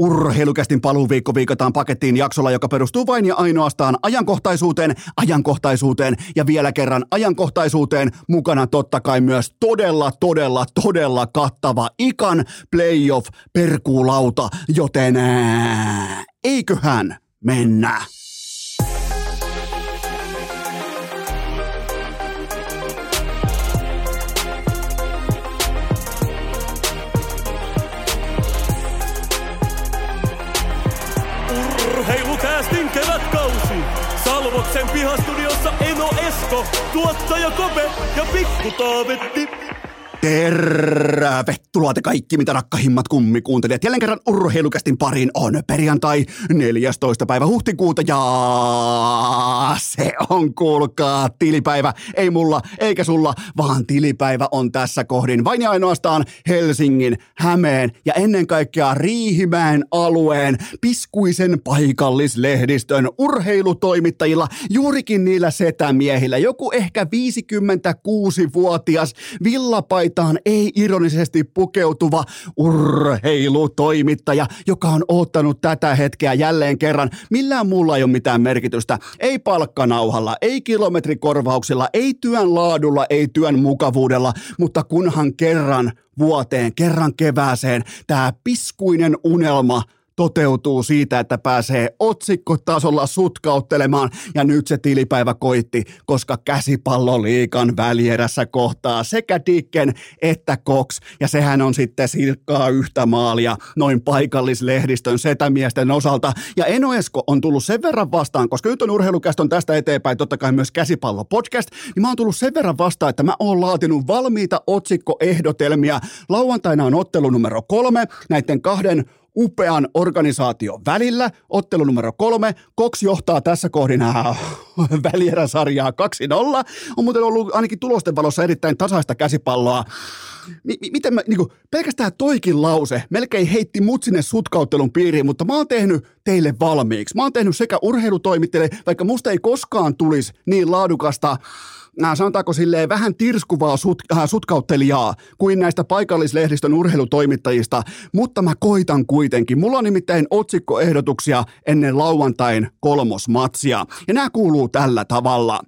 Urheilukästin paluuviikko viikotaan pakettiin jaksolla, joka perustuu vain ja ainoastaan ajankohtaisuuteen, ajankohtaisuuteen ja vielä kerran ajankohtaisuuteen. Mukana totta kai myös todella, todella, todella kattava ikan playoff perkuulauta, joten ää, eiköhän mennä. Pihastudiossa Eno Esko, tuottaja Kope ja Pikku Taavetti. Tervetuloa te kaikki, mitä rakkahimmat kummikuuntelijat. Jälleen kerran urheilukästin pariin on perjantai 14. päivä huhtikuuta ja se on kuulkaa tilipäivä. Ei mulla eikä sulla, vaan tilipäivä on tässä kohdin vain ja ainoastaan Helsingin, Hämeen ja ennen kaikkea Riihimäen alueen piskuisen paikallislehdistön urheilutoimittajilla, juurikin niillä setämiehillä. Joku ehkä 56-vuotias villapaitaan ei ironisesti pukeutuva urheilutoimittaja, joka on ottanut tätä hetkeä jälleen kerran. Millään muulla ei ole mitään merkitystä. Ei palkkanauhalla, ei kilometrikorvauksilla, ei työn laadulla, ei työn mukavuudella, mutta kunhan kerran vuoteen, kerran kevääseen tämä piskuinen unelma – toteutuu siitä, että pääsee otsikkotasolla sutkauttelemaan ja nyt se tilipäivä koitti, koska käsipalloliikan välierässä kohtaa sekä Dicken että Cox. Ja sehän on sitten silkkaa yhtä maalia noin paikallislehdistön setämiesten osalta. Ja Eno Esko on tullut sen verran vastaan, koska nyt on urheilukästön tästä eteenpäin totta kai myös käsipallopodcast, niin mä oon tullut sen verran vastaan, että mä oon laatinut valmiita otsikkoehdotelmia. Lauantaina on ottelu numero kolme näiden kahden upean organisaation välillä. Ottelu numero kolme. Cox johtaa tässä kohdin äh, välieräsarjaa 2-0. On muuten ollut ainakin tulosten valossa erittäin tasaista käsipalloa. M- miten mä, niin kuin, pelkästään toikin lause melkein heitti mut sinne sutkauttelun piiriin, mutta mä oon tehnyt teille valmiiksi. Mä oon tehnyt sekä urheilutoimittajille, vaikka musta ei koskaan tulisi niin laadukasta äh, sanotaanko silleen vähän tirskuvaa sut, äh, sutkauttelijaa kuin näistä paikallislehdistön urheilutoimittajista, mutta mä koitan kuitenkin. Mulla on nimittäin otsikkoehdotuksia ennen lauantain kolmosmatsia, ja nämä kuuluu tällä tavalla.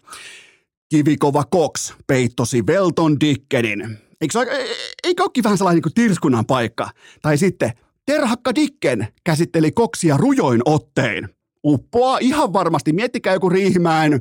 Kivikova Cox peittosi Velton Dickenin. Eikö, se, eikö olekin vähän sellainen niin tirskunnan paikka? Tai sitten Terhakka Dicken käsitteli koksia rujoin ottein. Uppoa ihan varmasti. Miettikää joku Riihimäen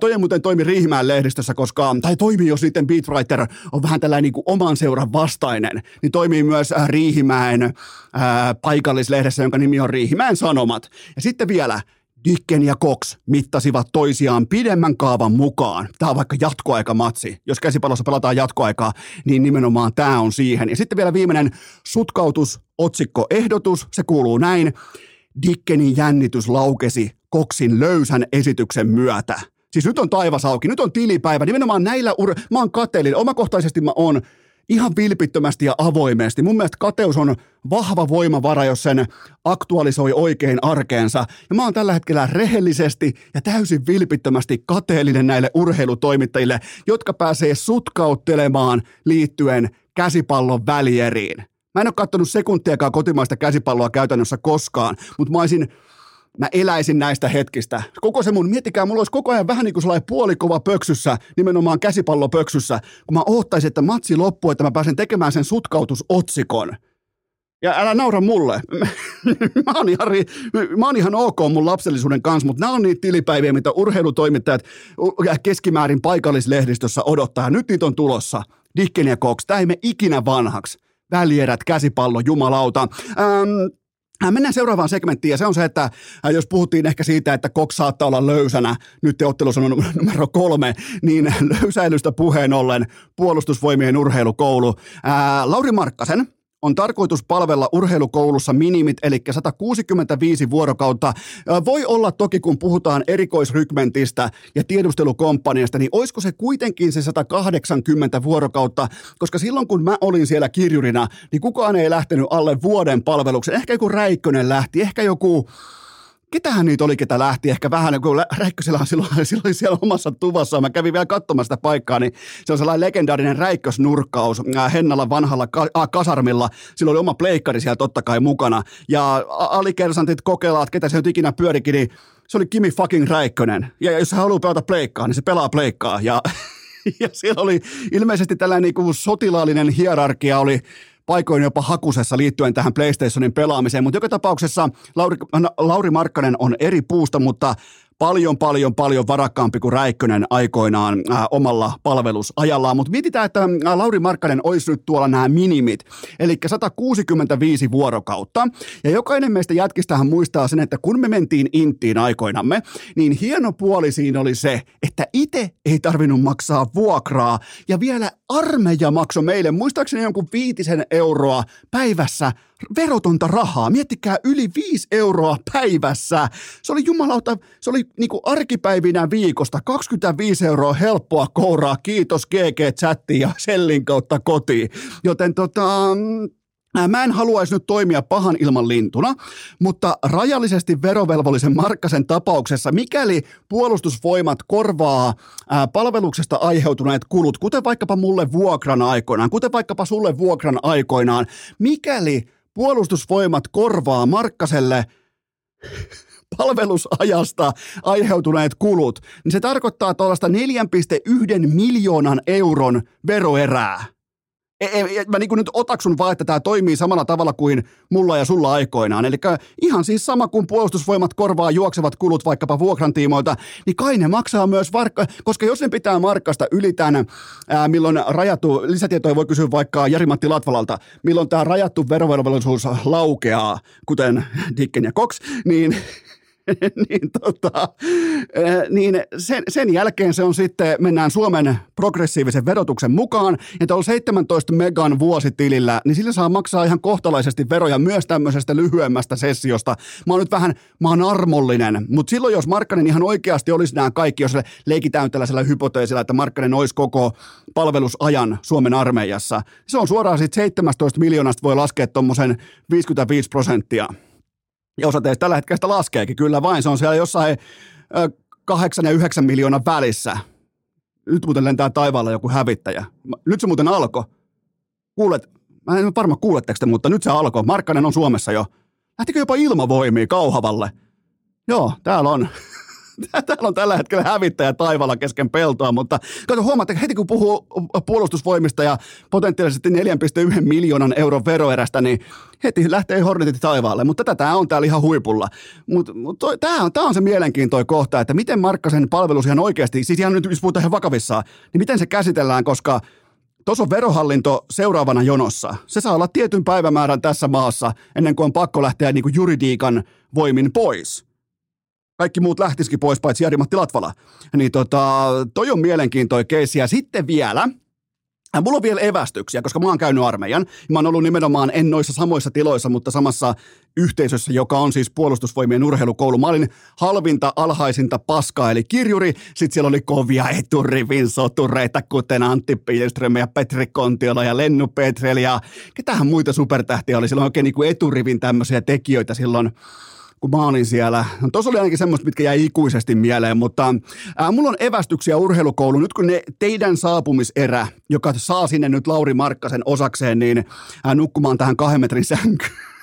Toi muuten toimi Riihimäen lehdistössä, koska, tai toimii, jos niiden beatwriter on vähän tällainen niin kuin oman seuran vastainen, niin toimii myös Riihimäen ää, paikallislehdessä, jonka nimi on Riihimäen Sanomat. Ja sitten vielä Dicken ja Cox mittasivat toisiaan pidemmän kaavan mukaan. Tämä on vaikka jatkoaikamatsi. Jos käsipallossa pelataan jatkoaikaa, niin nimenomaan tämä on siihen. Ja sitten vielä viimeinen sutkautus, otsikko, ehdotus. Se kuuluu näin. Dickenin jännitys laukesi Koksin löysän esityksen myötä. Siis nyt on taivas auki, nyt on tilipäivä, nimenomaan näillä ur... Mä oon kateellinen, omakohtaisesti mä oon ihan vilpittömästi ja avoimesti. Mun mielestä kateus on vahva voimavara, jos sen aktualisoi oikein arkeensa. Ja mä oon tällä hetkellä rehellisesti ja täysin vilpittömästi kateellinen näille urheilutoimittajille, jotka pääsee sutkauttelemaan liittyen käsipallon välieriin. Mä en ole katsonut sekuntiakaan kotimaista käsipalloa käytännössä koskaan, mutta mä olisin mä eläisin näistä hetkistä. Koko se mun, miettikää, mulla olisi koko ajan vähän niin kuin sellainen puolikova pöksyssä, nimenomaan käsipallopöksyssä, kun mä ohtaisin, että matsi loppuu, että mä pääsen tekemään sen sutkautusotsikon. Ja älä naura mulle. mä, oon ihan, mä oon ihan ok mun lapsellisuuden kanssa, mutta nämä on niitä tilipäiviä, mitä urheilutoimittajat keskimäärin paikallislehdistössä odottaa. Nyt niitä on tulossa. Dicken ja Cox, tämä ei me ikinä vanhaksi. Välierät, käsipallo, jumalauta. Ähm, Äh, mennään seuraavaan segmenttiin ja se on se, että äh, jos puhuttiin ehkä siitä, että Cox saattaa olla löysänä, nyt te ottelussa on numero kolme, niin löysäilystä puheen ollen puolustusvoimien urheilukoulu. Ää, äh, Lauri Markkasen, on tarkoitus palvella urheilukoulussa minimit, eli 165 vuorokautta. Voi olla toki, kun puhutaan erikoisrykmentistä ja tiedustelukomppaniasta, niin olisiko se kuitenkin se 180 vuorokautta, koska silloin kun mä olin siellä kirjurina, niin kukaan ei lähtenyt alle vuoden palveluksen. Ehkä joku Räikkönen lähti, ehkä joku ketähän niitä oli, ketä lähti, ehkä vähän, kun Räikkösellä on silloin, silloin siellä omassa tuvassa, mä kävin vielä katsomaan sitä paikkaa, niin se on sellainen legendaarinen räikkösnurkkaus Hennalla vanhalla ka- äh, kasarmilla, silloin oli oma pleikkari siellä totta kai mukana, ja alikersantit kokelaat, ketä se nyt ikinä pyörikin, niin se oli Kimi fucking Räikkönen, ja jos hän haluaa pelata pleikkaa, niin se pelaa pleikkaa, ja ja siellä oli ilmeisesti tällainen niin kuin sotilaallinen hierarkia oli paikoin jopa hakusessa liittyen tähän PlayStationin pelaamiseen, mutta joka tapauksessa Lauri, Lauri Markkanen on eri puusta, mutta paljon, paljon, paljon varakkaampi kuin Räikkönen aikoinaan äh, omalla palvelusajallaan. Mutta mietitään, että äh, Lauri Markkanen olisi nyt tuolla nämä minimit, eli 165 vuorokautta. Ja jokainen meistä jätkistähän muistaa sen, että kun me mentiin Intiin aikoinamme, niin hieno puoli siinä oli se, että itse ei tarvinnut maksaa vuokraa ja vielä armeija maksoi meille, muistaakseni jonkun viitisen euroa päivässä verotonta rahaa. Miettikää yli 5 euroa päivässä. Se oli jumalauta, se oli niinku arkipäivinä viikosta 25 euroa helppoa kouraa. Kiitos GG-chatti ja sellin kautta kotiin. Joten tota, Mä en haluaisi nyt toimia pahan ilman lintuna, mutta rajallisesti verovelvollisen Markkasen tapauksessa, mikäli puolustusvoimat korvaa palveluksesta aiheutuneet kulut, kuten vaikkapa mulle vuokran aikoinaan, kuten vaikkapa sulle vuokran aikoinaan, mikäli puolustusvoimat korvaa Markkaselle palvelusajasta aiheutuneet kulut, niin se tarkoittaa tuollaista 4,1 miljoonan euron veroerää. E, e, mä niin nyt otaksun vaan, että tämä toimii samalla tavalla kuin mulla ja sulla aikoinaan. Eli ihan siis sama kuin puolustusvoimat korvaa juoksevat kulut vaikkapa vuokrantiimoilta, niin kai ne maksaa myös, varkka, koska jos ne pitää markkasta yli tämän, ää, milloin rajattu, lisätietoja voi kysyä vaikka Jari-Matti Latvalalta, milloin tämä rajattu verovelvollisuus laukeaa, kuten Dicken ja Cox, niin niin, tota, niin sen, sen jälkeen se on sitten, mennään Suomen progressiivisen verotuksen mukaan, ja tuolla 17 megan vuositilillä, niin sillä saa maksaa ihan kohtalaisesti veroja myös tämmöisestä lyhyemmästä sessiosta. Mä oon nyt vähän, mä oon armollinen, mutta silloin jos Markkanen ihan oikeasti olisi nämä kaikki, jos leikitään tällaisella hypoteesilla, että Markkanen olisi koko palvelusajan Suomen armeijassa, se on suoraan sitten 17 miljoonasta voi laskea tuommoisen 55 prosenttia. Ja osa teistä tällä hetkellä sitä laskeekin, kyllä vain. Se on siellä jossain kahdeksan ja yhdeksän miljoonan välissä. Nyt muuten lentää taivaalla joku hävittäjä. Nyt se muuten alkoi. Kuulet, mä en varma kuuletteko te, mutta nyt se alkoi. Markkanen on Suomessa jo. Lähtikö jopa ilmavoimia Kauhavalle? Joo, täällä on. Täällä on tällä hetkellä hävittäjä taivalla kesken peltoa, mutta kato, huomaatte, heti kun puhuu puolustusvoimista ja potentiaalisesti 4,1 miljoonan euron veroerästä, niin heti lähtee Hornetit taivaalle, mutta tätä on täällä ihan huipulla. Mutta mut tämä on, on se mielenkiintoinen kohta, että miten Markkasen palvelus ihan oikeasti, siis ihan nyt jos puhutaan ihan vakavissaan, niin miten se käsitellään, koska Tuossa on verohallinto seuraavana jonossa. Se saa olla tietyn päivämäärän tässä maassa ennen kuin on pakko lähteä niin kuin juridiikan voimin pois kaikki muut lähtisikin pois, paitsi Jari-Matti Latvala. Niin tota, toi on mielenkiintoinen keissi. Ja sitten vielä, Mulla on vielä evästyksiä, koska mä oon käynyt armeijan. Mä oon ollut nimenomaan, en noissa samoissa tiloissa, mutta samassa yhteisössä, joka on siis puolustusvoimien urheilukoulu. Mä olin halvinta, alhaisinta paskaa, eli kirjuri. Sitten siellä oli kovia eturivin sotureita, kuten Antti Pilström ja Petri Kontiola ja Lennu Petrel ja ketähän muita supertähtiä oli. Silloin oikein niin kuin eturivin tämmöisiä tekijöitä silloin kun mä olin siellä. No, tuossa oli ainakin semmoista, mitkä jäi ikuisesti mieleen, mutta ää, mulla on evästyksiä urheilukoulu. Nyt kun ne teidän saapumiserä, joka saa sinne nyt Lauri Markkasen osakseen, niin ää, nukkumaan tähän kahden metrin sänkyyn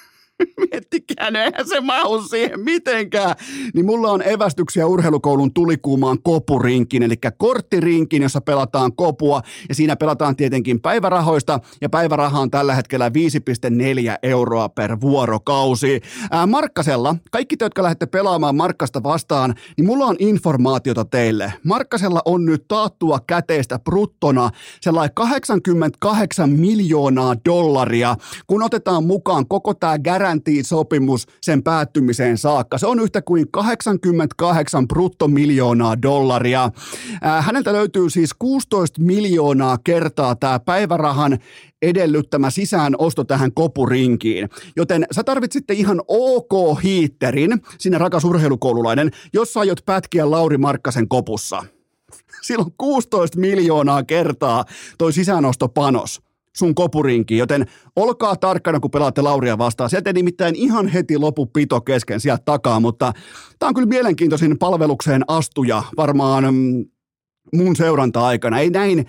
Miettikää, no eihän se mahu siihen mitenkään. Niin mulla on evästyksiä urheilukoulun tulikuumaan kopurinkin, eli korttirinkin, jossa pelataan kopua, ja siinä pelataan tietenkin päivärahoista, ja päiväraha on tällä hetkellä 5,4 euroa per vuorokausi. Ää, Markkasella, kaikki te, jotka lähdette pelaamaan Markkasta vastaan, niin mulla on informaatiota teille. Markkasella on nyt taattua käteistä bruttona sellainen 88 miljoonaa dollaria, kun otetaan mukaan koko tämä guarantee-sopimus sen päättymiseen saakka. Se on yhtä kuin 88 bruttomiljoonaa dollaria. Ää, häneltä löytyy siis 16 miljoonaa kertaa tämä päivärahan edellyttämä sisäänosto tähän kopurinkiin. Joten sä tarvitsit ihan ok hiitterin, sinne rakas urheilukoululainen, jos sä aiot pätkiä Lauri Markkasen kopussa. Silloin 16 miljoonaa kertaa toi sisäänostopanos. Sun kopurinkiin, joten olkaa tarkkana, kun pelaatte Lauria vastaan. Sieltä ei nimittäin ihan heti lopu pito kesken sieltä takaa, mutta tämä on kyllä mielenkiintoisin palvelukseen astuja varmaan mm, mun seuranta-aikana. Ei näin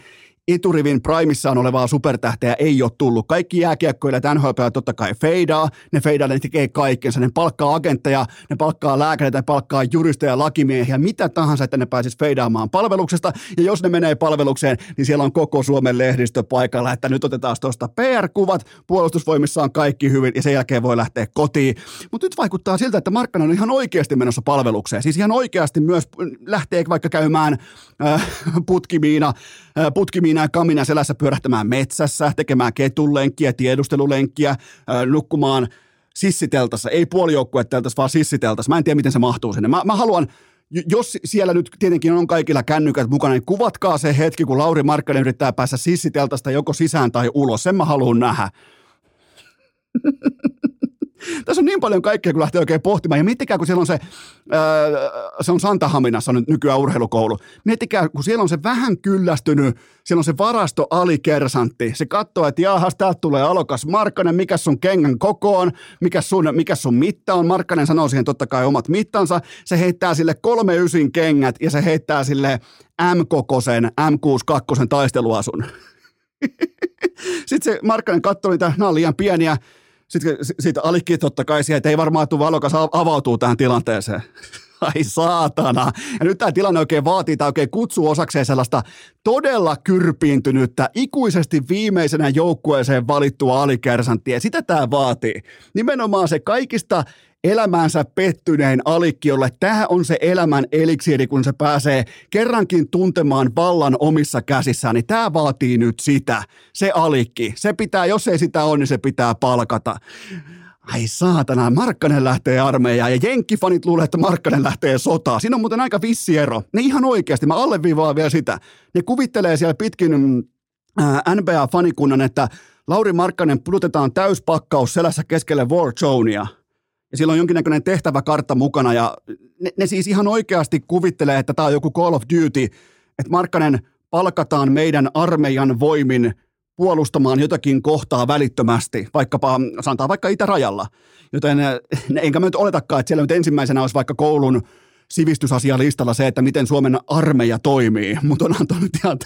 eturivin primissaan olevaa supertähteä ei ole tullut. Kaikki jääkiekkoilijat NHL totta kai feidaa, ne feidaa, ne tekee kaikkensa, ne palkkaa agentteja, ne palkkaa lääkäreitä, ne palkkaa juristeja, lakimiehiä, mitä tahansa, että ne pääsis feidaamaan palveluksesta. Ja jos ne menee palvelukseen, niin siellä on koko Suomen lehdistö paikalla, että nyt otetaan tuosta PR-kuvat, puolustusvoimissa on kaikki hyvin ja sen jälkeen voi lähteä kotiin. Mutta nyt vaikuttaa siltä, että Markkanen on ihan oikeasti menossa palvelukseen. Siis ihan oikeasti myös lähtee vaikka käymään äh, putkimiina, äh, putkimiina Ja Kamina selässä pyörähtämään metsässä, tekemään ketunlenkkiä, tiedustelulenkkiä, nukkumaan sissiteltassa, ei puolijoukkueteltassa, vaan sissiteltassa. Mä en tiedä, miten se mahtuu sinne. Mä, mä haluan, jos siellä nyt tietenkin on kaikilla kännykät mukana, niin kuvatkaa se hetki, kun Lauri Markkanen yrittää päästä sissiteltasta joko sisään tai ulos. Sen mä haluan nähdä. Tässä on niin paljon kaikkea, kun lähtee oikein pohtimaan. Ja miettikää, kun siellä on se, ää, se on Santahaminassa nyt nykyään urheilukoulu. Miettikää, kun siellä on se vähän kyllästynyt, siellä on se varasto alikersantti. Se katsoo, että jahas, täältä tulee alokas Markkanen, mikä sun kengän kokoon, mikä sun, mikä sun mitta on. Markkanen sanoo siihen totta kai omat mittansa. Se heittää sille kolme ysin kengät ja se heittää sille M-kokoisen M62 taisteluasun. Sitten se Markkanen katsoi niitä, nämä on liian pieniä, sitten siitä alikin totta kai siihen, että ei varmaan tule valokas avautuu tähän tilanteeseen. Ai saatana. Ja nyt tämä tilanne oikein vaatii tai oikein kutsuu osakseen sellaista todella kyrpiintynyttä, ikuisesti viimeisenä joukkueeseen valittua alikärsanttia. Sitä tämä vaatii. Nimenomaan se kaikista elämäänsä pettynein alikki, jolle tämä on se elämän eliksiiri, kun se pääsee kerrankin tuntemaan vallan omissa käsissään, niin tämä vaatii nyt sitä, se alikki. Se pitää, jos ei sitä ole, niin se pitää palkata. Ai Markkanen lähtee armeijaan ja jenkkifanit luulee, että Markkanen lähtee sotaan. Siinä on muuten aika vissi ero. Ne ihan oikeasti, mä alleviivaan vielä sitä. Ne kuvittelee siellä pitkin NBA-fanikunnan, että Lauri Markkanen pudotetaan täyspakkaus selässä keskelle Warzoneia – ja sillä on jonkinnäköinen tehtäväkartta mukana ja ne, ne siis ihan oikeasti kuvittelee, että tämä on joku Call of Duty, että Markkanen palkataan meidän armeijan voimin puolustamaan jotakin kohtaa välittömästi, vaikkapa, sanotaan vaikka itärajalla. Joten enkä mä nyt oletakaan, että siellä nyt ensimmäisenä olisi vaikka koulun sivistysasialistalla se, että miten Suomen armeija toimii, mutta on antanut ihan,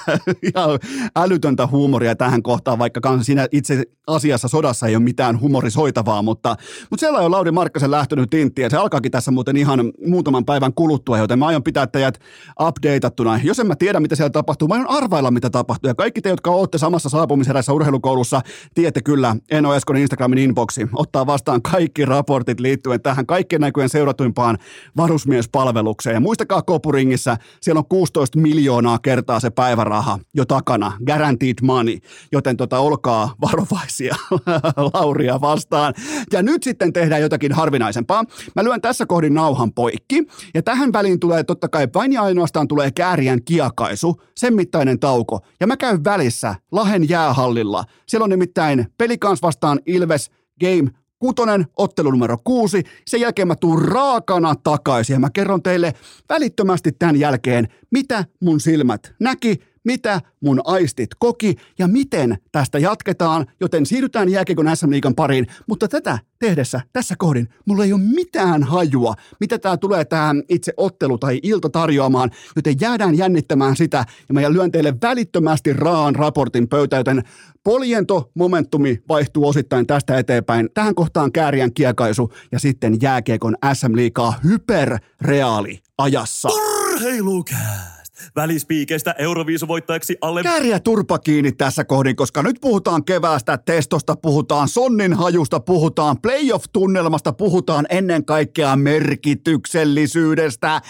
ihan älytöntä huumoria tähän kohtaan, vaikka siinä itse asiassa sodassa ei ole mitään humorisoitavaa, mutta, mutta siellä on Lauri Markkasen lähtenyt tintti ja se alkaakin tässä muuten ihan muutaman päivän kuluttua, joten mä aion pitää teidät updateattuna. Jos en mä tiedä, mitä siellä tapahtuu, mä aion arvailla, mitä tapahtuu. Ja kaikki te, jotka olette samassa saapumiserässä urheilukoulussa, tiedätte kyllä Eno Eskon Instagramin inboxi. Ottaa vastaan kaikki raportit liittyen tähän kaikkien näköjen seuratuimpaan varusmiespalveluun palvelukseen. Ja muistakaa Kopuringissä, siellä on 16 miljoonaa kertaa se päiväraha jo takana, guaranteed money, joten tota, olkaa varovaisia Lauria vastaan. Ja nyt sitten tehdään jotakin harvinaisempaa. Mä lyön tässä kohdin nauhan poikki, ja tähän väliin tulee totta kai vain ja ainoastaan tulee kääriän kiakaisu, sen mittainen tauko. Ja mä käyn välissä Lahen jäähallilla. Siellä on nimittäin pelikans vastaan Ilves Game kutonen, ottelu numero kuusi. Sen jälkeen mä tuun raakana takaisin ja mä kerron teille välittömästi tämän jälkeen, mitä mun silmät näki, mitä mun aistit koki ja miten tästä jatketaan, joten siirrytään jääkiekon SM Liigan pariin, mutta tätä tehdessä tässä kohdin mulla ei ole mitään hajua, mitä tämä tulee tähän itse ottelu tai ilta tarjoamaan, joten jäädään jännittämään sitä ja mä lyön teille välittömästi raan raportin pöytä, joten Poljento momentumi vaihtuu osittain tästä eteenpäin. Tähän kohtaan kääriän kiekaisu ja sitten jääkiekon SM Liigaa hyperreaali ajassa. Urheilukää! Välispiikeistä Euroviisuvoittajaksi alle... Kääriä turpa kiinni tässä kohdin, koska nyt puhutaan keväästä, testosta, puhutaan sonnin hajusta, puhutaan playoff-tunnelmasta, puhutaan ennen kaikkea merkityksellisyydestä.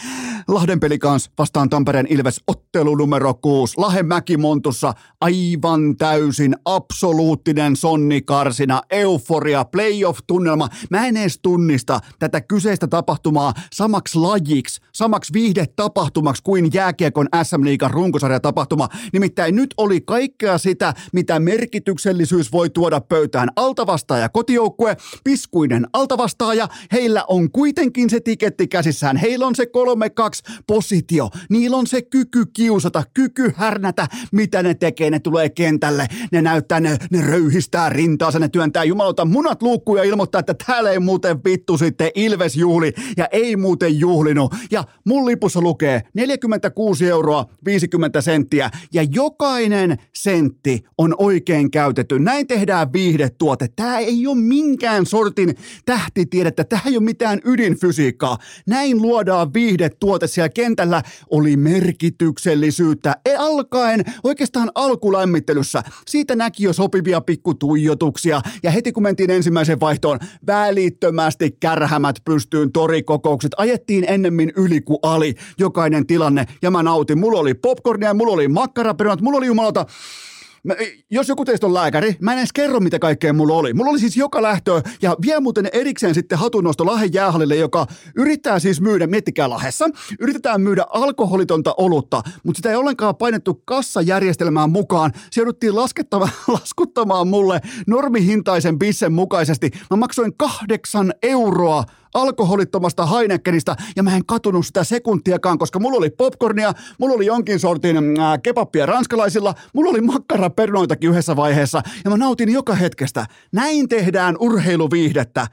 Lahden pelikans vastaan Tampereen Ilves ottelu numero 6. Lahen Mäkimontussa aivan täysin absoluuttinen sonnikarsina, euforia, playoff-tunnelma. Mä en edes tunnista tätä kyseistä tapahtumaa samaksi lajiksi, samaksi viihdetapahtumaksi kuin jääkiekko jääkiekon SM Liigan runkosarjatapahtuma. Nimittäin nyt oli kaikkea sitä, mitä merkityksellisyys voi tuoda pöytään. Altavastaaja kotijoukkue, piskuinen altavastaaja, heillä on kuitenkin se tiketti käsissään. Heillä on se 3-2 positio, niillä on se kyky kiusata, kyky härnätä, mitä ne tekee. Ne tulee kentälle, ne näyttää, ne, ne röyhistää rintaansa, ne työntää jumalauta munat luukkuun ja ilmoittaa, että täällä ei muuten vittu sitten Ilves juhli ja ei muuten juhlinut. Ja mun lipussa lukee 46 euroa 50 senttiä ja jokainen sentti on oikein käytetty. Näin tehdään viihdetuote. Tämä ei ole minkään sortin tähtitiedettä, tämä ei ole mitään ydinfysiikkaa. Näin luodaan viihdetuote siellä kentällä oli merkityksellisyyttä. E alkaen oikeastaan alkulämmittelyssä. Siitä näki jo sopivia pikkutuijotuksia ja heti kun mentiin ensimmäisen vaihtoon, välittömästi kärhämät pystyyn torikokoukset. Ajettiin ennemmin yli kuin ali jokainen tilanne ja mä nautin. Mulla oli popcornia, mulla oli makkaraperunat, mulla oli jumalata Mä, jos joku teistä on lääkäri, mä en edes kerro, mitä kaikkea mulla oli. Mulla oli siis joka lähtö ja vielä muuten erikseen sitten hatunnosto Lahden jäähallille, joka yrittää siis myydä, miettikää Lahessa, yritetään myydä alkoholitonta olutta, mutta sitä ei ollenkaan painettu kassajärjestelmään mukaan. Se jouduttiin laskuttamaan mulle normihintaisen bissen mukaisesti. Mä maksoin kahdeksan euroa alkoholittomasta Heinekenistä ja mä en katunut sitä sekuntiakaan, koska mulla oli popcornia, mulla oli jonkin sortin äh, kebappia ranskalaisilla, mulla oli makkaraperunoitakin yhdessä vaiheessa ja mä nautin joka hetkestä. Näin tehdään urheiluviihdettä.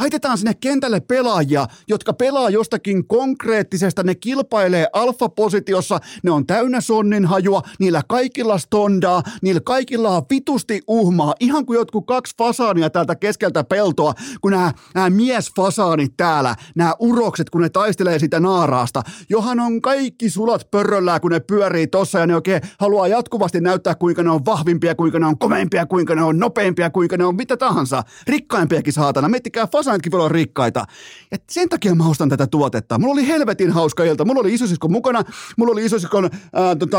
Laitetaan sinne kentälle pelaajia, jotka pelaa jostakin konkreettisesta, ne kilpailee alfapositiossa, ne on täynnä sonnin hajua, niillä kaikilla stondaa, niillä kaikilla on vitusti uhmaa, ihan kuin jotkut kaksi fasaania täältä keskeltä peltoa, kun nämä, nämä miesfasaanit täällä, nämä urokset, kun ne taistelee sitä naaraasta, johan on kaikki sulat pörröllään, kun ne pyörii tossa ja ne oikein haluaa jatkuvasti näyttää, kuinka ne on vahvimpia, kuinka ne on komeimpia, kuinka ne on nopeimpia, kuinka ne on mitä tahansa, rikkaimpiakin saatana, miettikää fasaanitkin voi olla rikkaita. Ja sen takia mä ostan tätä tuotetta. Mulla oli helvetin hauska ilta. Mulla oli isosisko mukana. Mulla oli isosiskon ää, tota,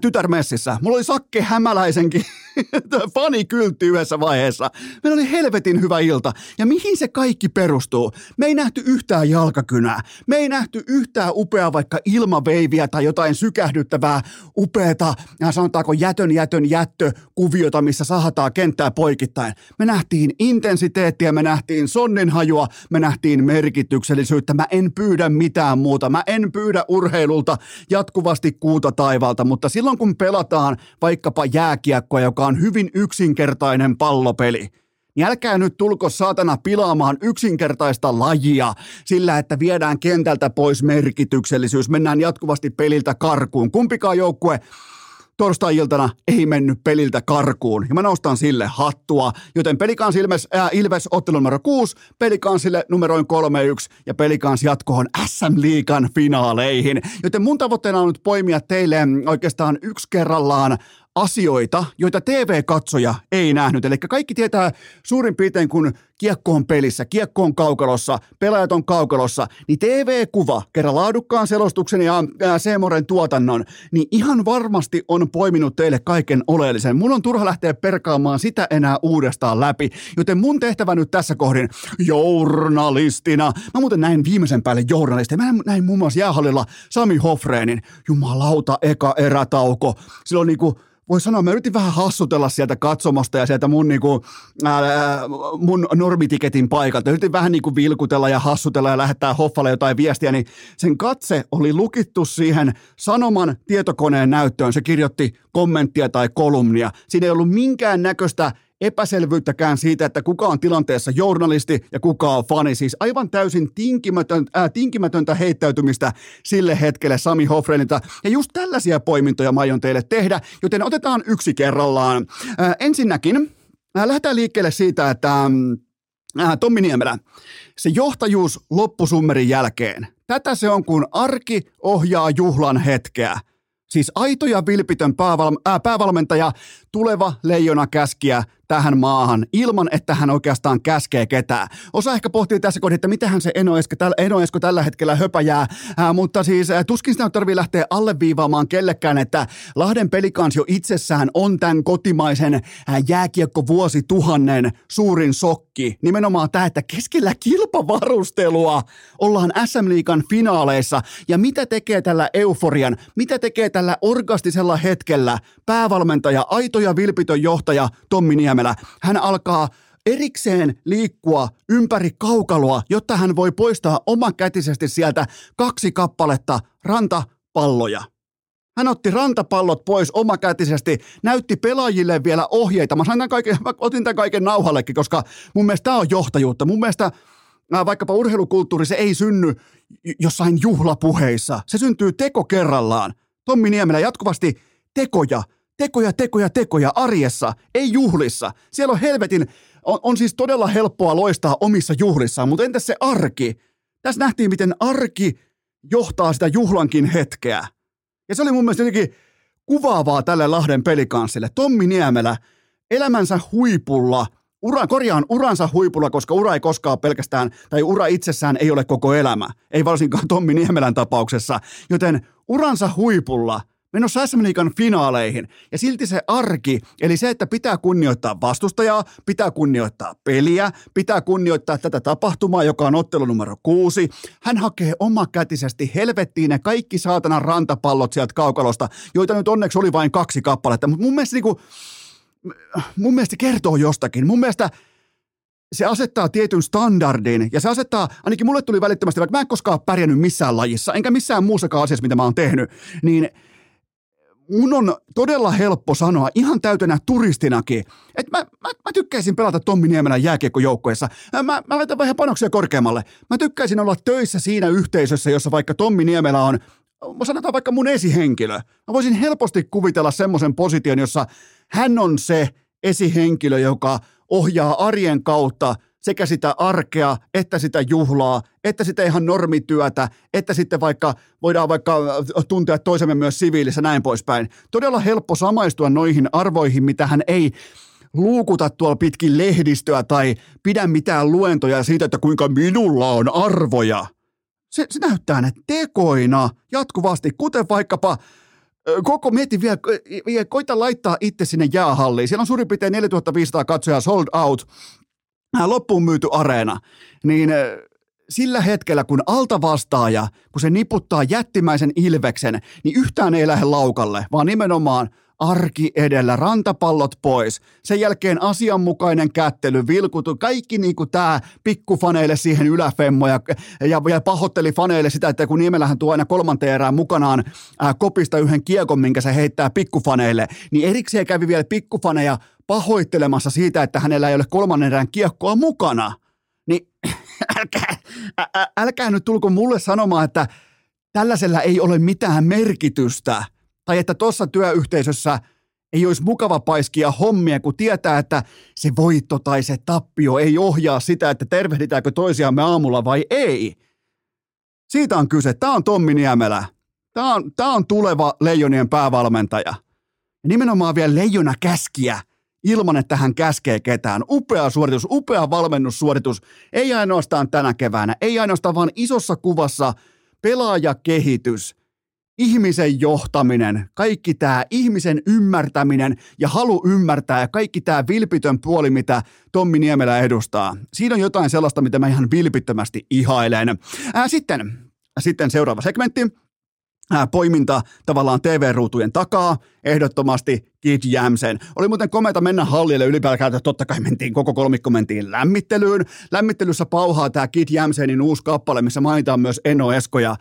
tytärmessissä. Mulla oli Sakke Hämäläisenkin fanikyltti yhdessä vaiheessa. Meillä oli helvetin hyvä ilta. Ja mihin se kaikki perustuu? Me ei nähty yhtään jalkakynää. Me ei nähty yhtään upeaa vaikka ilmaveiviä tai jotain sykähdyttävää, upeata, sanotaanko jätön jätön jättö kuviota, missä sahataan kenttää poikittain. Me nähtiin intensiteettiä, me nähtiin sonninhajua, me nähtiin merkityksellisyyttä. Mä en pyydä mitään muuta. Mä en pyydä urheilulta jatkuvasti kuuta taivalta, mutta silloin kun pelataan vaikkapa jääkiekkoa, joka on hyvin yksinkertainen pallopeli, niin älkää nyt tulko saatana pilaamaan yksinkertaista lajia sillä, että viedään kentältä pois merkityksellisyys, mennään jatkuvasti peliltä karkuun. Kumpikaan joukkue torstai-iltana ei mennyt peliltä karkuun. Ja mä nostan sille hattua. Joten pelikans Ilves, ää, Ilves ottelu numero 6, pelikansille numeroin 3-1 ja pelikans jatkoon SM Liigan finaaleihin. Joten mun tavoitteena on nyt poimia teille oikeastaan yksi kerrallaan asioita, joita TV-katsoja ei nähnyt. Eli kaikki tietää suurin piirtein, kun kiekko on pelissä, kiekko on kaukalossa, pelaajat on kaukalossa, niin TV-kuva, kerran laadukkaan selostuksen ja Seemoren tuotannon, niin ihan varmasti on poiminut teille kaiken oleellisen. Mun on turha lähteä perkaamaan sitä enää uudestaan läpi, joten mun tehtävä nyt tässä kohdin journalistina. Mä muuten näin viimeisen päälle journalisti. Mä näin muun muassa jäähallilla Sami Hofreenin, jumalauta, eka erätauko. Silloin niinku voi sanoa, mä yritin vähän hassutella sieltä katsomosta ja sieltä mun, niinku, ää, mun normitiketin paikalta. Yritin vähän niinku vilkutella ja hassutella ja lähettää Hoffalle jotain viestiä, niin sen katse oli lukittu siihen sanoman tietokoneen näyttöön. Se kirjoitti kommenttia tai kolumnia. Siinä ei ollut minkään näköistä epäselvyyttäkään siitä, että kuka on tilanteessa journalisti ja kuka on fani. Siis aivan täysin tinkimätöntä, äh, tinkimätöntä heittäytymistä sille hetkelle Sami Hofrenilta. Ja just tällaisia poimintoja mä aion teille tehdä, joten otetaan yksi kerrallaan. Äh, ensinnäkin äh, lähdetään liikkeelle siitä, että äh, Tommi Niemelä, se johtajuus loppusummerin jälkeen. Tätä se on, kun arki ohjaa juhlan hetkeä. Siis aito ja vilpitön pääval- äh, päävalmentaja tuleva leijona käskiä tähän maahan ilman, että hän oikeastaan käskee ketään. Osa ehkä pohtii tässä kohdassa, että mitähän se Eno Esko, täl, Eno Esko tällä hetkellä höpäjää, ää, mutta siis ää, tuskin sitä tarvii lähteä alleviivaamaan kellekään, että Lahden pelikansio itsessään on tämän kotimaisen ää, jääkiekko vuosituhannen suurin sokki. Nimenomaan tämä, että keskellä kilpavarustelua ollaan SM Liigan finaaleissa ja mitä tekee tällä euforian, mitä tekee tällä orgastisella hetkellä päävalmentaja, aito ja vilpitön johtaja Tommi Niemelä. Hän alkaa erikseen liikkua ympäri kaukaloa, jotta hän voi poistaa omakätisesti sieltä kaksi kappaletta rantapalloja. Hän otti rantapallot pois omakätisesti, näytti pelaajille vielä ohjeita. Mä, tämän kaiken, mä otin tämän kaiken nauhallekin, koska mun mielestä tämä on johtajuutta. Mun mielestä vaikkapa urheilukulttuuri, se ei synny jossain juhlapuheissa. Se syntyy teko kerrallaan. Tommi Niemelä jatkuvasti tekoja, tekoja, tekoja, tekoja arjessa, ei juhlissa. Siellä on helvetin, on, on siis todella helppoa loistaa omissa juhlissaan, mutta entäs se arki? Tässä nähtiin, miten arki johtaa sitä juhlankin hetkeä. Ja se oli mun mielestä jotenkin kuvaavaa tälle Lahden pelikanssille. Tommi Niemelä elämänsä huipulla, ura, korjaan uransa huipulla, koska ura ei koskaan pelkästään, tai ura itsessään ei ole koko elämä. Ei varsinkaan Tommi Niemelän tapauksessa. Joten uransa huipulla menossa SM Liigan finaaleihin. Ja silti se arki, eli se, että pitää kunnioittaa vastustajaa, pitää kunnioittaa peliä, pitää kunnioittaa tätä tapahtumaa, joka on ottelu numero kuusi. Hän hakee omakätisesti helvettiin ne kaikki saatanan rantapallot sieltä kaukalosta, joita nyt onneksi oli vain kaksi kappaletta. Mutta mun mielestä, niinku, mun mielestä kertoo jostakin. Mun mielestä se asettaa tietyn standardin ja se asettaa, ainakin mulle tuli välittömästi, vaikka mä en koskaan pärjännyt missään lajissa, enkä missään muussakaan asiassa, mitä mä oon tehnyt, niin – mun on todella helppo sanoa ihan täytänä turistinakin, että mä, mä, mä tykkäisin pelata Tommi Niemelän jääkiekkojoukkoessa. Mä, mä laitan vähän panoksia korkeammalle. Mä tykkäisin olla töissä siinä yhteisössä, jossa vaikka Tommi Niemelä on, sanotaan vaikka mun esihenkilö. Mä voisin helposti kuvitella semmoisen position, jossa hän on se esihenkilö, joka ohjaa arjen kautta – sekä sitä arkea, että sitä juhlaa, että sitä ihan normityötä, että sitten vaikka voidaan vaikka tuntea toisemme myös siviilissä näin poispäin. Todella helppo samaistua noihin arvoihin, mitä hän ei luukuta tuolla pitkin lehdistöä tai pidä mitään luentoja siitä, että kuinka minulla on arvoja. Se, se näyttää ne tekoina jatkuvasti, kuten vaikkapa koko mieti vielä, koita laittaa itse sinne jäähalliin. Siellä on suurin piirtein 4500 katsojaa sold out loppuun myyty areena, niin sillä hetkellä, kun altavastaaja, kun se niputtaa jättimäisen ilveksen, niin yhtään ei lähde laukalle, vaan nimenomaan arki edellä, rantapallot pois. Sen jälkeen asianmukainen kättely, vilkutu, kaikki niin kuin tämä pikkufaneille siihen yläfemmo ja, ja, ja pahoitteli faneille sitä, että kun Niemelähän tuo aina kolmanteen erään mukanaan ää, kopista yhden kiekon, minkä se heittää pikkufaneille, niin erikseen kävi vielä pikkufaneja pahoittelemassa siitä, että hänellä ei ole kolmannen erään kiekkoa mukana. Niin älkää, ä, älkää nyt tulko mulle sanomaan, että tällaisella ei ole mitään merkitystä. Tai että tuossa työyhteisössä ei olisi mukava paiskia hommia, kun tietää, että se voitto tai se tappio ei ohjaa sitä, että tervehditäänkö toisiamme aamulla vai ei. Siitä on kyse. Tämä on Tommi Niemelä. Tämä on, tämä on tuleva Leijonien päävalmentaja. Ja nimenomaan vielä leijona käskiä ilman, että hän käskee ketään. Upea suoritus, upea valmennussuoritus. Ei ainoastaan tänä keväänä, ei ainoastaan vaan isossa kuvassa pelaajakehitys, ihmisen johtaminen, kaikki tämä ihmisen ymmärtäminen ja halu ymmärtää ja kaikki tämä vilpitön puoli, mitä Tommi Niemelä edustaa. Siinä on jotain sellaista, mitä mä ihan vilpittömästi ihailen. Ää, sitten, sitten seuraava segmentti poiminta tavallaan TV-ruutujen takaa, ehdottomasti Kid Jamsen. Oli muuten komeita mennä hallille ylipäätään, totta kai mentiin koko kolmikko mentiin lämmittelyyn. Lämmittelyssä pauhaa tämä Kid Jamsenin uusi kappale, missä mainitaan myös Eno Esko. Ja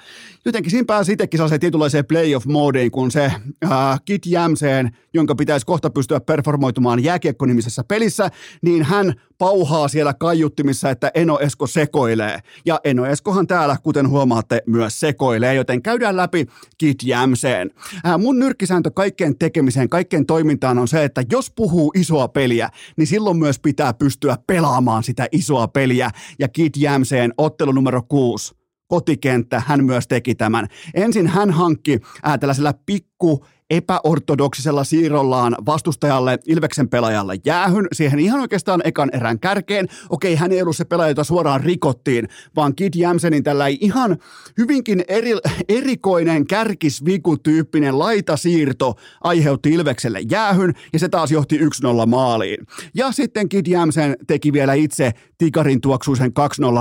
jotenkin siinä pääsi itsekin sellaiseen tietynlaiseen playoff-moodiin, kun se äh, Kid Jamsen, jonka pitäisi kohta pystyä performoitumaan jääkiekko-nimisessä pelissä, niin hän pauhaa siellä kaiuttimissa, että Eno Esko sekoilee. Ja Eno Eskohan täällä, kuten huomaatte, myös sekoilee, joten käydään läpi Kid Jamseen. Äh, mun nyrkkisääntö kaikkeen tekemiseen, kaikkeen toimintaan on se, että jos puhuu isoa peliä, niin silloin myös pitää pystyä pelaamaan sitä isoa peliä. Ja Kid Jamseen ottelu numero kuusi kotikenttä, hän myös teki tämän. Ensin hän hankki ää, tällaisella pikku epäortodoksisella siirrollaan vastustajalle Ilveksen pelaajalle jäähyn siihen ihan oikeastaan ekan erän kärkeen. Okei, hän ei ollut se pelaaja, jota suoraan rikottiin, vaan Kid Jämsenin tällä ihan hyvinkin eri, erikoinen kärkisviku-tyyppinen laitasiirto aiheutti Ilvekselle jäähyn ja se taas johti 1-0 maaliin. Ja sitten Kid Jämsen teki vielä itse tikarin tuoksuisen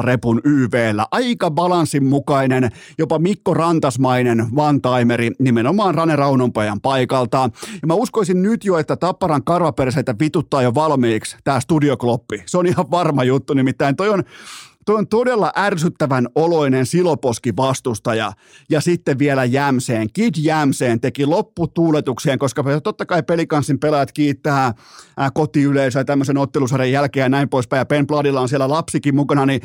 2-0 repun YVllä. Aika balanssin mukainen, jopa Mikko Rantasmainen one-timeri nimenomaan Rane Raunonpajan paikalta. Ja mä uskoisin nyt jo, että Tapparan karvaperseitä vituttaa jo valmiiksi tämä studiokloppi. Se on ihan varma juttu, nimittäin toi on Toi on todella ärsyttävän oloinen siloposki vastustaja ja sitten vielä Jämseen. Kid Jämseen teki lopputuuletukseen, koska totta kai pelikanssin pelaajat kiittää kotiyleisöä tämmöisen ottelusarjan jälkeen ja näin poispäin. Ja Ben Bladilla on siellä lapsikin mukana, niin,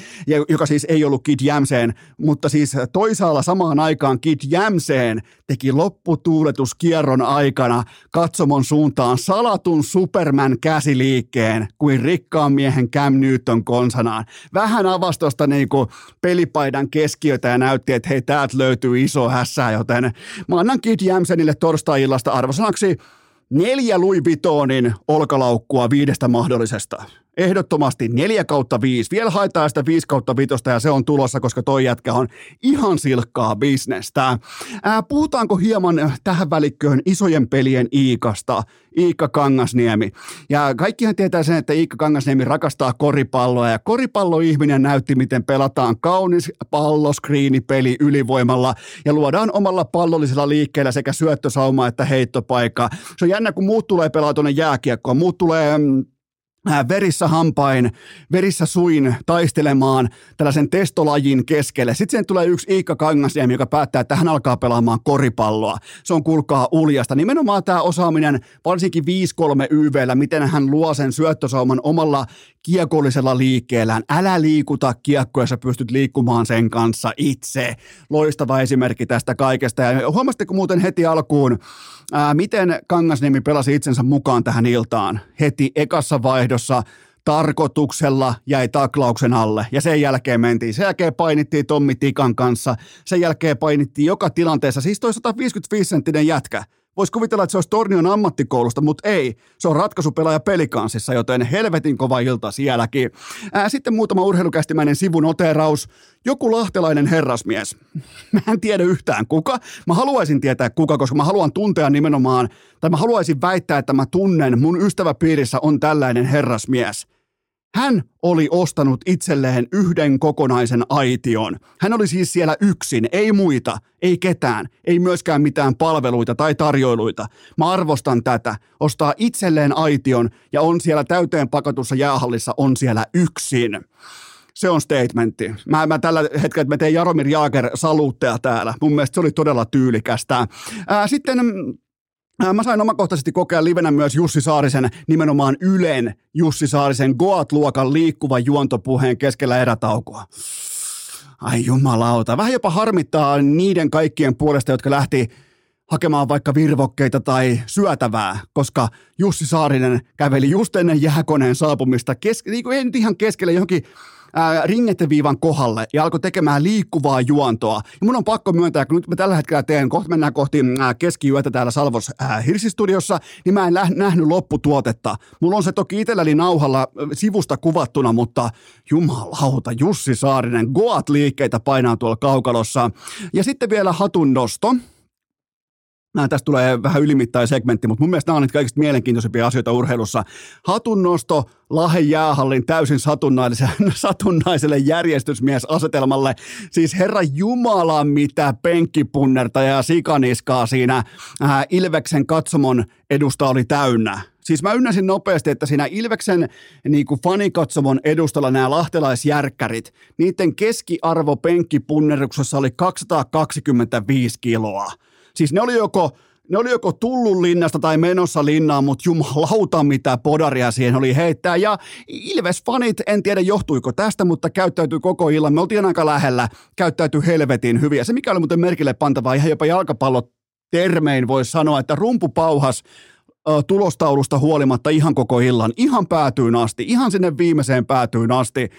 joka siis ei ollut Kid Jämseen, mutta siis toisaalla samaan aikaan Kid Jämseen teki lopputuuletuskierron aikana katsomon suuntaan salatun Superman käsiliikkeen kuin rikkaan miehen Cam Newton konsanaan. Vähän avasi avasi tuosta niinku pelipaidan keskiötä ja näytti, että hei, täältä löytyy iso hässä, joten mä annan Kid Jämsenille torstai-illasta arvosanaksi neljä Louis Vuittonin olkalaukkua viidestä mahdollisesta. Ehdottomasti 4 kautta 5. Vielä haetaan sitä 5 kautta 5 ja se on tulossa, koska toi jätkä on ihan silkkaa bisnestä. Ää, puhutaanko hieman tähän välikköön isojen pelien Iikasta, Iikka Kangasniemi. Ja kaikkihan tietää sen, että Iikka Kangasniemi rakastaa koripalloa ja koripalloihminen näytti, miten pelataan kaunis palloskriinipeli ylivoimalla ja luodaan omalla pallollisella liikkeellä sekä syöttösauma että heittopaikka. Se on jännä, kun muut tulee pelaa tuonne jääkiekkoon, muut tulee mm, verissä hampain, verissä suin taistelemaan tällaisen testolajin keskelle. Sitten sen tulee yksi Iikka Kangasniemi, joka päättää, että hän alkaa pelaamaan koripalloa. Se on kulkaa uljasta. Nimenomaan tämä osaaminen, varsinkin 5-3 YVllä, miten hän luo sen syöttösauman omalla kiekollisella liikkeellään. Älä liikuta kiekkoa, sä pystyt liikkumaan sen kanssa itse. Loistava esimerkki tästä kaikesta. Ja huomasitteko muuten heti alkuun, ää, miten Kangasniemi pelasi itsensä mukaan tähän iltaan? Heti ekassa vaihdossa tarkoituksella jäi taklauksen alle. Ja sen jälkeen mentiin. Sen jälkeen painittiin Tommi Tikan kanssa, sen jälkeen painittiin joka tilanteessa, siis toi 155 senttinen jätkä, Voisi kuvitella, että se olisi Tornion ammattikoulusta, mutta ei. Se on ratkaisupelaaja pelikansissa, joten helvetin kova ilta sielläkin. Ää, sitten muutama urheilukästimäinen sivun oteraus. Joku lahtelainen herrasmies. Mä en tiedä yhtään kuka. Mä haluaisin tietää kuka, koska mä haluan tuntea nimenomaan, tai mä haluaisin väittää, että mä tunnen, mun ystäväpiirissä on tällainen herrasmies. Hän oli ostanut itselleen yhden kokonaisen aition. Hän oli siis siellä yksin, ei muita, ei ketään, ei myöskään mitään palveluita tai tarjoiluita. Mä arvostan tätä. Ostaa itselleen aition ja on siellä täyteen pakatussa jäähallissa, on siellä yksin. Se on statementti. Mä, mä tällä hetkellä, mä teen Jaromir Jaager saluutteja täällä. Mun mielestä se oli todella tyylikästä. Ää, sitten Mä sain omakohtaisesti kokea livenä myös Jussi Saarisen, nimenomaan Ylen Jussi Saarisen Goat-luokan liikkuva juontopuheen keskellä erätaukoa. Ai jumalauta. Vähän jopa harmittaa niiden kaikkien puolesta, jotka lähti hakemaan vaikka virvokkeita tai syötävää, koska Jussi Saarinen käveli just ennen jääkoneen saapumista, kes- niin kuin ei nyt ihan keskelle johonkin ää, ringetteviivan kohdalle ja alkoi tekemään liikkuvaa juontoa. Ja mun on pakko myöntää, kun nyt mä tällä hetkellä teen, kohta mennään kohti ää, keskiyötä täällä Salvos ää, Hirsistudiossa, niin mä en läh, nähnyt lopputuotetta. Mulla on se toki itselläni nauhalla sivusta kuvattuna, mutta jumalauta, Jussi Saarinen, Goat-liikkeitä painaa tuolla kaukalossa. Ja sitten vielä hatun nosto. Nämä tästä tulee vähän ylimittainen segmentti, mutta mun mielestä nämä on niitä kaikista mielenkiintoisimpia asioita urheilussa. Hatunnosto Lahen jäähallin täysin satunnaiselle, satunnaiselle järjestysmiesasetelmalle. Siis herra Jumala, mitä penkkipunnerta ja sikaniskaa siinä ää, Ilveksen katsomon edusta oli täynnä. Siis mä ynnäsin nopeasti, että siinä Ilveksen niin kuin fanikatsomon edustalla nämä lahtelaisjärkkärit, niiden keskiarvo penkkipunneruksessa oli 225 kiloa. Siis ne oli joko ne oli joko tullut linnasta tai menossa linnaan, mutta jumalauta mitä podaria siihen oli heittää. Ja Ilves-fanit, en tiedä johtuiko tästä, mutta käyttäytyi koko illan. Me oltiin aika lähellä, käyttäytyi helvetin hyvin. Ja se mikä oli muuten merkille pantavaa, ihan jopa jalkapallo termein voisi sanoa, että rumpu pauhas tulostaulusta huolimatta ihan koko illan, ihan päätyyn asti, ihan sinne viimeiseen päätyyn asti.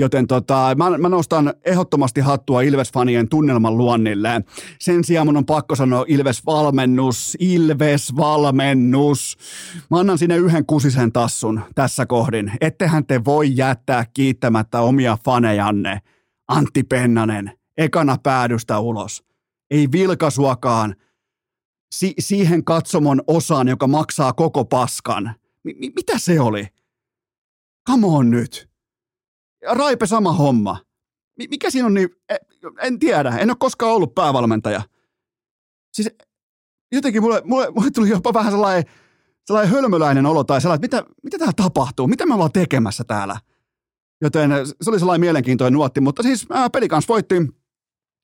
Joten tota, mä, mä nostan ehdottomasti hattua Ilves-fanien tunnelman luonnille. Sen sijaan mun on pakko sanoa Ilves-valmennus, Ilves-valmennus. Mä annan sinne yhden kusisen tassun tässä kohdin. Ettehän te voi jättää kiittämättä omia fanejanne. Antti Pennanen, ekana päädystä ulos. Ei vilkasuakaan si- siihen katsomon osaan, joka maksaa koko paskan. M- mitä se oli? Come on nyt. Raipe sama homma. Mikä siinä on niin, e, en tiedä, en ole koskaan ollut päävalmentaja. Siis jotenkin mulle, mulle, mulle tuli jopa vähän sellainen, sellainen hölmöläinen olo tai sellainen, että mitä, mitä täällä tapahtuu, mitä me ollaan tekemässä täällä. Joten se oli sellainen mielenkiintoinen nuotti, mutta siis ää, Pelikans voitti,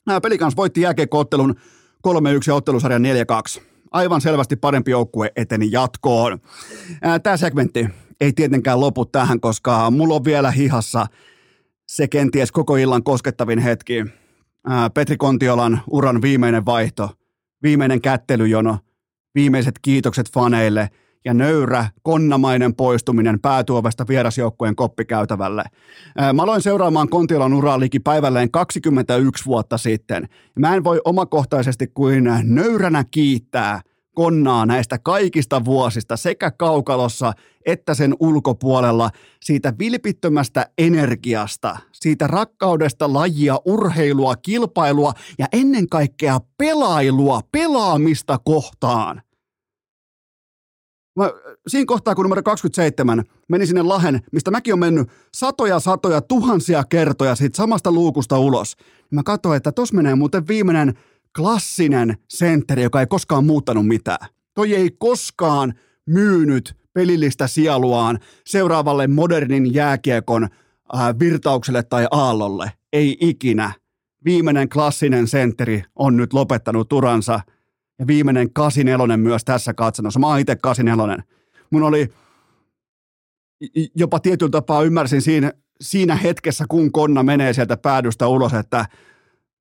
ää, Pelikans voitti jääkekoottelun 3-1 ja ottelusarjan 4-2. Aivan selvästi parempi joukkue eteni jatkoon. Tämä segmentti ei tietenkään lopu tähän, koska mulla on vielä hihassa se kenties koko illan koskettavin hetki. Petri Kontiolan uran viimeinen vaihto, viimeinen kättelyjono, viimeiset kiitokset faneille – ja nöyrä, konnamainen poistuminen päätuovesta vierasjoukkueen koppikäytävälle. Mä aloin seuraamaan Kontiolan uraa liki päivälleen 21 vuotta sitten. Mä en voi omakohtaisesti kuin nöyränä kiittää Konnaa näistä kaikista vuosista sekä kaukalossa että sen ulkopuolella siitä vilpittömästä energiasta, siitä rakkaudesta lajia, urheilua, kilpailua ja ennen kaikkea pelailua, pelaamista kohtaan – Mä, siinä kohtaa, kun numero 27 meni sinne Lahen, mistä mäkin on mennyt satoja, satoja, tuhansia kertoja siitä samasta luukusta ulos, niin mä katsoin, että tos menee muuten viimeinen klassinen sentteri, joka ei koskaan muuttanut mitään. Toi ei koskaan myynyt pelillistä sieluaan seuraavalle modernin jääkiekon äh, virtaukselle tai aallolle. Ei ikinä. Viimeinen klassinen sentteri on nyt lopettanut turansa – ja viimeinen 84 myös tässä katsannossa. Mä oon itse 84. Mun oli jopa tietyllä tapaa ymmärsin siinä, siinä hetkessä, kun konna menee sieltä päädystä ulos, että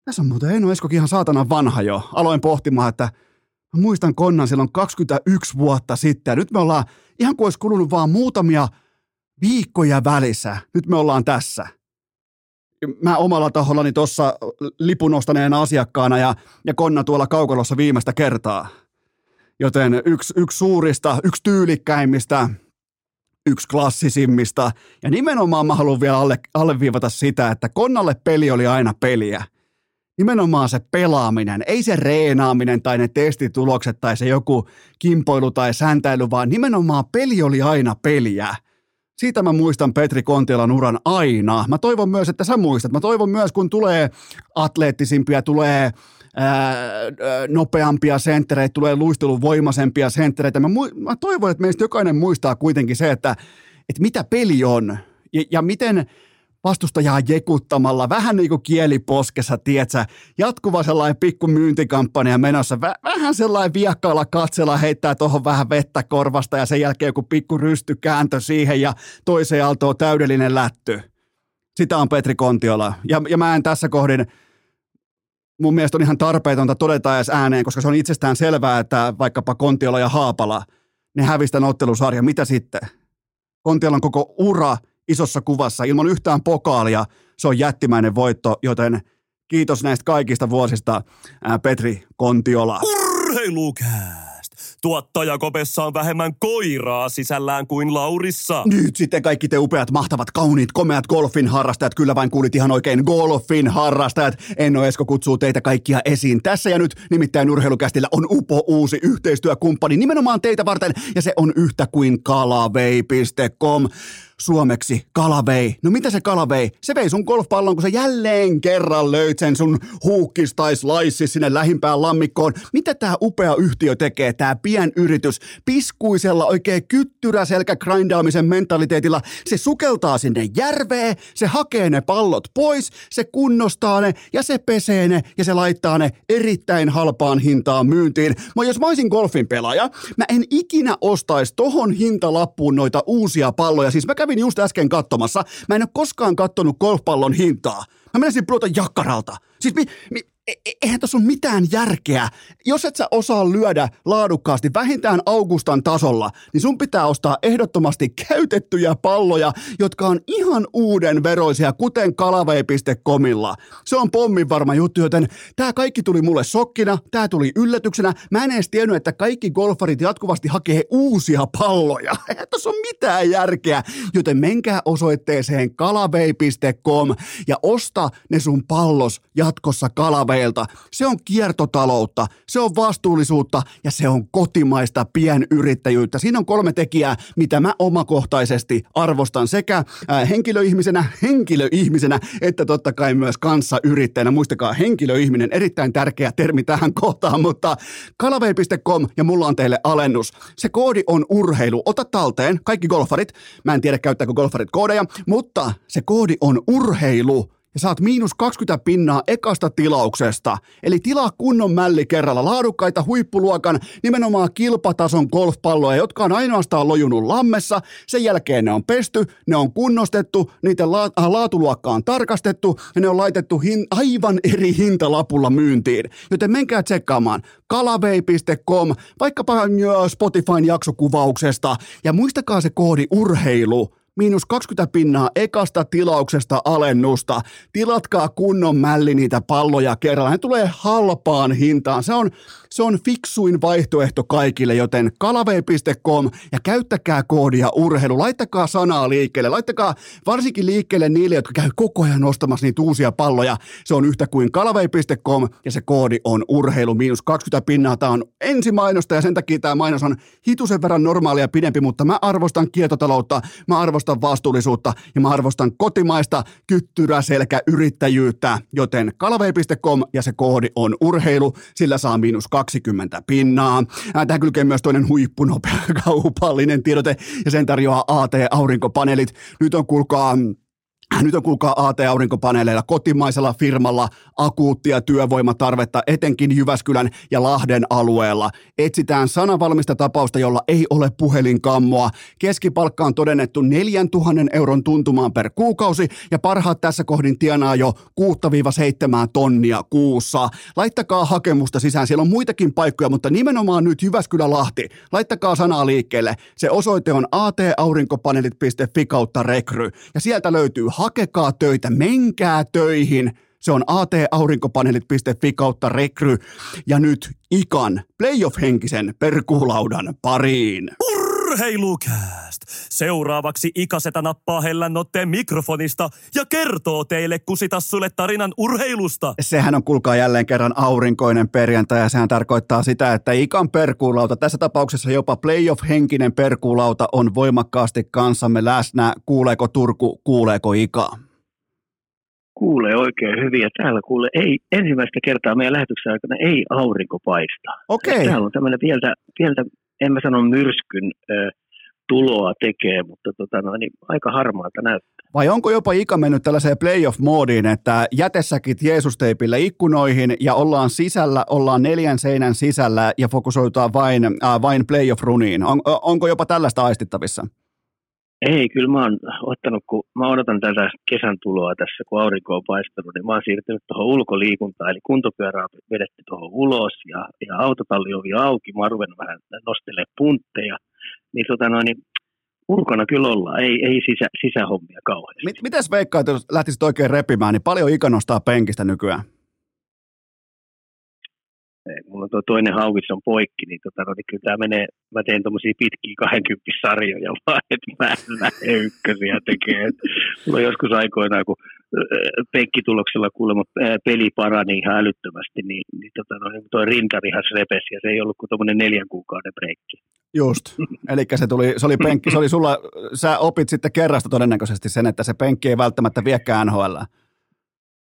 tässä on muuten Eino Eskokin ihan saatana vanha jo. Aloin pohtimaan, että mä muistan konnan silloin 21 vuotta sitten. Ja nyt me ollaan, ihan kuin olisi kulunut vaan muutamia viikkoja välissä. Nyt me ollaan tässä mä omalla tahollani tuossa lipun ostaneena asiakkaana ja, ja Konna tuolla kaukolossa viimeistä kertaa. Joten yksi, yksi suurista, yksi tyylikkäimmistä, yksi klassisimmista. Ja nimenomaan mä haluan vielä alle, alleviivata sitä, että Konnalle peli oli aina peliä. Nimenomaan se pelaaminen, ei se reenaaminen tai ne testitulokset tai se joku kimpoilu tai säntäily, vaan nimenomaan peli oli aina peliä. Siitä mä muistan Petri Kontiolan uran aina. Mä toivon myös, että sä muistat. Mä toivon myös, kun tulee atleettisimpia, tulee ää, nopeampia senttereitä, tulee luisteluvoimaisempia senttereitä. Mä, mu- mä toivon, että meistä jokainen muistaa kuitenkin se, että, että mitä peli on ja, ja miten – vastustajaa jekuttamalla, vähän niin kuin kieliposkessa, tietsä, jatkuva sellainen pikku myyntikampanja menossa, Vä, vähän sellainen viakkaalla katsella heittää tuohon vähän vettä korvasta ja sen jälkeen joku pikku rystykääntö siihen ja toiseen aaltoon täydellinen lätty. Sitä on Petri Kontiola. Ja, ja mä en tässä kohdin, mun mielestä on ihan tarpeetonta todeta edes ääneen, koska se on itsestään selvää, että vaikkapa Kontiola ja Haapala, ne hävistä ottelusarja. Mitä sitten? Kontiolan koko ura – isossa kuvassa ilman yhtään pokaalia. Se on jättimäinen voitto, joten kiitos näistä kaikista vuosista, Petri Kontiola. Urheilukää! Tuottajakopessa on vähemmän koiraa sisällään kuin Laurissa. Nyt sitten kaikki te upeat, mahtavat, kauniit, komeat golfin harrastajat. Kyllä vain kuulit ihan oikein golfin harrastajat. Enno Esko kutsuu teitä kaikkia esiin tässä ja nyt. Nimittäin urheilukästillä on upo uusi yhteistyökumppani nimenomaan teitä varten. Ja se on yhtä kuin kalavei.com suomeksi kalavei. No mitä se kalavei? Se vei sun golfpallon, kun sä jälleen kerran löyt sen sun huukkis tai sliceis sinne lähimpään lammikkoon. Mitä tää upea yhtiö tekee, tää pienyritys, piskuisella oikein kyttyräselkä grindaamisen mentaliteetilla. Se sukeltaa sinne järveen, se hakee ne pallot pois, se kunnostaa ne ja se pesee ne ja se laittaa ne erittäin halpaan hintaan myyntiin. Mä jos mä olisin golfin pelaaja, mä en ikinä ostaisi tohon hintalappuun noita uusia palloja. Siis mä kävin just äsken katsomassa. Mä en ole koskaan kattonut golfpallon hintaa. Mä menisin pudota jakkaralta. Siis mi, mi, E- e- eihän tuossa ole mitään järkeä. Jos et sä osaa lyödä laadukkaasti vähintään Augustan tasolla, niin sun pitää ostaa ehdottomasti käytettyjä palloja, jotka on ihan uuden veroisia, kuten kalavei.comilla. Se on pommin varma juttu, joten tämä kaikki tuli mulle sokkina, tämä tuli yllätyksenä. Mä en edes tiennyt, että kaikki golfarit jatkuvasti hakee uusia palloja. Eihän tuossa ole mitään järkeä, joten menkää osoitteeseen kalavei.com ja osta ne sun pallos jatkossa kalavei kaveilta. Se on kiertotaloutta, se on vastuullisuutta ja se on kotimaista pienyrittäjyyttä. Siinä on kolme tekijää, mitä mä omakohtaisesti arvostan sekä henkilöihmisenä, henkilöihmisenä, että totta kai myös kanssayrittäjänä. Muistakaa, henkilöihminen, erittäin tärkeä termi tähän kohtaan, mutta kalavei.com ja mulla on teille alennus. Se koodi on urheilu. Ota talteen, kaikki golfarit. Mä en tiedä käyttääkö golfarit koodeja, mutta se koodi on urheilu ja saat miinus 20 pinnaa ekasta tilauksesta. Eli tilaa kunnon mälli kerralla laadukkaita huippuluokan nimenomaan kilpatason golfpalloja, jotka on ainoastaan lojunut lammessa. Sen jälkeen ne on pesty, ne on kunnostettu, niiden la- äh, laatuluokka on tarkastettu ja ne on laitettu hin- aivan eri hintalapulla myyntiin. Joten menkää tsekkaamaan kalavei.com, vaikkapa Spotifyn jaksokuvauksesta ja muistakaa se koodi urheilu miinus 20 pinnaa ekasta tilauksesta alennusta. Tilatkaa kunnon mälli niitä palloja kerralla. Ne tulee halpaan hintaan. Se on, se on fiksuin vaihtoehto kaikille, joten kalave.com ja käyttäkää koodia urheilu. Laittakaa sanaa liikkeelle. Laittakaa varsinkin liikkeelle niille, jotka käy koko ajan nostamassa niitä uusia palloja. Se on yhtä kuin kalave.com ja se koodi on urheilu miinus 20 pinnaa. Tämä on ensimainosta ja sen takia tämä mainos on hitusen verran normaalia pidempi, mutta mä arvostan kiertotaloutta, mä arvostan vastuullisuutta ja mä arvostan kotimaista kyttyräselkäyrittäjyyttä, joten kalave.com ja se koodi on urheilu, sillä saa miinus 20 pinnaa. Tähän kylkee myös toinen huippunopea kaupallinen tiedote ja sen tarjoaa AT-aurinkopaneelit. Nyt on kuulkaa nyt on kuulkaa AT-aurinkopaneeleilla kotimaisella firmalla akuuttia työvoimatarvetta etenkin Jyväskylän ja Lahden alueella. Etsitään sanavalmista tapausta, jolla ei ole puhelinkammoa. Keskipalkka on todennettu 4000 euron tuntumaan per kuukausi ja parhaat tässä kohdin tienaa jo 6-7 tonnia kuussa. Laittakaa hakemusta sisään, siellä on muitakin paikkoja, mutta nimenomaan nyt Jyväskylä-Lahti. Laittakaa sanaa liikkeelle. Se osoite on ataurinkopaneelit.fi kautta rekry ja sieltä löytyy hakekaa töitä, menkää töihin. Se on ataurinkopaneelit.fi kautta rekry. Ja nyt ikan playoff-henkisen perkuulaudan pariin. Urheilukääst! Seuraavaksi Ikasetä nappaa hellän otteen mikrofonista ja kertoo teille kusitassulle tarinan urheilusta. Sehän on kuulkaa jälleen kerran aurinkoinen perjantai ja sehän tarkoittaa sitä, että ikan perkuulauta, tässä tapauksessa jopa playoff-henkinen perkuulauta on voimakkaasti kanssamme läsnä. Kuuleeko Turku, kuuleeko Ika? Kuulee oikein hyvin ja täällä kuulee ei, ensimmäistä kertaa meidän lähetyksen aikana ei aurinko paista. Okei. Okay. Täällä on tämmöinen pientä, pientä, en mä sano myrskyn ö, tuloa tekee, mutta tota, no, niin aika harmaalta näyttää. Vai onko jopa Ika mennyt tällaiseen playoff-moodiin, että jätesäkit Jeesusteipille ikkunoihin ja ollaan sisällä, ollaan neljän seinän sisällä ja fokusoitaan vain, äh, vain playoff-runiin? On, onko jopa tällaista aistittavissa? Ei, kyllä mä oon ottanut, kun mä odotan tätä kesän tuloa tässä, kun aurinko on paistanut, niin mä oon siirtynyt tuohon ulkoliikuntaan, eli kuntopyörää on vedetty tuohon ulos ja, ja autotalliovi auki, mä oon ruvennut vähän nostelemaan puntteja, niin, tota noin, niin ulkona kyllä ollaan, ei, ei sisä, sisähommia kauheasti. Mit, mites veikkaat, jos lähtisit oikein repimään, niin paljon Ika nostaa penkistä nykyään? mulla on tuo toinen hauvis on poikki, niin, tota, no, niin kyllä tämä menee, mä teen tuommoisia pitkiä 20 sarjoja vaan, että mä en lähde ykkösiä tekee. mulla on joskus aikoinaan, kun penkkituloksella kuulemma peli parani ihan älyttömästi, niin, niin tota, no, niin toi rintarihas repesi ja se ei ollut kuin tuommoinen neljän kuukauden breikki. Just, eli se, tuli, se oli penkki, se oli sulla, sä opit sitten kerrasta todennäköisesti sen, että se penkki ei välttämättä viekään NHL.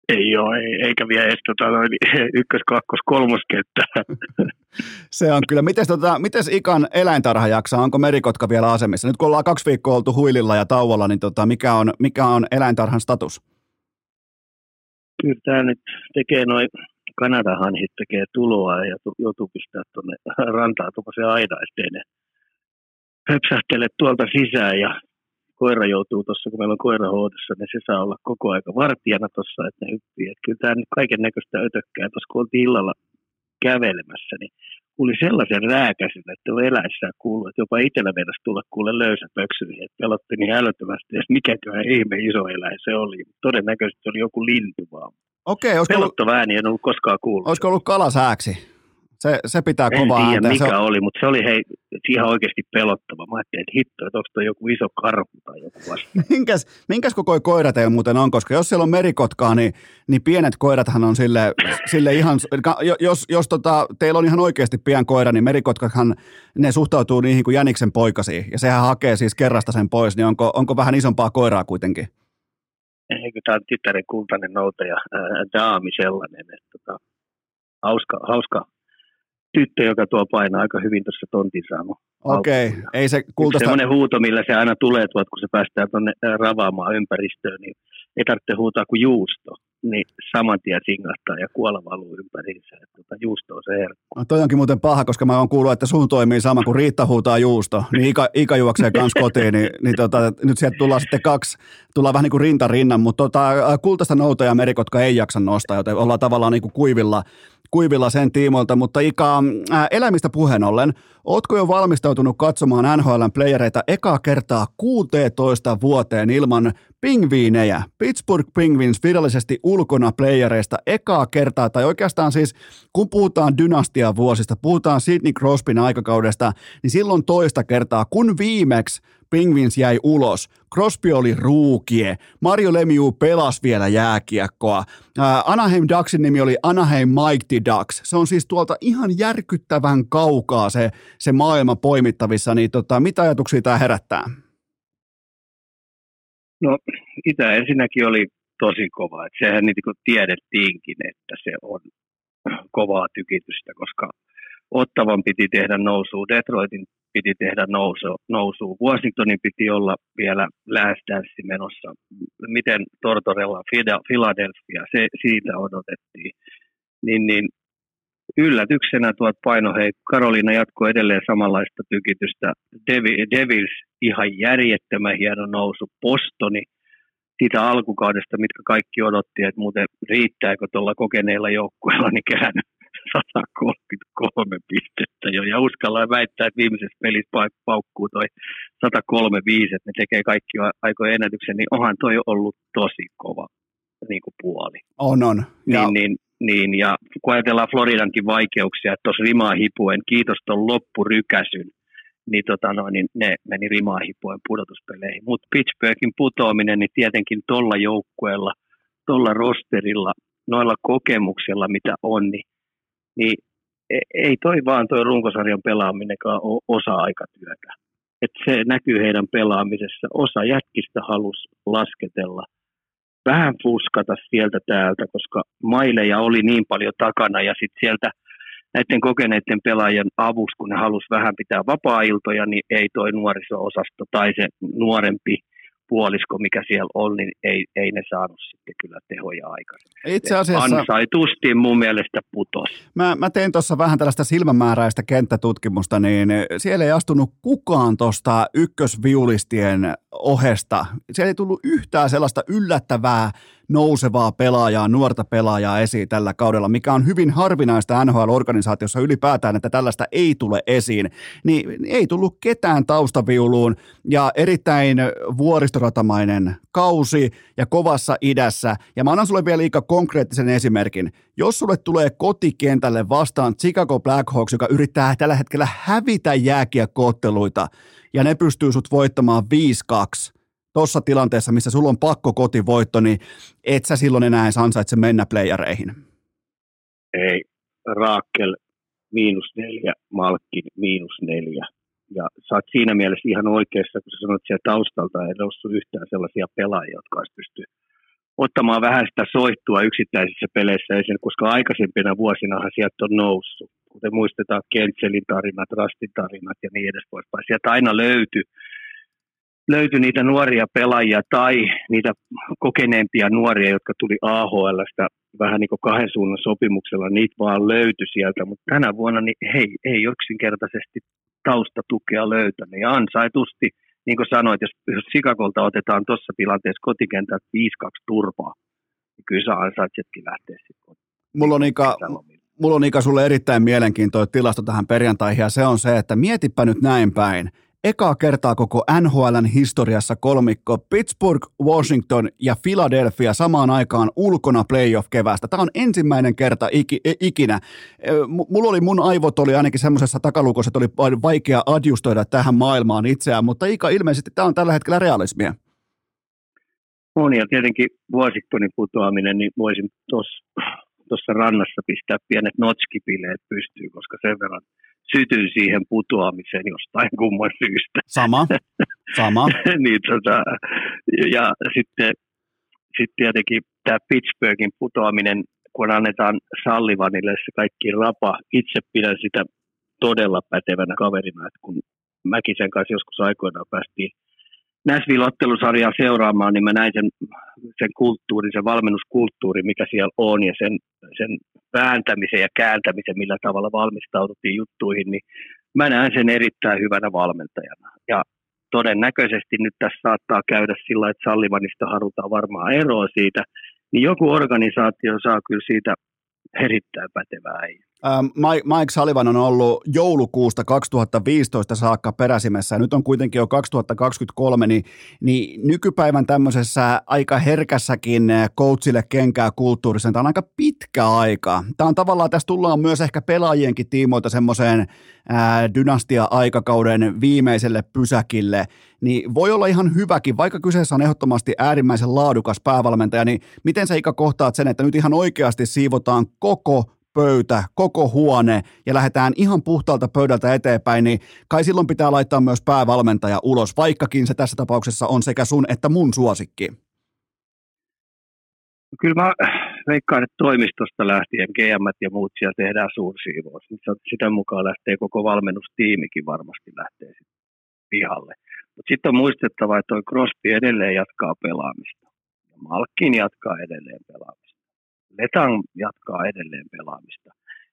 Ei ole, ei, eikä vie edes tota, noin, ykkös, kakkos, kolmoskenttää. Se on kyllä. Mites, tota, mites Ikan eläintarha jaksaa? Onko merikotka vielä asemissa? Nyt kun ollaan kaksi viikkoa oltu huililla ja tauolla, niin tota, mikä, on, mikä on eläintarhan status? Kyllä tämä nyt tekee noin Kanadahanhit tekee tuloa ja joutuu pistää tuonne rantaan tuommoisen aina, ettei ne höpsähtele tuolta sisään ja koira joutuu tuossa, kun meillä on koira hoidossa, niin se saa olla koko aika vartijana tuossa, että ne hyppii. Että kyllä tämä nyt kaiken näköistä ötökkää. Tuossa kun oltiin illalla kävelemässä, niin kuuli sellaisen rääkäisen, että on eläissään kuullut, että jopa itsellä verrasi tulla kuule löysä pöksyihin, että pelotti niin älyttömästi, että mikäköhän ihme iso eläin se oli. Todennäköisesti se oli joku lintu vaan. Okei, olisiko Pelottava ääni, en ollut koskaan kuullut. Olisiko ollut kalasääksi? Se, se pitää En kovaa tiedä ääntä. mikä Se on, oli, mutta se oli hei, ihan oikeasti pelottava. Mä ajattelin, että hitto, että onko joku iso karhu tai joku vasta. minkäs, minkäs koko koira teillä muuten on? Koska jos siellä on merikotkaa, niin, niin pienet koirathan on sille, sille ihan, jos, jos tota, teillä on ihan oikeasti pien koira, niin merikotkathan, ne suhtautuu niihin kuin jäniksen poikasiin. Ja sehän hakee siis kerrasta sen pois, niin onko, onko vähän isompaa koiraa kuitenkin? Eikö tämä tyttären kultainen noutaja, ää, daami sellainen, että tota, hauska, hauska tyttö, joka tuo painaa aika hyvin tuossa tontin saanut. Okei, alkuun. ei se kultaista... semmoinen huuto, millä se aina tulee, tuot, kun se päästään tuonne ravaamaan ympäristöön, niin ei tarvitse huutaa kuin juusto. Niin saman tien singahtaa ja kuola valuu ympäriinsä. Että tota, juusto on se herkku. No, toi onkin muuten paha, koska mä oon kuullut, että sun toimii sama kuin Riitta huutaa juusto, niin Ika, Ika juoksee kans kotiin, niin, niin tota, nyt sieltä tullaan sitten kaksi, tullaan vähän niin kuin rinta rinnan, mutta tota, kultaista noutoja merikotka ei jaksa nostaa, joten ollaan tavallaan niin kuin kuivilla, kuivilla sen tiimoilta, mutta Ika, ää, elämistä puheen ollen, ootko jo valmistautunut katsomaan NHLn playereita ekaa kertaa 16 vuoteen ilman pingviinejä? Pittsburgh Penguins virallisesti ulkona playereista ekaa kertaa, tai oikeastaan siis kun puhutaan dynastian vuosista, puhutaan Sidney Crosbyn aikakaudesta, niin silloin toista kertaa, kun viimeksi Penguins jäi ulos. Crosby oli ruukie. Mario Lemieux pelasi vielä jääkiekkoa. Ää, Anaheim Ducksin nimi oli Anaheim Mighty Ducks. Se on siis tuolta ihan järkyttävän kaukaa se, se maailma poimittavissa. Niin tota, mitä ajatuksia tämä herättää? No, Itä ensinnäkin oli tosi kova. Et sehän niin kuin tiedettiinkin, että se on kovaa tykitystä, koska Ottavan piti tehdä nousu, Detroitin piti tehdä nousu, nousu. Washingtonin piti olla vielä last dance menossa. Miten Tortorella, Philadelphia, se, siitä odotettiin. Niin, niin yllätyksenä tuot paino, hei, Karoliina jatkoi edelleen samanlaista tykitystä. Devi- Devils ihan järjettömän hieno nousu. Postoni siitä alkukaudesta, mitkä kaikki odotti, että muuten riittääkö tuolla kokeneilla joukkueilla, niin käynyt 133 pistettä jo. Ja uskallan väittää, että viimeisessä pelissä pauk- paukkuu toi 135, että ne tekee kaikki aikojen ennätyksen, niin onhan toi ollut tosi kova niin kuin puoli. On, on. Ja, Niin, niin, niin, ja kun ajatellaan Floridankin vaikeuksia, että tuossa rimaa hipuen, kiitos tuon loppurykäsyn, niin, tota no, niin ne meni rimaa hipuen pudotuspeleihin. Mutta Pittsburghin putoaminen, niin tietenkin tuolla joukkueella, tuolla rosterilla, noilla kokemuksilla, mitä on, niin, niin e- ei toi vaan toi runkosarjan pelaaminenkaan ole osa-aikatyötä. Et se näkyy heidän pelaamisessa. Osa jätkistä halusi lasketella vähän fuskata sieltä täältä, koska maileja oli niin paljon takana ja sitten sieltä näiden kokeneiden pelaajien avus, kun ne halusi vähän pitää vapaa-iltoja, niin ei toi nuoriso-osasto tai se nuorempi puolisko, mikä siellä on, niin ei, ei ne saanut sitten kyllä tehoja aikaisemmin. Itse asiassa Ansaitusti mun mielestä putos. mä, mä tein tuossa vähän tällaista silmämääräistä kenttätutkimusta, niin siellä ei astunut kukaan tuosta ykkösviulistien ohesta. Siellä ei tullut yhtään sellaista yllättävää nousevaa pelaajaa, nuorta pelaajaa esiin tällä kaudella, mikä on hyvin harvinaista NHL-organisaatiossa ylipäätään, että tällaista ei tule esiin. Niin ei tullut ketään taustaviuluun ja erittäin vuoristoratamainen kausi ja kovassa idässä. Ja mä annan sulle vielä liikaa konkreettisen esimerkin. Jos sulle tulee kotikentälle vastaan Chicago Blackhawks, joka yrittää tällä hetkellä hävitä jääkiekkootteluita, ja ne pystyy sut voittamaan 5-2, tuossa tilanteessa, missä sulla on pakko kotivoitto, niin et sä silloin enää edes ansaitse mennä playereihin. Ei, Raakkel miinus neljä, Malkkin miinus neljä. Ja sä oot siinä mielessä ihan oikeassa, kun sä sanot siellä taustalta, ei noussut yhtään sellaisia pelaajia, jotka olisi pysty ottamaan vähän sitä soittua yksittäisissä peleissä esiin, koska aikaisempina vuosinahan sieltä on noussut. Kuten muistetaan Kentselin tarinat, Rastin tarinat ja niin edes poispäin. Sieltä aina löytyi löytyi niitä nuoria pelaajia tai niitä kokeneempia nuoria, jotka tuli AHLstä vähän niin kuin kahden suunnan sopimuksella, niitä vaan löytyi sieltä, mutta tänä vuonna niin hei, ei yksinkertaisesti taustatukea löytänyt. Ja ansaitusti niin kuin sanoit, jos, jos Chicagolta otetaan tuossa tilanteessa kotikentältä 5-2 turpaa, niin kyllä sä ansaitsetkin lähteä sitten. Mulla on Ika, mulla on Ika sulle erittäin mielenkiintoinen tilasto tähän perjantaihin ja se on se, että mietipä nyt näin päin – ekaa kertaa koko NHLn historiassa kolmikko Pittsburgh, Washington ja Philadelphia samaan aikaan ulkona playoff-kevästä. Tämä on ensimmäinen kerta iki, e, ikinä. Mulla oli, mun aivot oli ainakin semmoisessa takalukossa, että oli vaikea adjustoida tähän maailmaan itseään, mutta Ika ilmeisesti tämä on tällä hetkellä realismia. On ja tietenkin Washingtonin putoaminen, niin voisin tuossa rannassa pistää pienet notskipileet pystyyn, koska sen verran – sytyn siihen putoamiseen jostain kumman syystä. Sama, sama. niin, tota, ja sitten, sitten tietenkin tämä Pittsburghin putoaminen, kun annetaan Sallivanille se kaikki rapa, itse pidän sitä todella pätevänä kaverina, että kun Mäkisen kanssa joskus aikoinaan päästiin Näsville-ottelusarjaa seuraamaan, niin mä näin sen, sen kulttuurin, sen valmennuskulttuuri, mikä siellä on, ja sen, sen vääntämisen ja kääntämisen, millä tavalla valmistauduttiin juttuihin, niin mä näen sen erittäin hyvänä valmentajana. Ja todennäköisesti nyt tässä saattaa käydä sillä, että Sallivanista halutaan varmaan eroa siitä, niin joku organisaatio saa kyllä siitä erittäin pätevää äijä. Ähm, Mike Sullivan on ollut joulukuusta 2015 saakka peräsimessä. Nyt on kuitenkin jo 2023, niin, niin nykypäivän tämmöisessä aika herkässäkin coachille kenkää kulttuurissa, tämä on aika pitkä aika. Tämä on tavallaan, tässä tullaan myös ehkä pelaajienkin tiimoilta semmoiseen dynastia-aikakauden viimeiselle pysäkille, niin voi olla ihan hyväkin, vaikka kyseessä on ehdottomasti äärimmäisen laadukas päävalmentaja, niin miten sä Ika kohtaat sen, että nyt ihan oikeasti siivotaan koko pöytä, koko huone ja lähdetään ihan puhtaalta pöydältä eteenpäin, niin kai silloin pitää laittaa myös päävalmentaja ulos, vaikkakin se tässä tapauksessa on sekä sun että mun suosikki. Kyllä mä veikkaan, että toimistosta lähtien GM ja muut siellä tehdään suursiivous. Sitä mukaan lähtee koko valmennustiimikin varmasti lähtee pihalle. Mutta sitten on muistettava, että toi Crosby edelleen jatkaa pelaamista. Ja Malkin jatkaa edelleen pelaamista. Letang jatkaa edelleen pelaamista.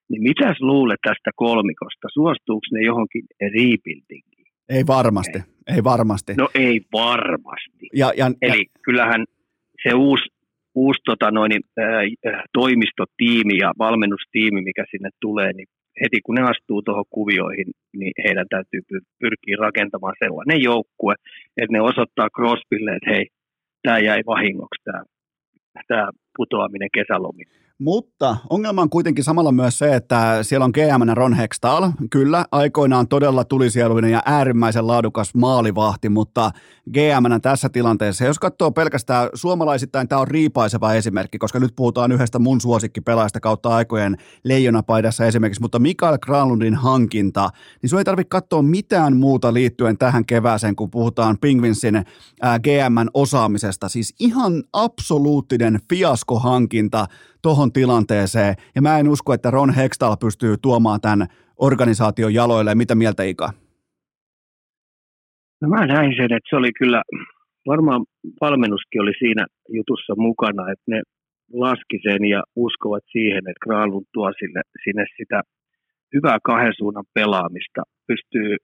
Niin mitäs luulet tästä kolmikosta? Suostuuko ne johonkin rebuildingiin? Ei varmasti, ei, ei varmasti. No ei varmasti. Ja, ja, Eli ja... kyllähän se uusi, uusi tota noin, äh, toimistotiimi ja valmennustiimi, mikä sinne tulee, niin heti kun ne astuu tuohon kuvioihin, niin heidän täytyy pyrkiä rakentamaan sellainen joukkue, että ne osoittaa Crosbylle, että hei, tämä jäi vahingoksi tämä, tämä putoaminen kesälomille. Mutta ongelma on kuitenkin samalla myös se, että siellä on GM Ron Hextall. Kyllä, aikoinaan todella tulisieluinen ja äärimmäisen laadukas maalivahti, mutta GM tässä tilanteessa, jos katsoo pelkästään suomalaisittain, tämä on riipaiseva esimerkki, koska nyt puhutaan yhdestä mun suosikkipelaajasta kautta aikojen leijonapaidassa esimerkiksi, mutta Mikael Granlundin hankinta, niin sun ei tarvitse katsoa mitään muuta liittyen tähän kevääseen, kun puhutaan Pingvinsin GMn osaamisesta. Siis ihan absoluuttinen fiaskohankinta tohon tilanteeseen, ja mä en usko, että Ron Hextall pystyy tuomaan tämän organisaation jaloille. Mitä mieltä Ika? No mä näin sen, että se oli kyllä, varmaan valmennuskin oli siinä jutussa mukana, että ne laski sen ja uskovat siihen, että Graalun tuo sille, sinne sitä hyvää kahden suunnan pelaamista, pystyy,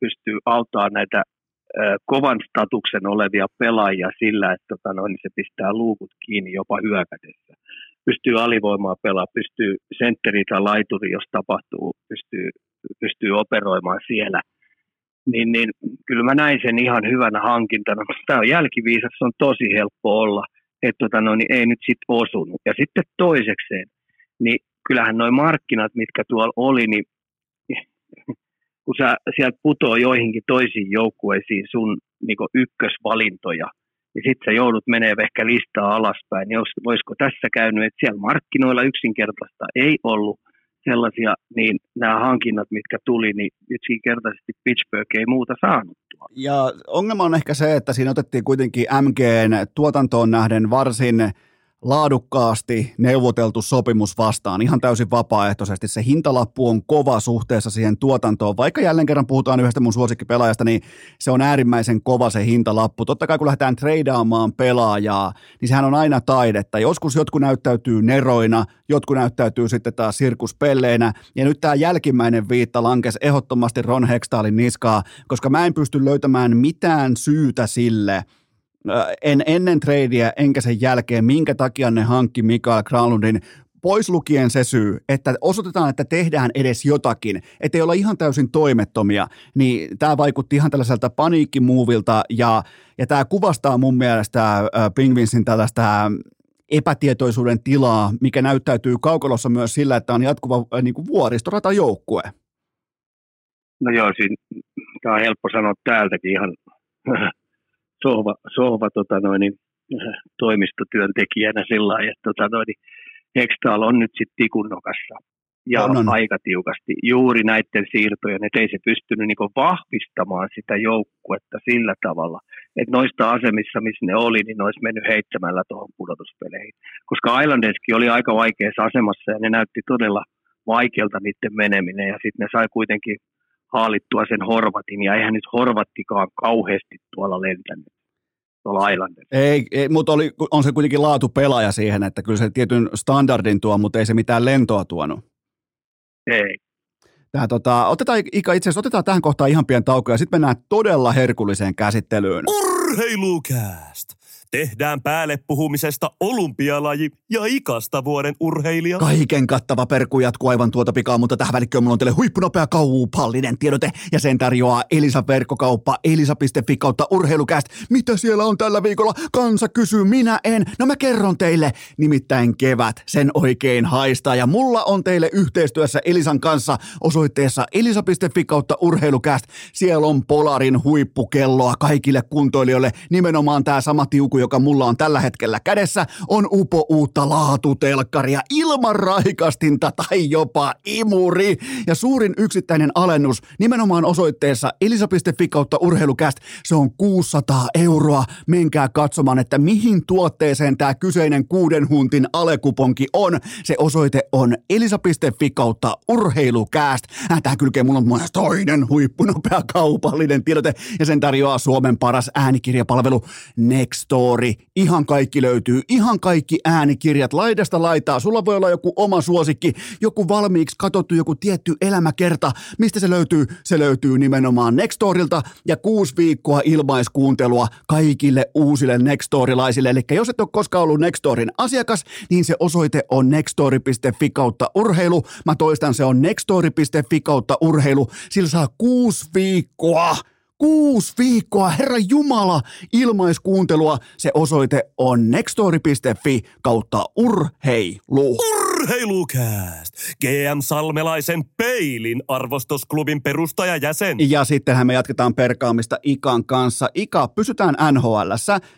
pystyy auttamaan näitä kovan statuksen olevia pelaajia sillä, että tota noin, se pistää luukut kiinni jopa hyökätessä pystyy alivoimaa pelaamaan, pystyy sentteri tai laituri, jos tapahtuu, pystyy, pystyy operoimaan siellä. Niin, niin kyllä mä näin sen ihan hyvänä hankintana. Tämä on jälkiviisas, on tosi helppo olla, että tota, no, niin ei nyt sitten osunut. Ja sitten toisekseen, niin kyllähän nuo markkinat, mitkä tuolla oli, niin kun sä sieltä putoo joihinkin toisiin joukkueisiin sun niin ykkösvalintoja – niin sitten sä joudut menee ehkä listaa alaspäin. Jos, olisiko tässä käynyt, että siellä markkinoilla yksinkertaista ei ollut sellaisia, niin nämä hankinnat, mitkä tuli, niin yksinkertaisesti Pittsburgh ei muuta saanut. Ja ongelma on ehkä se, että siinä otettiin kuitenkin MGn tuotantoon nähden varsin laadukkaasti neuvoteltu sopimus vastaan ihan täysin vapaaehtoisesti. Se hintalappu on kova suhteessa siihen tuotantoon. Vaikka jälleen kerran puhutaan yhdestä mun suosikkipelaajasta, niin se on äärimmäisen kova se hintalappu. Totta kai kun lähdetään treidaamaan pelaajaa, niin sehän on aina taidetta. Joskus jotkut näyttäytyy neroina, jotkut näyttäytyy sitten taas sirkuspelleinä. Ja nyt tämä jälkimmäinen viitta lankes ehdottomasti Ron Hextaalin niskaa, koska mä en pysty löytämään mitään syytä sille, en ennen treidiä enkä sen jälkeen, minkä takia ne hankki Mikael Granlundin pois lukien se syy, että osoitetaan, että tehdään edes jotakin, ettei olla ihan täysin toimettomia, niin tämä vaikutti ihan tällaiselta paniikkimuuvilta ja, ja tämä kuvastaa mun mielestä Pingvinsin tällaista epätietoisuuden tilaa, mikä näyttäytyy kaukolossa myös sillä, että on jatkuva niin kuin vuoristorata joukkue. No joo, siinä, tämä on helppo sanoa täältäkin ihan sohva, sohva tota noin, niin, toimistotyöntekijänä sillä lailla, että tota noin, Hextall on nyt sitten tikunnokassa ja on, on. aika tiukasti juuri näiden siirtojen, että ei se pystynyt niin vahvistamaan sitä joukkuetta sillä tavalla, että noista asemissa, missä ne oli, niin ne olisi mennyt heittämällä tuohon pudotuspeleihin. Koska Islanderskin oli aika vaikeassa asemassa ja ne näytti todella vaikealta niiden meneminen ja sitten ne sai kuitenkin haalittua sen Horvatin, ja eihän nyt Horvattikaan kauheasti tuolla lentänyt tuolla. Ei, ei mutta oli, on se kuitenkin laatu pelaaja siihen, että kyllä se tietyn standardin tuo, mutta ei se mitään lentoa tuonut. Ei. Tää, tota, otetaan, Ika, itse asiassa otetaan tähän kohtaan ihan pieni tauko ja sitten mennään todella herkulliseen käsittelyyn. Urheilukääst! Tehdään päälle puhumisesta olympialaji ja ikasta vuoden urheilija. Kaiken kattava perku jatkuu aivan tuota pikaa, mutta tähän välikköön mulla on teille huippunopea kaupallinen tiedote ja sen tarjoaa Elisa verkkokauppa elisa.fi kautta urheilukäst. Mitä siellä on tällä viikolla? Kansa kysyy, minä en. No mä kerron teille. Nimittäin kevät, sen oikein haistaa ja mulla on teille yhteistyössä Elisan kanssa osoitteessa elisa.fi kautta urheilukäst. Siellä on Polarin huippukelloa kaikille kuntoilijoille. Nimenomaan tämä sama tiuku, joka mulla on tällä hetkellä kädessä, on upo uutta laatutelkkaria ilman raikastinta tai jopa imuri. Ja suurin yksittäinen alennus nimenomaan osoitteessa elisa.fi kautta urheilukäst, se on 600 euroa. Menkää katsomaan, että mihin tuotteeseen tämä kyseinen kuuden huntin alekuponki on. Se osoite on elisa.fi kautta urheilukäst. Äh, Tämä kylkee mulla on toinen huippunopea kaupallinen tiedote ja sen tarjoaa Suomen paras äänikirjapalvelu Nextdoor Story, ihan kaikki löytyy, ihan kaikki äänikirjat laidasta laitaa. Sulla voi olla joku oma suosikki, joku valmiiksi katsottu, joku tietty elämäkerta. Mistä se löytyy? Se löytyy nimenomaan Nextorilta ja kuusi viikkoa ilmaiskuuntelua kaikille uusille Nextorilaisille. Eli jos et ole koskaan ollut Nextorin asiakas, niin se osoite on nextori.fi kautta urheilu. Mä toistan, se on nextori.fi kautta urheilu. Sillä saa kuusi viikkoa Kuusi viikkoa, herra Jumala, ilmaiskuuntelua. Se osoite on nextory.fi kautta urheilu. Urheilukääst! GM Salmelaisen Peilin arvostusklubin perustajajäsen. Ja sittenhän me jatketaan perkaamista Ikan kanssa. Ika, pysytään nhl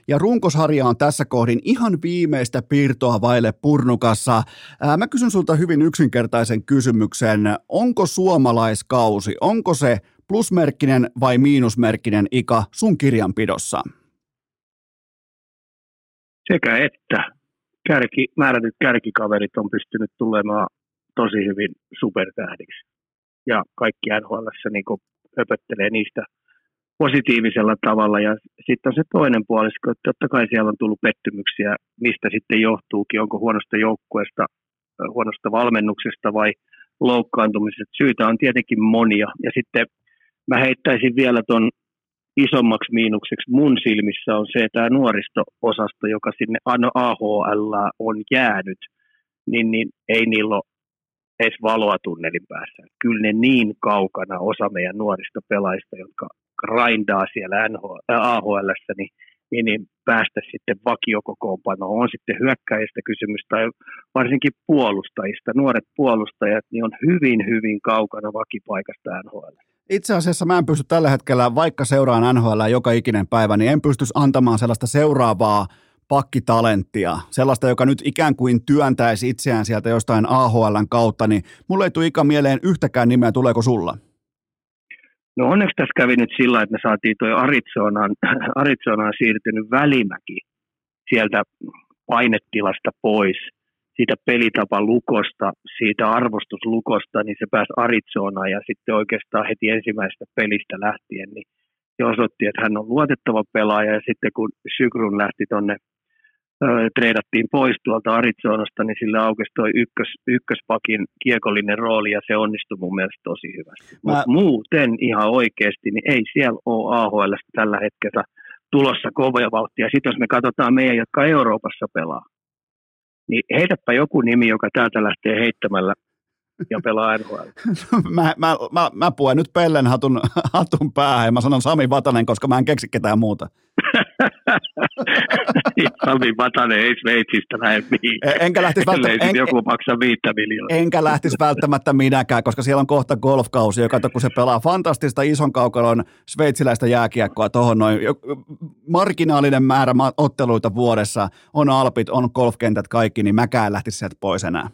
ja runkosarja on tässä kohdin ihan viimeistä piirtoa vaille purnukassa. Ää, mä kysyn sulta hyvin yksinkertaisen kysymyksen. Onko suomalaiskausi, onko se plusmerkkinen vai miinusmerkkinen Ika sun kirjanpidossa? Sekä että. Kärki, määrätyt kärkikaverit on pystynyt tulemaan tosi hyvin supertähdiksi. Ja kaikki NHL niin höpöttelee niistä positiivisella tavalla. Ja sitten on se toinen puolisko, että totta kai siellä on tullut pettymyksiä, mistä sitten johtuukin, onko huonosta joukkueesta, huonosta valmennuksesta vai loukkaantumisesta. Syytä on tietenkin monia. Ja sitten mä heittäisin vielä tuon isommaksi miinukseksi mun silmissä on se, tämä nuoristo-osasto, joka sinne AHL on jäänyt, niin, niin ei niillä ole edes valoa tunnelin päässä. Kyllä ne niin kaukana osa meidän nuorista pelaajista, jotka grindaa siellä NHL, AHL, niin, niin, niin päästä sitten vakiokokoonpanoon. On sitten hyökkäistä kysymys tai varsinkin puolustajista. Nuoret puolustajat niin on hyvin, hyvin kaukana vakipaikasta NHL. Itse asiassa mä en pysty tällä hetkellä, vaikka seuraan NHL joka ikinen päivä, niin en pysty antamaan sellaista seuraavaa pakkitalenttia, sellaista, joka nyt ikään kuin työntäisi itseään sieltä jostain AHLn kautta, niin mulle ei tule ikä mieleen yhtäkään nimeä, tuleeko sulla? No onneksi tässä kävi nyt sillä, että me saatiin tuo Arizonaan, Arizonaan siirtynyt välimäki sieltä painetilasta pois, siitä pelitapan lukosta, siitä arvostuslukosta, niin se pääsi Arizonaan ja sitten oikeastaan heti ensimmäisestä pelistä lähtien, niin se osoitti, että hän on luotettava pelaaja ja sitten kun Sykrun lähti tuonne treidattiin pois tuolta Arizonasta, niin sillä aukesi toi ykkös, ykköspakin kiekollinen rooli ja se onnistui mun mielestä tosi hyvästi. Mä... Mutta muuten ihan oikeasti, niin ei siellä ole AHL tällä hetkellä tulossa kovia vauhtia. Sitten jos me katsotaan meidän, jotka Euroopassa pelaa, niin heitäpä joku nimi, joka täältä lähtee heittämällä ja pelaa NHL. mä, mä, mä, mä puen nyt Pellen hatun, hatun päähän ja mä sanon Sami Vatanen, koska mä en keksi ketään muuta. Sami Vatanen ei Sveitsistä lähde mihin. E, enkä lähtisi välttämättä, en, joku maksaa viittä miljoonaa. Enkä lähtisi välttämättä minäkään, koska siellä on kohta golfkausi, joka kun se pelaa fantastista ison kaukalon sveitsiläistä jääkiekkoa tuohon noin marginaalinen määrä otteluita vuodessa, on alpit, on golfkentät kaikki, niin mäkään lähtisi sieltä pois enää.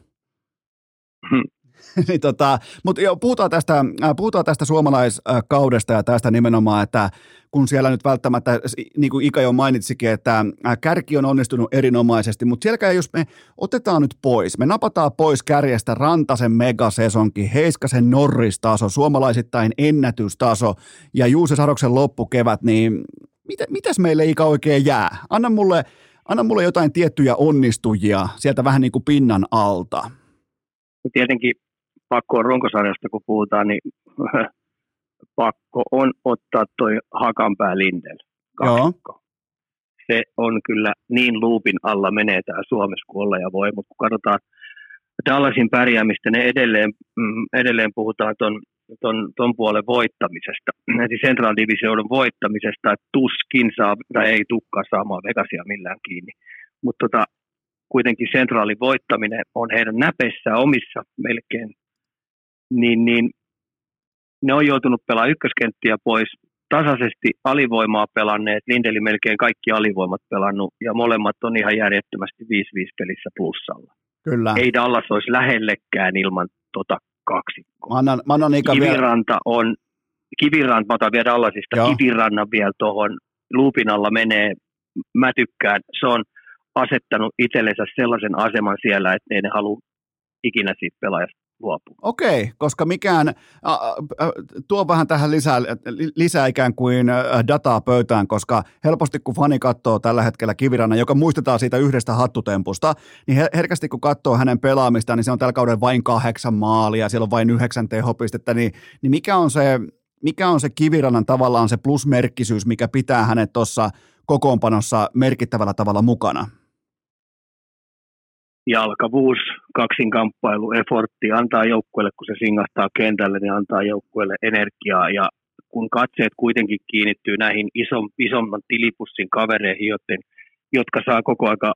Hmm. niin tota, mutta jo, puhutaan, tästä, äh, puhutaan tästä suomalaiskaudesta ja tästä nimenomaan, että kun siellä nyt välttämättä, niin kuin Ika jo mainitsikin, että äh, kärki on onnistunut erinomaisesti, mutta sielläkään jos me otetaan nyt pois, me napataan pois kärjestä Rantasen megasesonki, Heiskasen Norris-taso, suomalaisittain ennätystaso ja Juuse Saroksen loppukevät, niin mitä, mitäs meille Ika oikein jää? Anna mulle, anna mulle jotain tiettyjä onnistujia sieltä vähän niin kuin pinnan alta. Tietenkin pakko on runkosarjasta, kun puhutaan, niin pakko on ottaa toi Hakanpää Lindel. Kaksikko. Se on kyllä niin luupin alla menee tämä Suomessa kuin olla ja voi, mutta kun katsotaan Dallasin pärjäämistä, ne edelleen, mm, edelleen puhutaan ton, ton, ton puolen voittamisesta, eli Central Divisionin voittamisesta, että tuskin saa, tai ei tukkaa saamaan Vegasia millään kiinni. Mutta tota, kuitenkin Centralin voittaminen on heidän näpeissä omissa melkein niin, niin ne on joutunut pelaamaan ykköskenttiä pois, tasaisesti alivoimaa pelanneet, Lindeli melkein kaikki alivoimat pelannut, ja molemmat on ihan järjettömästi 5-5 pelissä plussalla. Kyllä. Ei Dallas olisi lähellekään ilman tota kaksikkoa. Mä annan, mä annan Kiviranta vielä... on, Kiviranta, mä otan vielä Dallasista, Joo. Kivirannan vielä tuohon luupin alla menee, mä tykkään, se on asettanut itsellensä sellaisen aseman siellä, että ei ne halua ikinä siitä pelaajasta luopua. Okei, koska mikään, äh, äh, tuo vähän tähän lisää, lisää ikään kuin dataa pöytään, koska helposti kun fani katsoo tällä hetkellä Kivirannan, joka muistetaan siitä yhdestä hattutempusta, niin herkästi kun katsoo hänen pelaamistaan, niin se on tällä kaudella vain kahdeksan maalia, siellä on vain yhdeksän tehopistettä, niin, niin mikä on se, mikä on se Kivirannan tavallaan se plusmerkkisyys, mikä pitää hänet tuossa kokoonpanossa merkittävällä tavalla mukana? Jalkavuus, kaksinkamppailu, effortti antaa joukkueelle, kun se singahtaa kentälle, niin antaa joukkueelle energiaa ja kun katseet kuitenkin kiinnittyy näihin ison, isomman tilipussin kavereihin, joten, jotka saa koko aika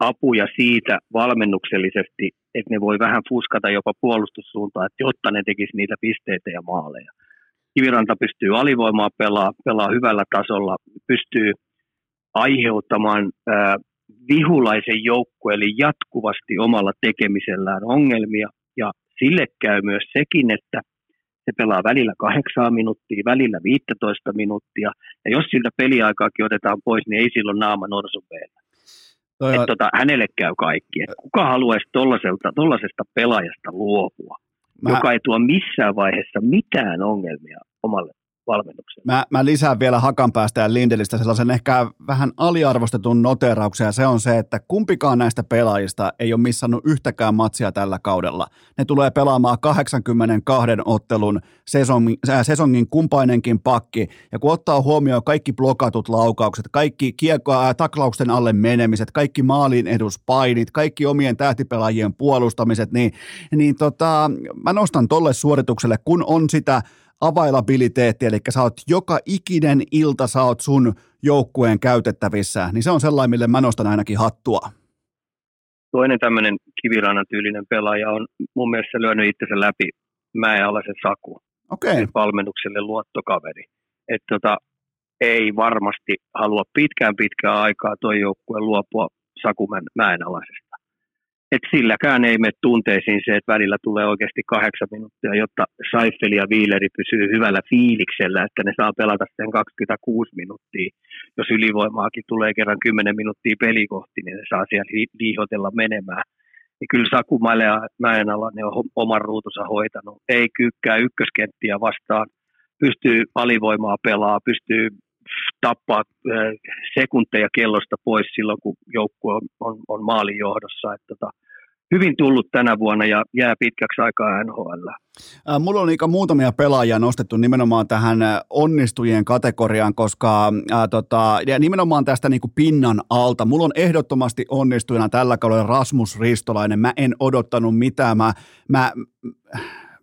apuja siitä valmennuksellisesti, että ne voi vähän fuskata jopa puolustussuuntaan, että jotta ne tekisi niitä pisteitä ja maaleja. Kiviranta pystyy alivoimaa pelaa, pelaa hyvällä tasolla, pystyy aiheuttamaan vihulaisen joukkueelle jatkuvasti omalla tekemisellään ongelmia, ja sille käy myös sekin, että se pelaa välillä kahdeksan minuuttia, välillä 15 minuuttia, ja jos siltä peliaikaakin otetaan pois, niin ei silloin naama on... Et tota, hänelle käy kaikki. Et kuka haluaisi tuollaisesta pelaajasta luopua, Mä... joka ei tuo missään vaiheessa mitään ongelmia omalle valmennuksen. Mä, mä lisään vielä Hakanpäästä ja Lindelistä sellaisen ehkä vähän aliarvostetun noterauksen, ja se on se, että kumpikaan näistä pelaajista ei ole missannut yhtäkään matsia tällä kaudella. Ne tulee pelaamaan 82 ottelun sesongin, äh, sesongin kumpainenkin pakki, ja kun ottaa huomioon kaikki blokatut laukaukset, kaikki kiekkoa, äh, taklausten alle menemiset, kaikki maalin eduspainit, kaikki omien tähtipelaajien puolustamiset, niin, niin tota, mä nostan tolle suoritukselle, kun on sitä availabiliteetti, eli sä oot joka ikinen ilta sä oot sun joukkueen käytettävissä, niin se on sellainen, mille mä nostan ainakin hattua. Toinen tämmöinen kivirannan tyylinen pelaaja on mun mielestä lyönyt itsensä läpi Mäenalaisen Saku. Okei. Okay. Valmennukselle luottokaveri. Että tota, ei varmasti halua pitkään pitkään aikaa toi joukkue luopua Saku Mäenalaisesta. Et silläkään ei mene tunteisiin se, että välillä tulee oikeasti kahdeksan minuuttia, jotta Seifel ja Viileri pysyy hyvällä fiiliksellä, että ne saa pelata sen 26 minuuttia. Jos ylivoimaakin tulee kerran 10 minuuttia pelikohti, niin ne saa siellä liihotella menemään. Niin kyllä Saku Mäenala ne on oman ruutunsa hoitanut. Ei kyykkää ykköskenttiä vastaan, pystyy alivoimaa pelaa, pystyy tappaa sekunteja kellosta pois silloin, kun joukkue on, on, on maalin johdossa. Että tota, hyvin tullut tänä vuonna ja jää pitkäksi aikaa NHL. Mulla on muutamia pelaajia nostettu nimenomaan tähän onnistujien kategoriaan, koska ää, tota, ja nimenomaan tästä niin kuin pinnan alta. Mulla on ehdottomasti onnistujana tällä kaudella Rasmus Ristolainen. Mä en odottanut mitään. Mä, mä,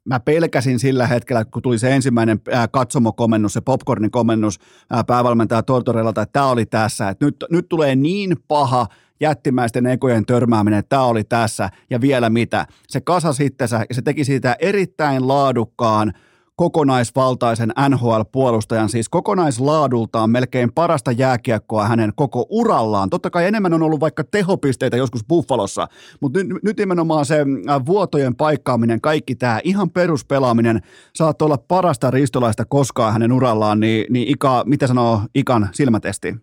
mä pelkäsin sillä hetkellä, kun tuli se ensimmäinen katsomokomennus, se popcornin komennus päävalmentaja Tortorellalta, että tämä oli tässä, että nyt, nyt tulee niin paha jättimäisten ekojen törmääminen, tämä oli tässä ja vielä mitä. Se kasa sitten ja se teki siitä erittäin laadukkaan – kokonaisvaltaisen NHL-puolustajan, siis kokonaislaadultaan melkein parasta jääkiekkoa hänen koko urallaan. Totta kai enemmän on ollut vaikka tehopisteitä joskus Buffalossa, mutta nyt, nyt nimenomaan se vuotojen paikkaaminen, kaikki tämä ihan peruspelaaminen saattoi olla parasta ristolaista koskaan hänen urallaan, niin, niin Ika, mitä sanoo Ikan silmätesti?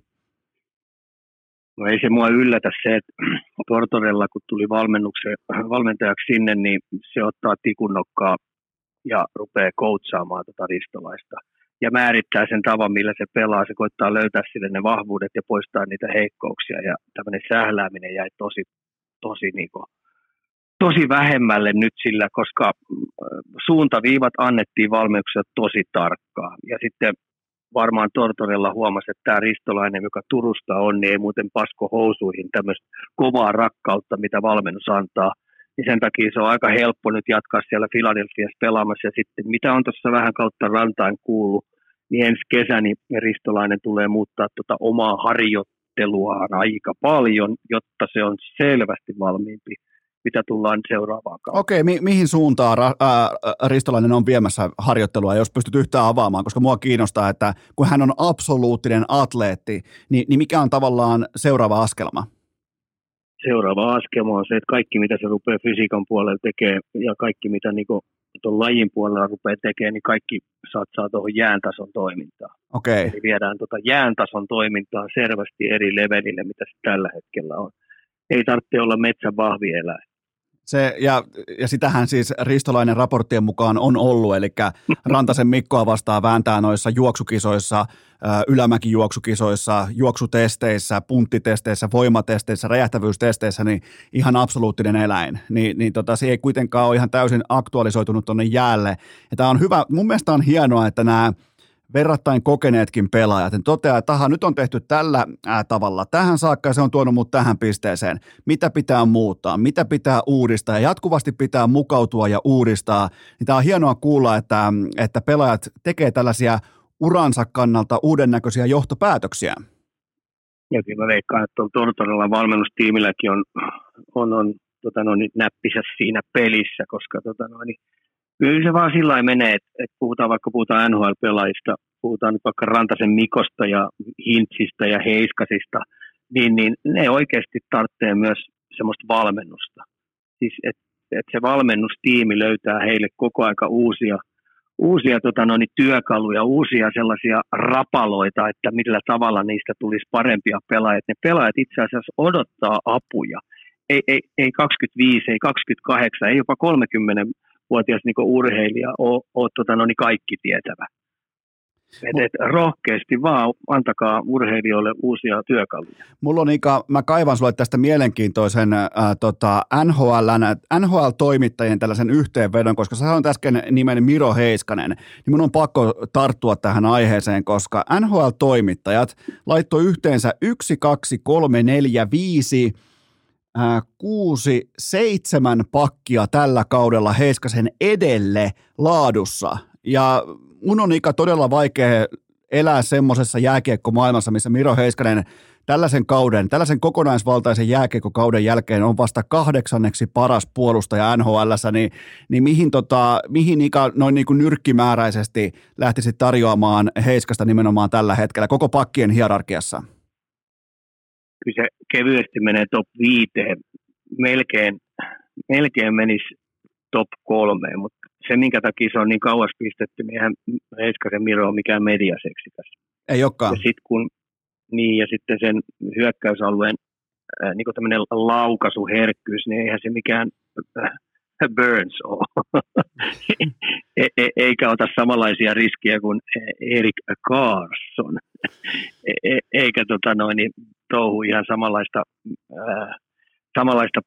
No ei se mua yllätä se, että Tortorella kun tuli valmentajaksi sinne, niin se ottaa tikunnokkaa ja rupeaa koutsaamaan tuota ristolaista. Ja määrittää sen tavan, millä se pelaa. Se koittaa löytää sille ne vahvuudet ja poistaa niitä heikkouksia. Ja tämmöinen sählääminen jäi tosi, tosi, niin kuin, tosi vähemmälle nyt sillä, koska suuntaviivat annettiin valmiuksia tosi tarkkaan. Ja sitten varmaan Tortorella huomasi, että tämä Ristolainen, joka Turusta on, niin ei muuten pasko housuihin tämmöistä kovaa rakkautta, mitä valmennus antaa – niin sen takia se on aika helppo nyt jatkaa siellä Filadelfiassa pelaamassa. Ja sitten mitä on tuossa vähän kautta rantain kuullut, niin ensi kesä niin Ristolainen tulee muuttaa tuota omaa harjoitteluaan aika paljon, jotta se on selvästi valmiimpi mitä tullaan seuraavaan kautta. Okei, mi- mihin suuntaan ra- ää, Ristolainen on viemässä harjoittelua, jos pystyt yhtään avaamaan, koska mua kiinnostaa, että kun hän on absoluuttinen atleetti, niin, niin mikä on tavallaan seuraava askelma? Seuraava askel on se, että kaikki mitä se rupeaa fysiikan puolella tekee ja kaikki mitä niin tuon lajin puolella rupeaa tekemään, niin kaikki satsaa tuohon jääntason toimintaan. Okay. Eli viedään tuota jääntason toimintaa selvästi eri levelille, mitä se tällä hetkellä on. Ei tarvitse olla metsän vahvi eläin. Se, ja, ja sitähän siis Ristolainen raporttien mukaan on ollut, eli Rantasen Mikkoa vastaan vääntää noissa juoksukisoissa, ylämäkijuoksukisoissa, juoksutesteissä, punttitesteissä, voimatesteissä, räjähtävyystesteissä, niin ihan absoluuttinen eläin. Ni, niin tota, se ei kuitenkaan ole ihan täysin aktualisoitunut tuonne jäälle. Ja tämä on hyvä, mun mielestä on hienoa, että nämä verrattain kokeneetkin pelaajat, niin toteaa, että aha, nyt on tehty tällä ää, tavalla tähän saakka ja se on tuonut mut tähän pisteeseen. Mitä pitää muuttaa, mitä pitää uudistaa ja jatkuvasti pitää mukautua ja uudistaa. Niin tämä on hienoa kuulla, että, että pelaajat tekee tällaisia uransa kannalta uuden näköisiä johtopäätöksiä. Ja kyllä veikkaan, että Tortorella valmennustiimilläkin on, on, on tota noin, näppisä siinä pelissä, koska tota noin, Kyllä se vaan sillä menee, että, puhutaan vaikka puhutaan NHL-pelaajista, puhutaan nyt vaikka Rantasen Mikosta ja Hintsistä ja Heiskasista, niin, niin ne oikeasti tarvitsee myös semmoista valmennusta. Siis että et se valmennustiimi löytää heille koko aika uusia, uusia tota noin, työkaluja, uusia sellaisia rapaloita, että millä tavalla niistä tulisi parempia pelaajia. Ne pelaajat itse asiassa odottaa apuja. Ei, ei, ei 25, ei 28, ei jopa 30 vuotias niin urheilija ole, ole tota, no, niin kaikki tietävä. Et, et rohkeasti vaan antakaa urheilijoille uusia työkaluja. Mulla on Ika, mä kaivan sulle tästä mielenkiintoisen äh, tota, NHL, NHL-toimittajien tällaisen yhteenvedon, koska sä sanoit äsken nimen Miro Heiskanen, niin mun on pakko tarttua tähän aiheeseen, koska NHL-toimittajat laittoi yhteensä 1, 2, 3, 4, 5 kuusi, seitsemän pakkia tällä kaudella Heiskasen edelle laadussa. Ja mun on ikä todella vaikea elää semmoisessa jääkiekkomaailmassa, missä Miro Heiskanen tällaisen kauden, tällaisen kokonaisvaltaisen jääkiekkokauden jälkeen on vasta kahdeksanneksi paras puolustaja NHL, niin, niin mihin, tota, mihin Ika noin niin kuin nyrkkimääräisesti lähtisi tarjoamaan Heiskasta nimenomaan tällä hetkellä koko pakkien hierarkiassa? kyllä se kevyesti menee top viiteen melkein melkein menisi top kolmeen, mutta se minkä takia se on niin kauas pistetty, niin eihän Heiskasen Miro ole mikään mediaseksikäs. Ei olekaan. Ja sitten kun, niin ja sitten sen hyökkäysalueen äh, niin tämmöinen laukaisuherkkyys, niin eihän se mikään äh, Burns ole. e- e- eikä ota samanlaisia riskejä kuin Erik Carson. E- eikä tota noin, niin touhu ihan samanlaista, äh, samanlaista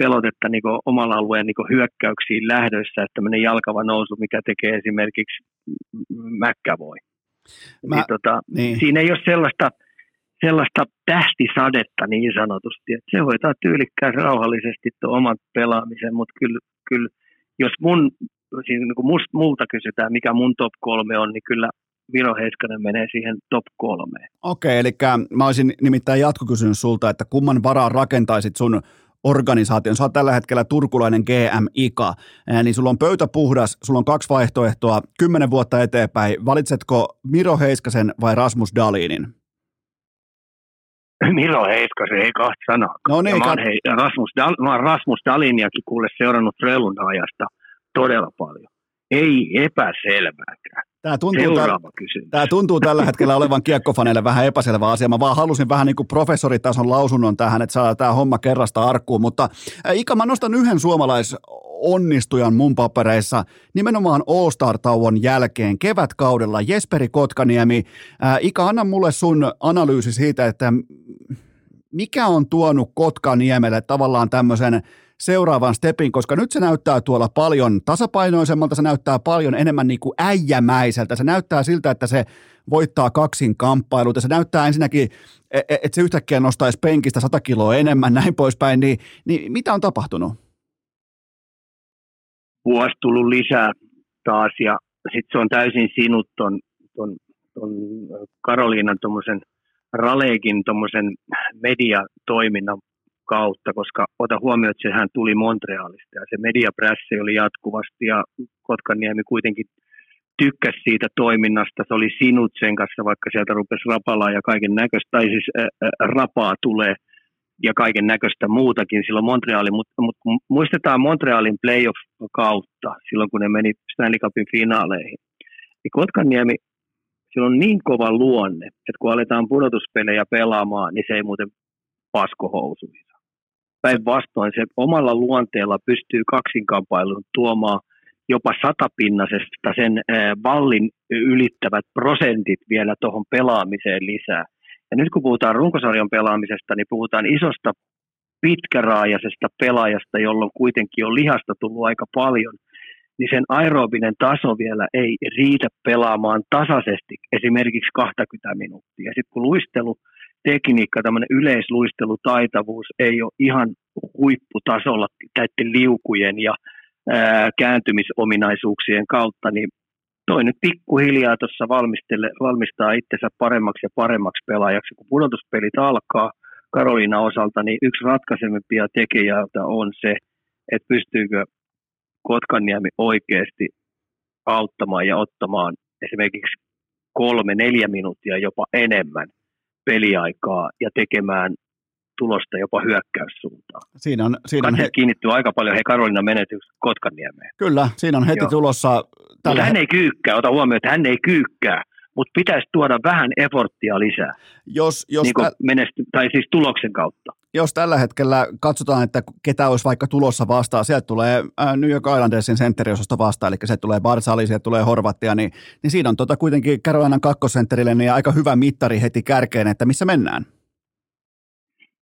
pelotetta niin omalla alueen niin hyökkäyksiin lähdössä, että tämmöinen jalkava nousu, mikä tekee esimerkiksi McAvoy. Mä, niin, tota, niin. Siinä ei ole sellaista, sellaista tähtisadetta niin sanotusti, että se hoitaa tyylikkään rauhallisesti tuon oman pelaamisen, mutta kyllä, kyllä jos mun, siis niin kuin must, multa kysytään, mikä mun top kolme on, niin kyllä Viro Heiskanen menee siihen top kolmeen. Okei, eli mä olisin nimittäin jatkokysynyt sulta, että kumman varaan rakentaisit sun organisaation. Sä oot tällä hetkellä turkulainen GM Ika, niin sulla on pöytä puhdas, sulla on kaksi vaihtoehtoa, kymmenen vuotta eteenpäin. Valitsetko Miro Heiskasen vai Rasmus Dalinin? Miro Heiskasen, ei kahta sanaa. No niin, mä, oon, hei, Rasmus, Dal, mä oon Rasmus Daliniakin kuule seurannut Frölunda ajasta todella paljon. Ei epäselvääkään. Tämä tuntuu, täl, tämä tuntuu tällä hetkellä olevan kiekkofaneille vähän epäselvä asia. Mä vaan halusin vähän niin kuin professoritason lausunnon tähän, että saadaan tämä homma kerrasta arkkuun. Mutta Ika, mä nostan yhden suomalais onnistujan mun papereissa nimenomaan All-Star-tauon jälkeen kevätkaudella. Jesperi Kotkaniemi, Ika, anna mulle sun analyysi siitä, että mikä on tuonut Kotkaniemelle tavallaan tämmöisen seuraavan stepin, koska nyt se näyttää tuolla paljon tasapainoisemmalta, se näyttää paljon enemmän niin kuin äijämäiseltä, se näyttää siltä, että se voittaa kaksin kamppailut, ja se näyttää ensinnäkin, e, e, että se yhtäkkiä nostaisi penkistä 100 kiloa enemmän, näin poispäin, niin, niin mitä on tapahtunut? Vuosi tullut lisää taas, ja sitten se on täysin sinut ton, ton, ton Karoliinan tuommoisen Raleekin tuommoisen mediatoiminnan kautta, koska ota huomioon, että sehän tuli Montrealista ja se mediaprässi oli jatkuvasti ja Kotkaniemi kuitenkin tykkäsi siitä toiminnasta, se oli sinut sen kanssa, vaikka sieltä rupesi rapalaa ja kaiken näköistä, tai siis ää, rapaa tulee ja kaiken näköistä muutakin silloin Montrealin, mutta, kun muistetaan Montrealin playoff-kautta silloin, kun ne meni Stanley Cupin finaaleihin, niin Kotkaniemi, sillä on niin kova luonne, että kun aletaan pudotuspelejä pelaamaan, niin se ei muuten paskohousuihin. Päinvastoin se omalla luonteella pystyy kaksinkampailun tuomaan jopa satapinnasesta sen ballin ylittävät prosentit vielä tuohon pelaamiseen lisää. Ja nyt kun puhutaan runkosarjan pelaamisesta, niin puhutaan isosta pitkäraajaisesta pelaajasta, jolloin kuitenkin on lihasta tullut aika paljon, niin sen aerobinen taso vielä ei riitä pelaamaan tasaisesti esimerkiksi 20 minuuttia. Sitten kun luistelu tekniikka, tämmöinen yleisluistelutaitavuus ei ole ihan huipputasolla näiden liukujen ja ää, kääntymisominaisuuksien kautta, niin toi nyt pikkuhiljaa tuossa valmistaa itsensä paremmaksi ja paremmaksi pelaajaksi. Kun pudotuspelit alkaa Karoliina osalta, niin yksi ratkaisemimpia tekijöitä on se, että pystyykö Kotkaniemi oikeasti auttamaan ja ottamaan esimerkiksi kolme, neljä minuuttia jopa enemmän peliaikaa ja tekemään tulosta jopa hyökkäyssuuntaan. Siinä on, siinä on he... kiinnittyy aika paljon he Karolina menetys Kotkaniemeen. Kyllä, siinä on heti Joo. tulossa. Tällä... Mutta hän ei kyykkää, ota huomioon, että hän ei kyykkää, mutta pitäisi tuoda vähän eforttia lisää. Jos, jos niin tä... menesty, tai siis tuloksen kautta. Jos tällä hetkellä katsotaan, että ketä olisi vaikka tulossa vastaan, sieltä tulee äh, New York Islandersin sentteriosasto vastaan, eli se tulee Barsali, sieltä tulee Horvattia, niin, niin siinä on tota kuitenkin Carolinan kakkosentterille niin aika hyvä mittari heti kärkeen, että missä mennään.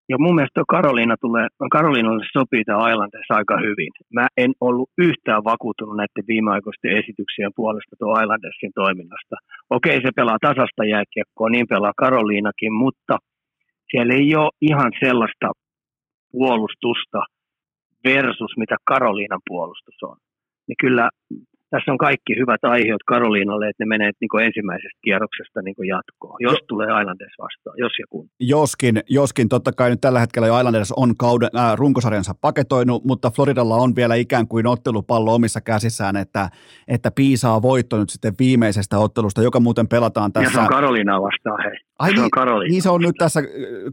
Ja mun mielestä Karoliina tulee, Karoliinalle sopii tämä Islanders aika hyvin. Mä en ollut yhtään vakuutunut näiden viimeaikoisten esityksien puolesta tuo Islandersin toiminnasta. Okei, se pelaa tasasta jääkiekkoa, niin pelaa Karoliinakin, mutta siellä ei ole ihan sellaista puolustusta versus mitä Karoliinan puolustus on. Niin kyllä tässä on kaikki hyvät aiheet Karoliinalle, että ne menee niin ensimmäisestä kierroksesta niin jatkoon, jos jo. tulee Islanders vastaan, jos ja kun. Joskin, joskin totta kai nyt tällä hetkellä jo Islanders on kauden, äh, runkosarjansa paketoinut, mutta Floridalla on vielä ikään kuin ottelupallo omissa käsissään, että, että piisaa voitto nyt sitten viimeisestä ottelusta, joka muuten pelataan tässä. Ja se on Karoliinaa vastaan, hei. Ai se niin, on Karoliina. niin se on nyt tässä,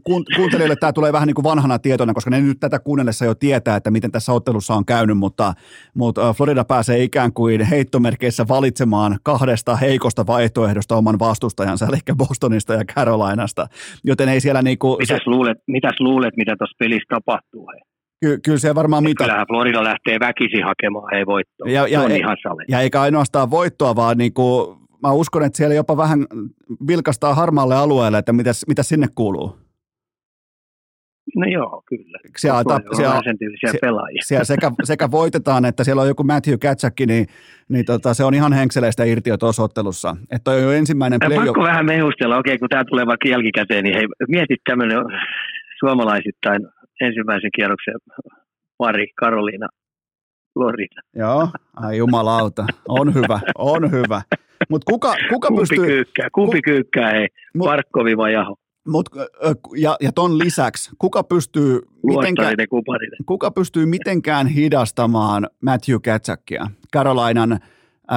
kuun- kuuntelijoille tämä tulee vähän niin kuin vanhana tietona, koska ne nyt tätä kuunnellessa jo tietää, että miten tässä ottelussa on käynyt, mutta, mutta Florida pääsee ikään kuin heittomerkeissä valitsemaan kahdesta heikosta vaihtoehdosta oman vastustajansa, eli Bostonista ja Carolinasta, joten ei siellä niin kuin, Mitäs luulet, mitäs luulet, mitä tuossa pelissä tapahtuu? He? ky- kyllä se varmaan mitä, Kyllähän Florida lähtee väkisin hakemaan hei voittoa. Ja- ja- se on ja- ihan sale. ja eikä ainoastaan voittoa, vaan niin kuin, mä uskon, että siellä jopa vähän vilkastaa harmaalle alueelle, että mitä, mitä sinne kuuluu. No joo, kyllä. Siellä, on siellä, pelaajia. siellä sekä, sekä voitetaan, että siellä on joku Matthew Katsakki, niin, niin tota, se on ihan henkseleistä irti jo tuossa ottelussa. Että on jo ensimmäinen Ja play pakko vähän mehustella, okei, kun tämä tulee vaikka jälkikäteen, niin hei, mietit tämmöinen suomalaisittain ensimmäisen kierroksen pari, Karoliina, Florida. Joo, ai jumalauta, on hyvä, on hyvä. Mutta kuka, kuka Kumpi pystyy, kyykkää, kumpi kyykkää, hei, Mut- Parkkovi vai Jaho? mut, ja, ja ton lisäksi, kuka pystyy, mitenkään, kuka pystyy mitenkään hidastamaan Matthew Katsakia Carolinan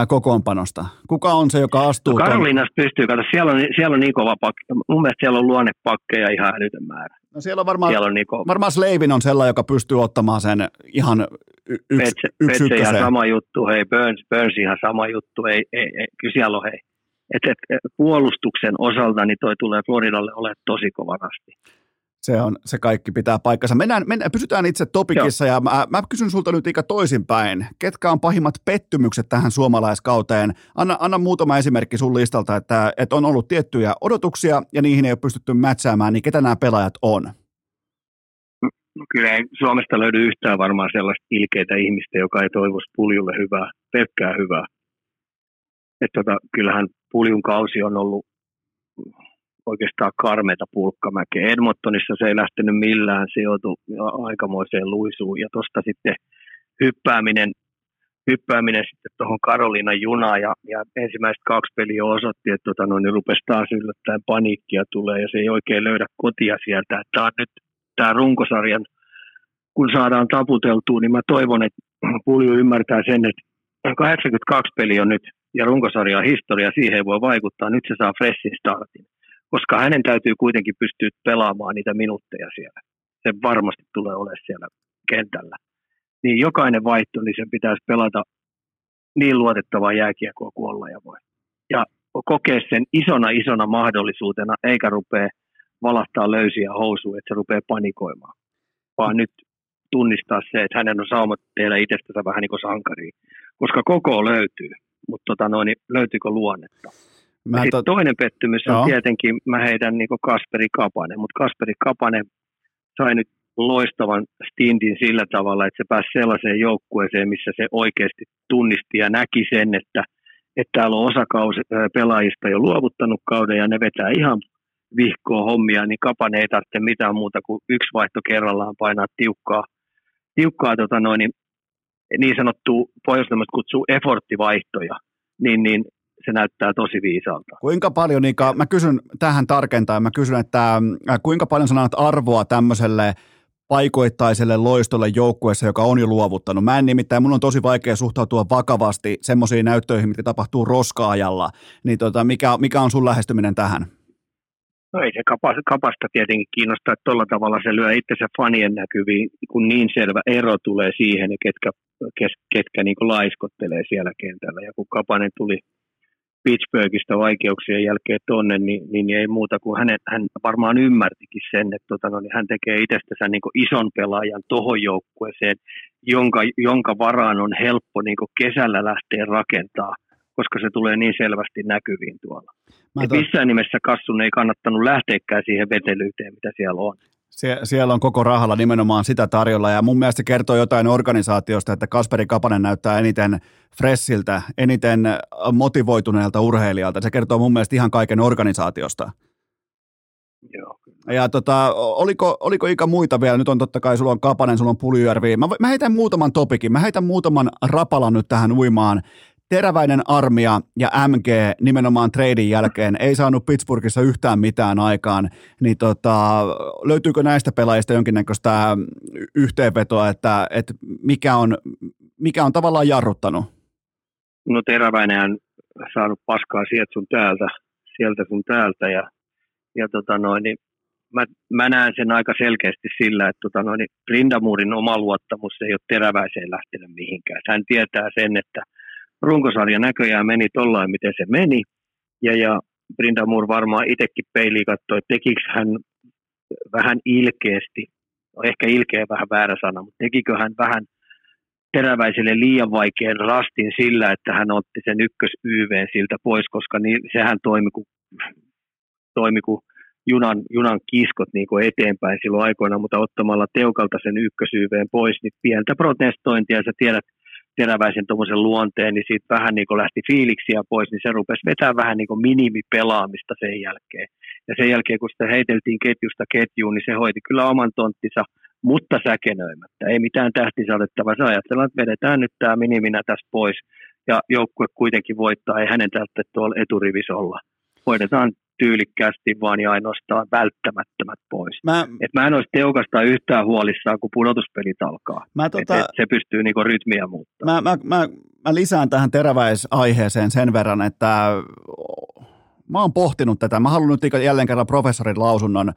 kokoonpanosta? Kuka on se, joka astuu? No Karoliinassa pystyy, kato, siellä on, siellä on niin kova pakki. Mun mielestä siellä on luonnepakkeja ihan älytön määrä. No siellä on varmaan, Siellä on niin kova. varmaan Slavin on sellainen, joka pystyy ottamaan sen ihan yksi, Petse ihan sama juttu, hei, Burns, Burns ihan sama juttu, ei, ei, ei kyllä siellä on hei. Et, et, puolustuksen osalta niin toi tulee Floridalle ole tosi kova rasti. Se, on, se kaikki pitää paikkansa. Mennään, mennään, pysytään itse topikissa ja mä, mä kysyn sulta nyt Ika toisinpäin. Ketkä on pahimmat pettymykset tähän suomalaiskauteen? Anna, anna muutama esimerkki sun listalta, että, että on ollut tiettyjä odotuksia ja niihin ei ole pystytty mätsäämään, niin ketä nämä pelaajat on? No kyllä ei Suomesta löydy yhtään varmaan sellaista ilkeitä ihmistä, joka ei toivoisi puljulle hyvää, pelkkää hyvää. Et tota, kyllähän puljun kausi on ollut oikeastaan karmeita pulkkamäkeä. Edmontonissa se ei lähtenyt millään, se joutui aikamoiseen luisuun. Ja tuosta sitten hyppääminen, hyppääminen sitten tuohon Karolinan junaan ja, ja ensimmäiset kaksi peliä osoitti, että tota, no, niin rupesi taas yllättäen paniikkia tulee ja se ei oikein löydä kotia sieltä. Tämä on nyt tämä runkosarjan, kun saadaan taputeltua, niin mä toivon, että Pulju ymmärtää sen, että 82 peli on nyt ja runkosarja on historia, siihen ei voi vaikuttaa. Nyt se saa freshin startin, koska hänen täytyy kuitenkin pystyä pelaamaan niitä minuutteja siellä. Se varmasti tulee olemaan siellä kentällä. Niin jokainen vaihto, niin sen pitäisi pelata niin luotettavaa jääkiekkoa kuin olla ja voi. Ja kokea sen isona isona mahdollisuutena, eikä rupea valahtaa löysiä housuja, että se rupeaa panikoimaan. Vaan nyt tunnistaa se, että hänen on saumat tehdä itsestänsä vähän niin kuin sankari. Koska koko löytyy, mutta tota noin, niin löytyykö luonnetta? Mä tot- toinen pettymys on Joo. tietenkin, mä heitän niin Kasperi Kapanen, mutta Kasperi Kapanen sai nyt loistavan stintin sillä tavalla, että se pääsi sellaiseen joukkueeseen, missä se oikeasti tunnisti ja näki sen, että, että täällä on osa pelaajista jo luovuttanut kauden ja ne vetää ihan vihkoa hommia, niin Kapanen ei tarvitse mitään muuta kuin yksi vaihto kerrallaan painaa tiukkaa, tiukkaa tota noin, niin, niin sanottu, pohjoisnammat kutsuu efforttivaihtoja, niin, niin se näyttää tosi viisaalta. Kuinka paljon, Ika, mä kysyn tähän tarkentaen, mä kysyn, että äh, kuinka paljon sä annat arvoa tämmöiselle paikoittaiselle loistolle joukkueessa, joka on jo luovuttanut. Mä en nimittäin, mun on tosi vaikea suhtautua vakavasti semmoisiin näyttöihin, mitä tapahtuu roskaajalla. Niin tota, mikä, mikä on sun lähestyminen tähän? No ei se kapasta, kapasta tietenkin kiinnostaa, että tuolla tavalla se lyö itsensä fanien näkyviin, kun niin selvä ero tulee siihen, ketkä, ketkä niin laiskottelee siellä kentällä. Ja kun Kapanen tuli Pittsburghista vaikeuksien jälkeen tonne, niin, niin, ei muuta kuin hänen, hän varmaan ymmärtikin sen, että tota, no, niin hän tekee itsestänsä niin ison pelaajan tohon joukkueeseen, jonka, jonka varaan on helppo niin kesällä lähteä rakentaa, koska se tulee niin selvästi näkyviin tuolla. Mä to- missään nimessä Kassun ei kannattanut lähteäkään siihen vetelyyteen, mitä siellä on. Sie- siellä on koko rahalla nimenomaan sitä tarjolla ja mun mielestä kertoo jotain organisaatiosta, että Kasperi Kapanen näyttää eniten fressiltä, eniten motivoituneelta urheilijalta. Se kertoo mun mielestä ihan kaiken organisaatiosta. Joo. Ja tota, oliko, oliko Ika muita vielä? Nyt on totta kai, sulla on Kapanen, sulla on Puljujärvi. Mä, mä heitän muutaman topikin. Mä heitän muutaman rapalan nyt tähän uimaan. Teräväinen armia ja MG nimenomaan treidin jälkeen ei saanut Pittsburghissa yhtään mitään aikaan, niin tota, löytyykö näistä pelaajista jonkinnäköistä yhteenvetoa, että, että mikä, on, mikä on tavallaan jarruttanut? No Teräväinen on saanut paskaa sieltä sun täältä, sieltä sun täältä ja ja tota noin, niin mä, mä näen sen aika selkeästi sillä, että tota noin, Brindamurin oma luottamus ei ole teräväiseen lähtenyt mihinkään. Hän tietää sen, että runkosarja näköjään meni tollain, miten se meni, ja, ja Brindamur varmaan itsekin peiliin katsoi, että tekikö hän vähän ilkeästi, no ehkä ilkeä vähän väärä sana, mutta tekikö hän vähän teräväiselle liian vaikean rastin sillä, että hän otti sen ykkös YV siltä pois, koska niin, sehän toimi kuin, toimi kuin junan, junan kiskot niin kuin eteenpäin silloin aikoina, mutta ottamalla teukalta sen ykkös YV pois, niin pientä protestointia, sä tiedät, teräväisen tuommoisen luonteen, niin siitä vähän niin kuin lähti fiiliksiä pois, niin se rupesi vetämään vähän niin kuin minimipelaamista sen jälkeen. Ja sen jälkeen, kun sitä heiteltiin ketjusta ketjuun, niin se hoiti kyllä oman tonttinsa, mutta säkenöimättä. Ei mitään tähtisadettavaa. Se ajatellaan, että vedetään nyt tämä miniminä tästä pois, ja joukkue kuitenkin voittaa, ei hänen tarvitse tuolla eturivissä olla. Hoidetaan tyylikkäästi vaan ja ainoastaan välttämättömät pois. Mä, et mä en olisi teukasta yhtään huolissaan, kun pudotuspelit alkaa. Mä, tota, et, et se pystyy niinku rytmiä muuttamaan. Mä, mä, mä, mä lisään tähän teräväisaiheeseen sen verran, että mä oon pohtinut tätä. Mä haluan nyt jälleen kerran professorin lausunnon.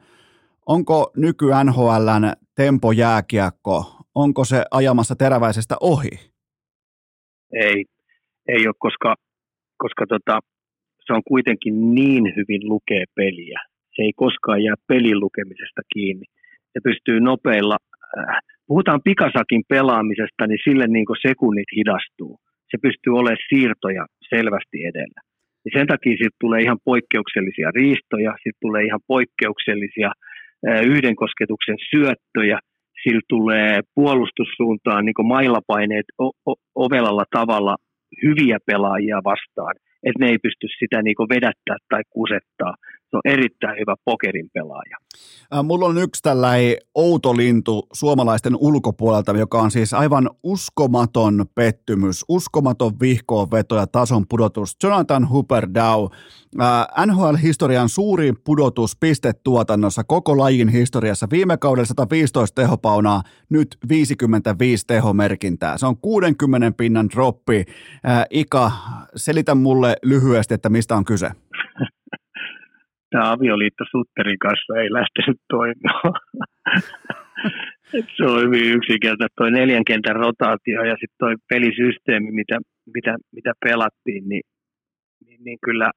Onko nyky NHLn tempo jääkiekko, onko se ajamassa teräväisestä ohi? Ei, ei ole, koska, koska tota, se on kuitenkin niin hyvin lukee peliä. Se ei koskaan jää pelin lukemisesta kiinni. Se pystyy nopeilla, äh, puhutaan pikasakin pelaamisesta, niin sille niin kuin sekunnit hidastuu. Se pystyy olemaan siirtoja selvästi edellä. Ja sen takia siitä tulee ihan poikkeuksellisia riistoja, siitä tulee ihan poikkeuksellisia äh, yhden kosketuksen syöttöjä, sillä tulee puolustussuuntaan niin mailapaineet ovelalla tavalla hyviä pelaajia vastaan että ne ei pysty sitä niin vedättää tai kusettaa. Se on erittäin hyvä pokerin pelaaja. Mulla on yksi tällainen outo lintu suomalaisten ulkopuolelta, joka on siis aivan uskomaton pettymys, uskomaton vihkoon veto ja tason pudotus. Jonathan Hooper Dow, NHL-historian suurin pudotus pistetuotannossa koko lajin historiassa. Viime kaudella 115 tehopaunaa, nyt 55 tehomerkintää. Se on 60 pinnan droppi. Ika, selitä mulle lyhyesti, että mistä on kyse tämä avioliitto Sutterin kanssa ei lähtenyt toimimaan. se on hyvin yksinkertainen. Tuo neljän kentän rotaatio ja sitten tuo pelisysteemi, mitä, mitä, mitä pelattiin, niin, niin, niin kyllä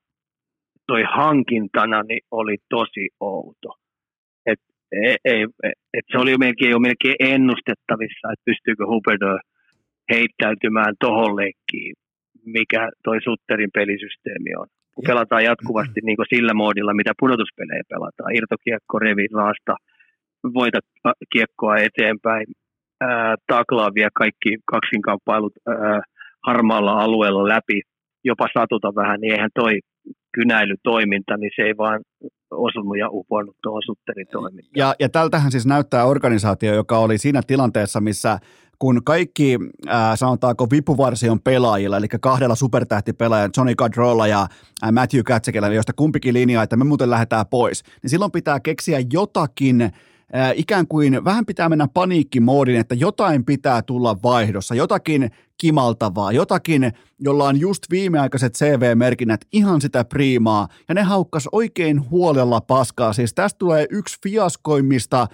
toi hankintana niin oli tosi outo. Et, ei, ei, et se oli jo melkein, jo melkein ennustettavissa, että pystyykö Huberdo heittäytymään tohon leikkiin, mikä toi Sutterin pelisysteemi on kun pelataan jatkuvasti niin kuin sillä moodilla, mitä pudotuspelejä pelataan. Irtokiekko, revi, raasta, voita kiekkoa eteenpäin, ää, taklaa vielä kaikki kaksinkamppailut ää, harmaalla alueella läpi, jopa satuta vähän, niin eihän toi kynäilytoiminta, niin se ei vaan osunut ja uponnut tuohon sutterin toimintaan. Ja, ja tältähän siis näyttää organisaatio, joka oli siinä tilanteessa, missä kun kaikki, äh, sanotaanko, vipuvarsion pelaajilla, eli kahdella supertähtipelaajalla, Johnny Gaudrolla ja äh, Matthew Katsekellä, joista kumpikin linjaa, että me muuten lähdetään pois, niin silloin pitää keksiä jotakin, äh, ikään kuin vähän pitää mennä paniikkimoodin, että jotain pitää tulla vaihdossa, jotakin kimaltavaa, jotakin, jolla on just viimeaikaiset CV-merkinnät, ihan sitä priimaa, ja ne haukkas oikein huolella paskaa. Siis tästä tulee yksi fiaskoimmista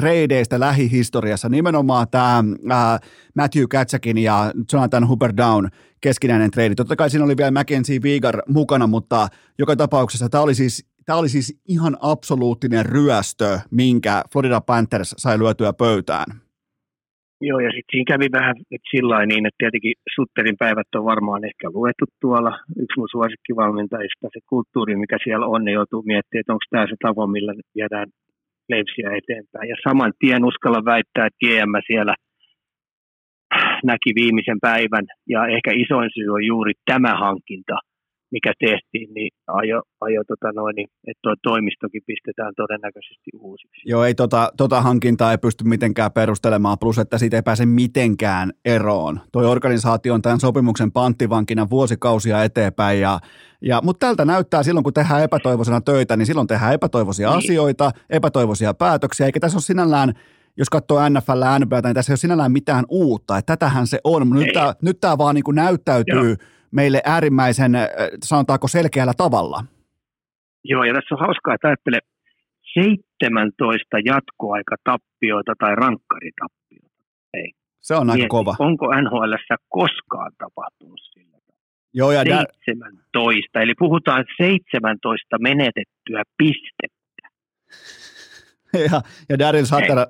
tradeista lähihistoriassa, nimenomaan tämä Matthew Katsakin ja Jonathan Hooper Down keskinäinen trade. Totta kai siinä oli vielä Mackenzie Vigar mukana, mutta joka tapauksessa tämä oli siis Tämä oli siis ihan absoluuttinen ryöstö, minkä Florida Panthers sai lyötyä pöytään. Joo, ja sitten siinä kävi vähän että sillä niin, että tietenkin Sutterin päivät on varmaan ehkä luettu tuolla. Yksi mun suosikkivalmentajista, se kulttuuri, mikä siellä on, niin joutuu miettimään, että onko tämä se tavo, millä viedään Leipsiä eteenpäin. Ja saman tien uskalla väittää, että GM siellä näki viimeisen päivän, ja ehkä isoin syy on juuri tämä hankinta, mikä tehtiin, niin ajo, ajo tota noin, niin, että tuo toimistokin pistetään todennäköisesti uusiksi. Joo, ei tota, tota hankintaa ei pysty mitenkään perustelemaan, plus että siitä ei pääse mitenkään eroon. Tuo organisaatio on tämän sopimuksen panttivankina vuosikausia eteenpäin, ja ja, mutta tältä näyttää silloin, kun tehdään epätoivoisena töitä, niin silloin tehdään epätoivoisia niin. asioita, epätoivoisia päätöksiä, eikä tässä ole sinällään, jos katsoo NFL ja NBA, niin tässä ei ole sinällään mitään uutta, että tätähän se on. Nyt tämä, nyt tämä vaan niin kuin näyttäytyy Joo. Meille äärimmäisen, sanotaanko selkeällä tavalla. Joo, ja tässä on hauskaa, että ajattele 17 jatkoaikatappioita tai rankkaritappioita. Ei. Se on aika kova. Onko NHL koskaan tapahtunut sillä Joo, ja 17, eli puhutaan 17 menetettyä pistettä. ja, ja Daryl Sutter, äh,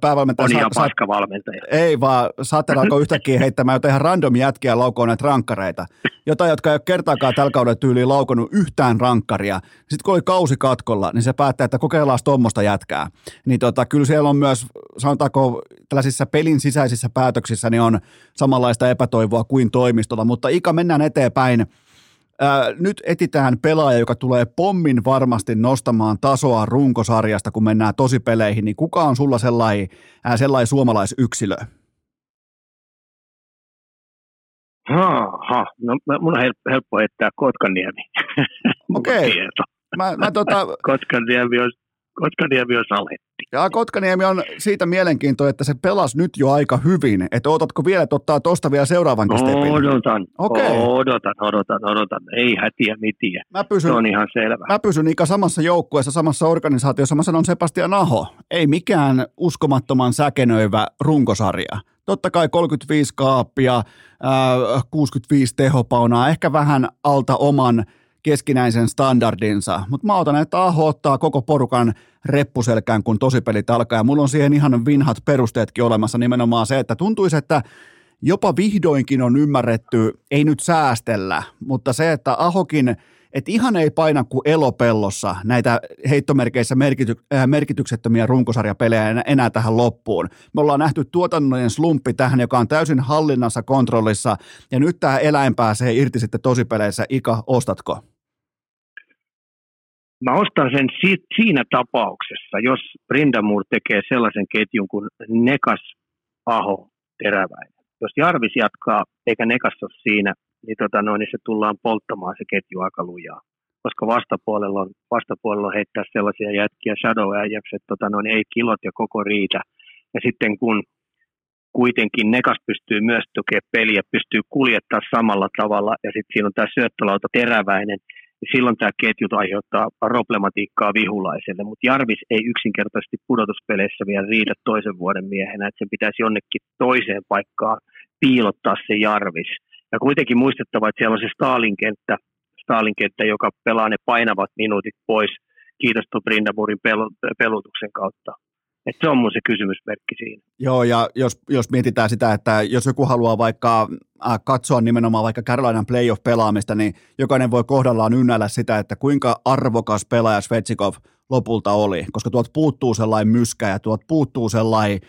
päävalmentaja... On ihan paska valmentaja. Ei vaan, Sutter alkoi yhtäkkiä heittämään jotain ihan random jätkiä laukoon näitä rankkareita. Jotain, jotka ei ole kertaakaan tällä kaudella tyyliin laukonut yhtään rankkaria. Sitten kun oli kausi katkolla, niin se päättää, että kokeillaan tuommoista jätkää. Niin tota, kyllä siellä on myös, sanotaanko tällaisissa pelin sisäisissä päätöksissä, niin on samanlaista epätoivoa kuin toimistolla. Mutta Ika, mennään eteenpäin Ää, nyt etitään pelaaja, joka tulee pommin varmasti nostamaan tasoa runkosarjasta, kun mennään peleihin, niin kuka on sulla sellainen, ää, sellainen suomalaisyksilö? Ha, no mun on helppo heittää Kotkaniemi. Okei. Okay. Mä, mä tota... Kotkaniemi on, Kotkaniemi on saletti. Ja Kotkaniemi on siitä mielenkiintoinen, että se pelasi nyt jo aika hyvin. Että odotatko vielä, että ottaa tuosta vielä seuraavan stepin? Odotan, okay. odotan, odotan, odotan. Ei hätiä mitiä. Mä pysyn, se on ihan selvä. Mä pysyn Ika samassa joukkueessa, samassa organisaatiossa. Mä sanon Sebastian Aho. Ei mikään uskomattoman säkenöivä runkosarja. Totta kai 35 kaappia, 65 tehopaunaa, ehkä vähän alta oman keskinäisen standardinsa. Mutta mä otan, että Aho ottaa koko porukan reppuselkään, kun tosipelit alkaa. Ja mulla on siihen ihan vinhat perusteetkin olemassa nimenomaan se, että tuntuisi, että jopa vihdoinkin on ymmärretty, ei nyt säästellä, mutta se, että Ahokin, että ihan ei paina kuin elopellossa näitä heittomerkeissä merkity, äh, merkityksettömiä runkosarjapelejä enää, enää tähän loppuun. Me ollaan nähty tuotannollinen slumppi tähän, joka on täysin hallinnassa, kontrollissa, ja nyt tämä eläin pääsee irti sitten tosipeleissä. Ika, ostatko? Mä ostan sen si- siinä tapauksessa, jos Brindamur tekee sellaisen ketjun kuin Nekas, Aho, Teräväinen. Jos Jarvis jatkaa eikä Nekas ole siinä, niin, tota noin, niin se tullaan polttamaan se ketju aika lujaa. Koska vastapuolella on, vastapuolella on heittää sellaisia jätkiä shadow että tota noin, ei kilot ja koko riitä. Ja sitten kun kuitenkin Nekas pystyy myös tukemaan peliä, pystyy kuljettaa samalla tavalla, ja sitten siinä on tämä syöttölauta teräväinen, silloin tämä ketjut aiheuttaa problematiikkaa vihulaiselle, mutta Jarvis ei yksinkertaisesti pudotuspeleissä vielä riitä toisen vuoden miehenä, että sen pitäisi jonnekin toiseen paikkaan piilottaa se Jarvis. Ja kuitenkin muistettava, että siellä on se Stalin-kenttä, Stalin-kenttä joka pelaa ne painavat minuutit pois, kiitos Brindamurin pelutuksen kautta. Että se on mun se kysymysmerkki siinä. Joo, ja jos, jos mietitään sitä, että jos joku haluaa vaikka äh, katsoa nimenomaan vaikka Carolinan playoff-pelaamista, niin jokainen voi kohdallaan ynnäillä sitä, että kuinka arvokas pelaaja Svetsikov lopulta oli, koska tuolta puuttuu sellainen myskä ja tuolta puuttuu sellainen,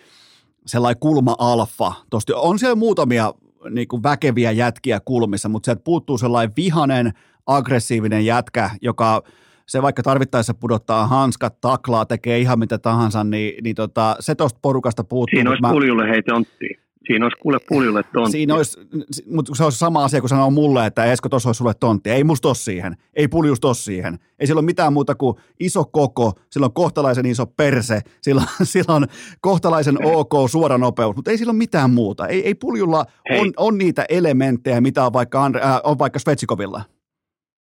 sellainen kulma-alfa. Tosti on siellä muutamia niin kuin väkeviä jätkiä kulmissa, mutta sieltä puuttuu sellainen vihanen, aggressiivinen jätkä, joka se vaikka tarvittaessa pudottaa hanskat, taklaa, tekee ihan mitä tahansa, niin, niin tota, se tuosta porukasta puuttuu. Siinä olisi mä... puljulle hei tontti. Siinä olisi kuule puljulle tontti. Siinä olisi, mutta se olisi sama asia kuin sanoo mulle, että Esko, tuossa olisi sulle tontti. Ei musta tossa siihen. Ei puljus tossa siihen. Ei sillä ole mitään muuta kuin iso koko, sillä on kohtalaisen iso perse, sillä, sillä on kohtalaisen ok suora nopeus, mutta ei sillä ole mitään muuta. Ei, ei puljulla on, on, niitä elementtejä, mitä on vaikka, äh, on vaikka Svetsikovilla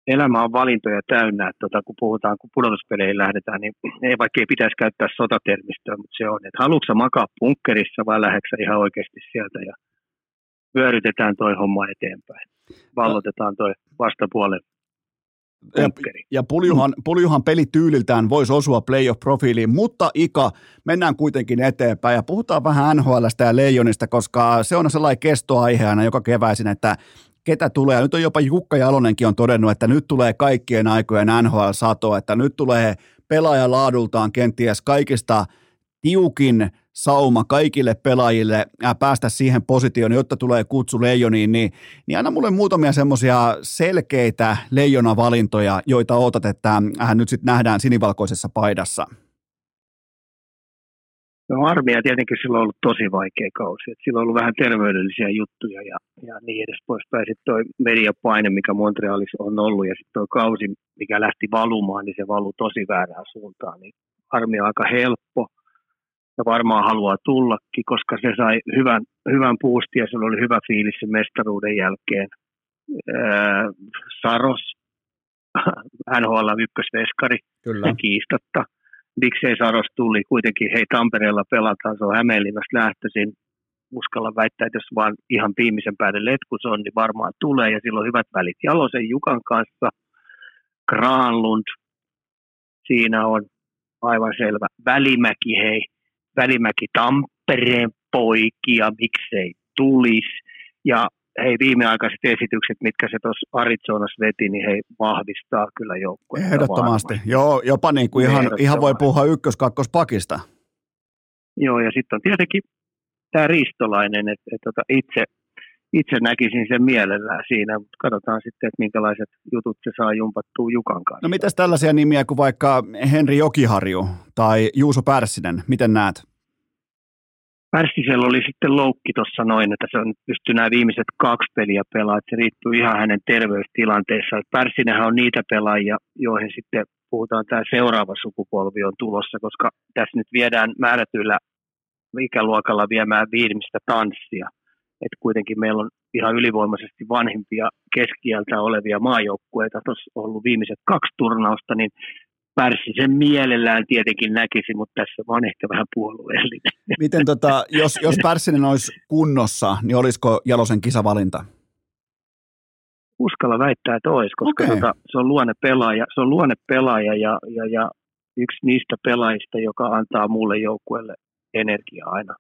elämä on valintoja täynnä, että tota, kun puhutaan, kun pudotuspeleihin lähdetään, niin ei vaikka ei pitäisi käyttää sotatermistöä, mutta se on, että haluatko makaa punkkerissa vai lähdetkö ihan oikeasti sieltä ja vyörytetään toi homma eteenpäin. Vallotetaan toi vastapuolen ja, ja puljuhan, puljuhan pelityyliltään voisi osua playoff-profiiliin, mutta Ika, mennään kuitenkin eteenpäin ja puhutaan vähän NHLstä ja Leijonista, koska se on sellainen kestoaihe aina joka keväisin, että ketä tulee. Nyt on jopa Jukka Jalonenkin on todennut, että nyt tulee kaikkien aikojen NHL-sato, että nyt tulee pelaajalaadultaan kenties kaikista tiukin sauma kaikille pelaajille päästä siihen positioon, jotta tulee kutsu leijoniin, niin, niin aina mulle muutamia semmoisia selkeitä leijona-valintoja, joita odotat, että nyt sitten nähdään sinivalkoisessa paidassa. No armia tietenkin sillä on ollut tosi vaikea kausi. Et sillä on ollut vähän terveydellisiä juttuja ja, ja niin edes poispäin. Sitten tuo mediapaine, mikä Montrealissa on ollut ja sitten tuo kausi, mikä lähti valumaan, niin se valuu tosi väärään suuntaan. Niin armia on aika helppo ja varmaan haluaa tullakin, koska se sai hyvän, hyvän puustin ja sillä oli hyvä fiilis sen mestaruuden jälkeen. Ää, Saros NHL ykkösveskari, Kyllä. kiistatta. Miksei Saros tuli, kuitenkin hei Tampereella pelataan, se on Hämeenlinnasta lähtöisin. Uskalla väittää, että jos vaan ihan viimeisen päälle letkus on, niin varmaan tulee ja silloin hyvät välit Jalosen Jukan kanssa. Granlund, siinä on aivan selvä. Välimäki, hei, Välimäki Tampereen poikia, miksei tulisi. Ja hei, viimeaikaiset esitykset, mitkä se tuossa Arizonassa veti, niin hei, vahvistaa kyllä joukkueen. Ehdottomasti. Joo, jopa niin kuin ihan, ihan voi puhua ykkös-kakkospakista. Joo, ja sitten on tietenkin tämä Ristolainen, että et, tota, itse, itse näkisin sen mielellään siinä, mutta katsotaan sitten, että minkälaiset jutut se saa jumpattua Jukan kanssa. No mitäs tällaisia nimiä kuin vaikka Henri Jokiharju tai Juuso Pärssinen, miten näet? Pärssisellä oli sitten loukki tuossa noin, että se on pysty nämä viimeiset kaksi peliä pelaa, että se riippuu ihan hänen terveystilanteessa. Pärssinenhän on niitä pelaajia, joihin sitten puhutaan tämä seuraava sukupolvi on tulossa, koska tässä nyt viedään määrätyillä ikäluokalla viemään viimeistä tanssia. Että kuitenkin meillä on ihan ylivoimaisesti vanhimpia keskiältä olevia maajoukkueita tuossa ollut viimeiset kaksi turnausta, niin Pärssisen mielellään tietenkin näkisi, mutta tässä on ehkä vähän puolueellinen. Miten tota, jos, jos Pärssinen olisi kunnossa, niin olisiko Jalosen kisavalinta? Uskalla väittää, että olisi, koska okay. tota, se on luonne pelaaja, se on luonne pelaaja ja, ja, ja yksi niistä pelaajista, joka antaa mulle joukkueelle energiaa aina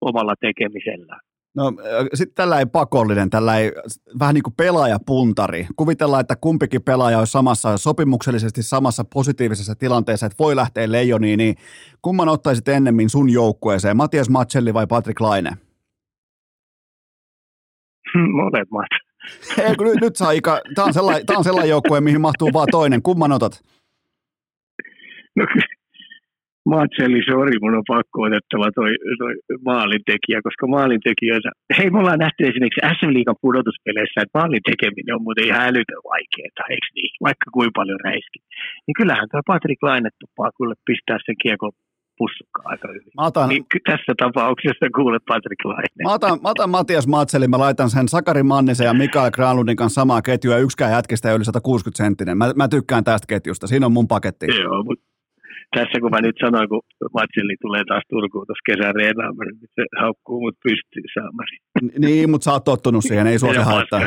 omalla tekemisellään. No sitten tällä ei pakollinen, tällä ei vähän niin kuin pelaajapuntari. Kuvitellaan, että kumpikin pelaaja olisi samassa, sopimuksellisesti samassa positiivisessa tilanteessa, että voi lähteä leijoniin, niin kumman ottaisit ennemmin sun joukkueeseen, Matias Matselli vai Patrick Laine? Molemmat. Ei, kun nyt, nyt saa Ika, tämä on sellainen, on sellainen joukkue, mihin mahtuu vaan toinen. Kumman otat? No Matselli, sori, mun on pakko otettava toi, toi maalintekijä, koska maalintekijöitä, hei me ollaan nähty esimerkiksi SM Liigan pudotuspeleissä, että maalin tekeminen on muuten ihan älytön vaikeaa, eikö niin, vaikka kuinka paljon räiski. Niin kyllähän tuo Patrick Laine tupaa kyllä pistää sen kiekon pussukkaan aika hyvin. Mä otan, niin tässä tapauksessa kuulet Patrick Laine. Mä otan, mä otan Matias Matseli, mä laitan sen Sakari Mannisen ja Mikael Granlundin kanssa samaa ketjua, yksikään jätkistä yli 160 senttinen. Mä, mä tykkään tästä ketjusta, siinä on mun paketti. Joo, mutta tässä kun mä nyt sanoin, kun Matselli tulee taas Turkuun tuossa kesän reenaamaan, niin se haukkuu mut pystyy saamari. Niin, mutta sä oot tottunut siihen, ei sua se haittaa.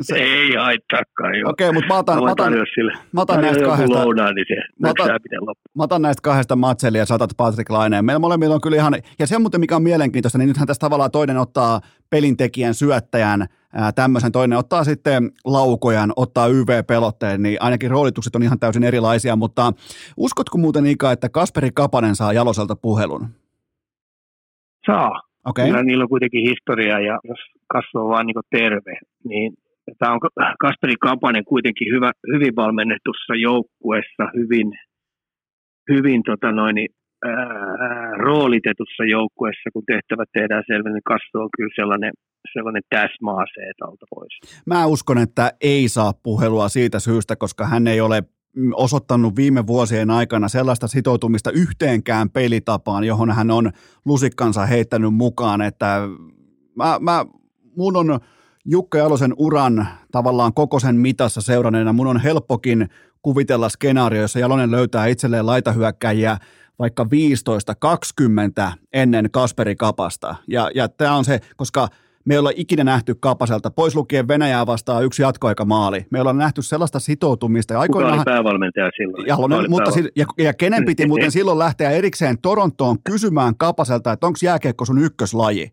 Se... Ei haittaakaan, joo. Okei, mutta mä otan, mä otan, sille. mä otan näistä kahdesta. Lounaa, niin se mä otan, mä otan näistä kahdesta Matsellia ja saatat Patrick Laineen. Meillä molemmilla on kyllä ihan, ja se muuten mikä on mielenkiintoista, niin nythän tässä tavallaan toinen ottaa pelintekijän syöttäjän, tämmöisen toinen ottaa sitten laukojan, ottaa YV-pelotteen, niin ainakin roolitukset on ihan täysin erilaisia, mutta uskotko muuten Ika, että Kasperi Kapanen saa Jaloselta puhelun? Saa. Okay. Kyllä niillä on kuitenkin historia ja jos kasvaa vaan niin terve, niin tämä on Kasperi Kapanen kuitenkin hyvä, hyvin valmennetussa joukkueessa, hyvin, hyvin tota noin, ää, roolitetussa joukkueessa, kun tehtävät tehdään selvä, niin kasvu on kyllä sellainen, sellainen täsmäase alta pois. Mä uskon, että ei saa puhelua siitä syystä, koska hän ei ole osoittanut viime vuosien aikana sellaista sitoutumista yhteenkään pelitapaan, johon hän on lusikkansa heittänyt mukaan, että mä, mä, mun on Jukka Jalosen uran tavallaan koko sen mitassa seuranneena, mun on helppokin kuvitella skenaario, jossa Jalonen löytää itselleen laitahyökkäjiä vaikka 15-20 ennen Kasperi Kapasta. Ja, ja tämä on se, koska me ei olla ikinä nähty Kapaselta, pois lukien Venäjää vastaan yksi jatkoaikamaali. Me ollaan nähty sellaista sitoutumista. Ja aikoinaan, Kuka oli päävalmentaja silloin? Jalonen, mutta pääval... ja, ja kenen piti muuten silloin lähteä erikseen Torontoon kysymään Kapaselta, että onko jääkiekko sun ykköslaji?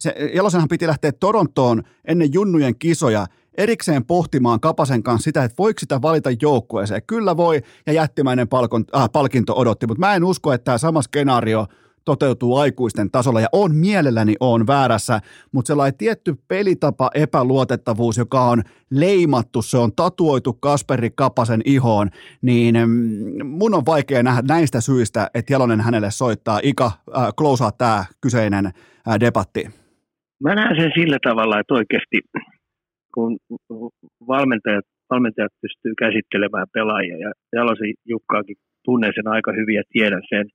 Se, Jalosenhan piti lähteä Torontoon ennen junnujen kisoja erikseen pohtimaan Kapasen kanssa sitä, että voiko sitä valita joukkueeseen. Kyllä voi, ja jättimäinen palkon, äh, palkinto odotti, mutta mä en usko, että tämä sama skenaario toteutuu aikuisten tasolla, ja on mielelläni on väärässä, mutta sellainen tietty pelitapa epäluotettavuus, joka on leimattu, se on tatuoitu Kasperi Kapasen ihoon, niin mm, mun on vaikea nähdä näistä syistä, että Jalonen hänelle soittaa. Ika, äh, klousaa tämä kyseinen äh, debatti. Mä näen sen sillä tavalla, että oikeasti kun valmentajat, valmentajat pystyy käsittelemään pelaajia, ja Jalosen Jukkaakin tunnen sen aika hyvin ja tiedän sen,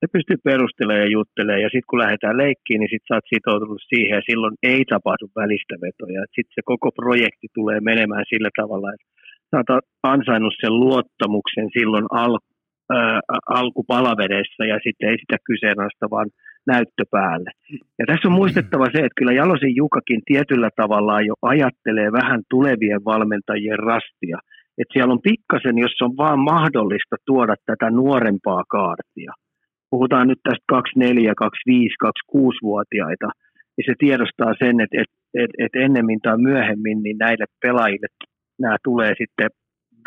se pystyy perustelemaan ja juttelemaan, ja sitten kun lähdetään leikkiin, niin sitten sä oot sitoutunut siihen, ja silloin ei tapahdu välistä vetoja. Sitten se koko projekti tulee menemään sillä tavalla, että sä oot ansainnut sen luottamuksen silloin al, ää, alkupalavereissa ja sitten ei sitä kyseenalaista, vaan näyttö päälle. Ja tässä on muistettava se, että kyllä Jalosin Jukakin tietyllä tavalla jo ajattelee vähän tulevien valmentajien rastia. Että siellä on pikkasen, jos on vaan mahdollista tuoda tätä nuorempaa kaartia. Puhutaan nyt tästä 24, 25, 26-vuotiaita, niin se tiedostaa sen, että, että, että, että ennemmin tai myöhemmin niin näille pelaajille nämä tulee sitten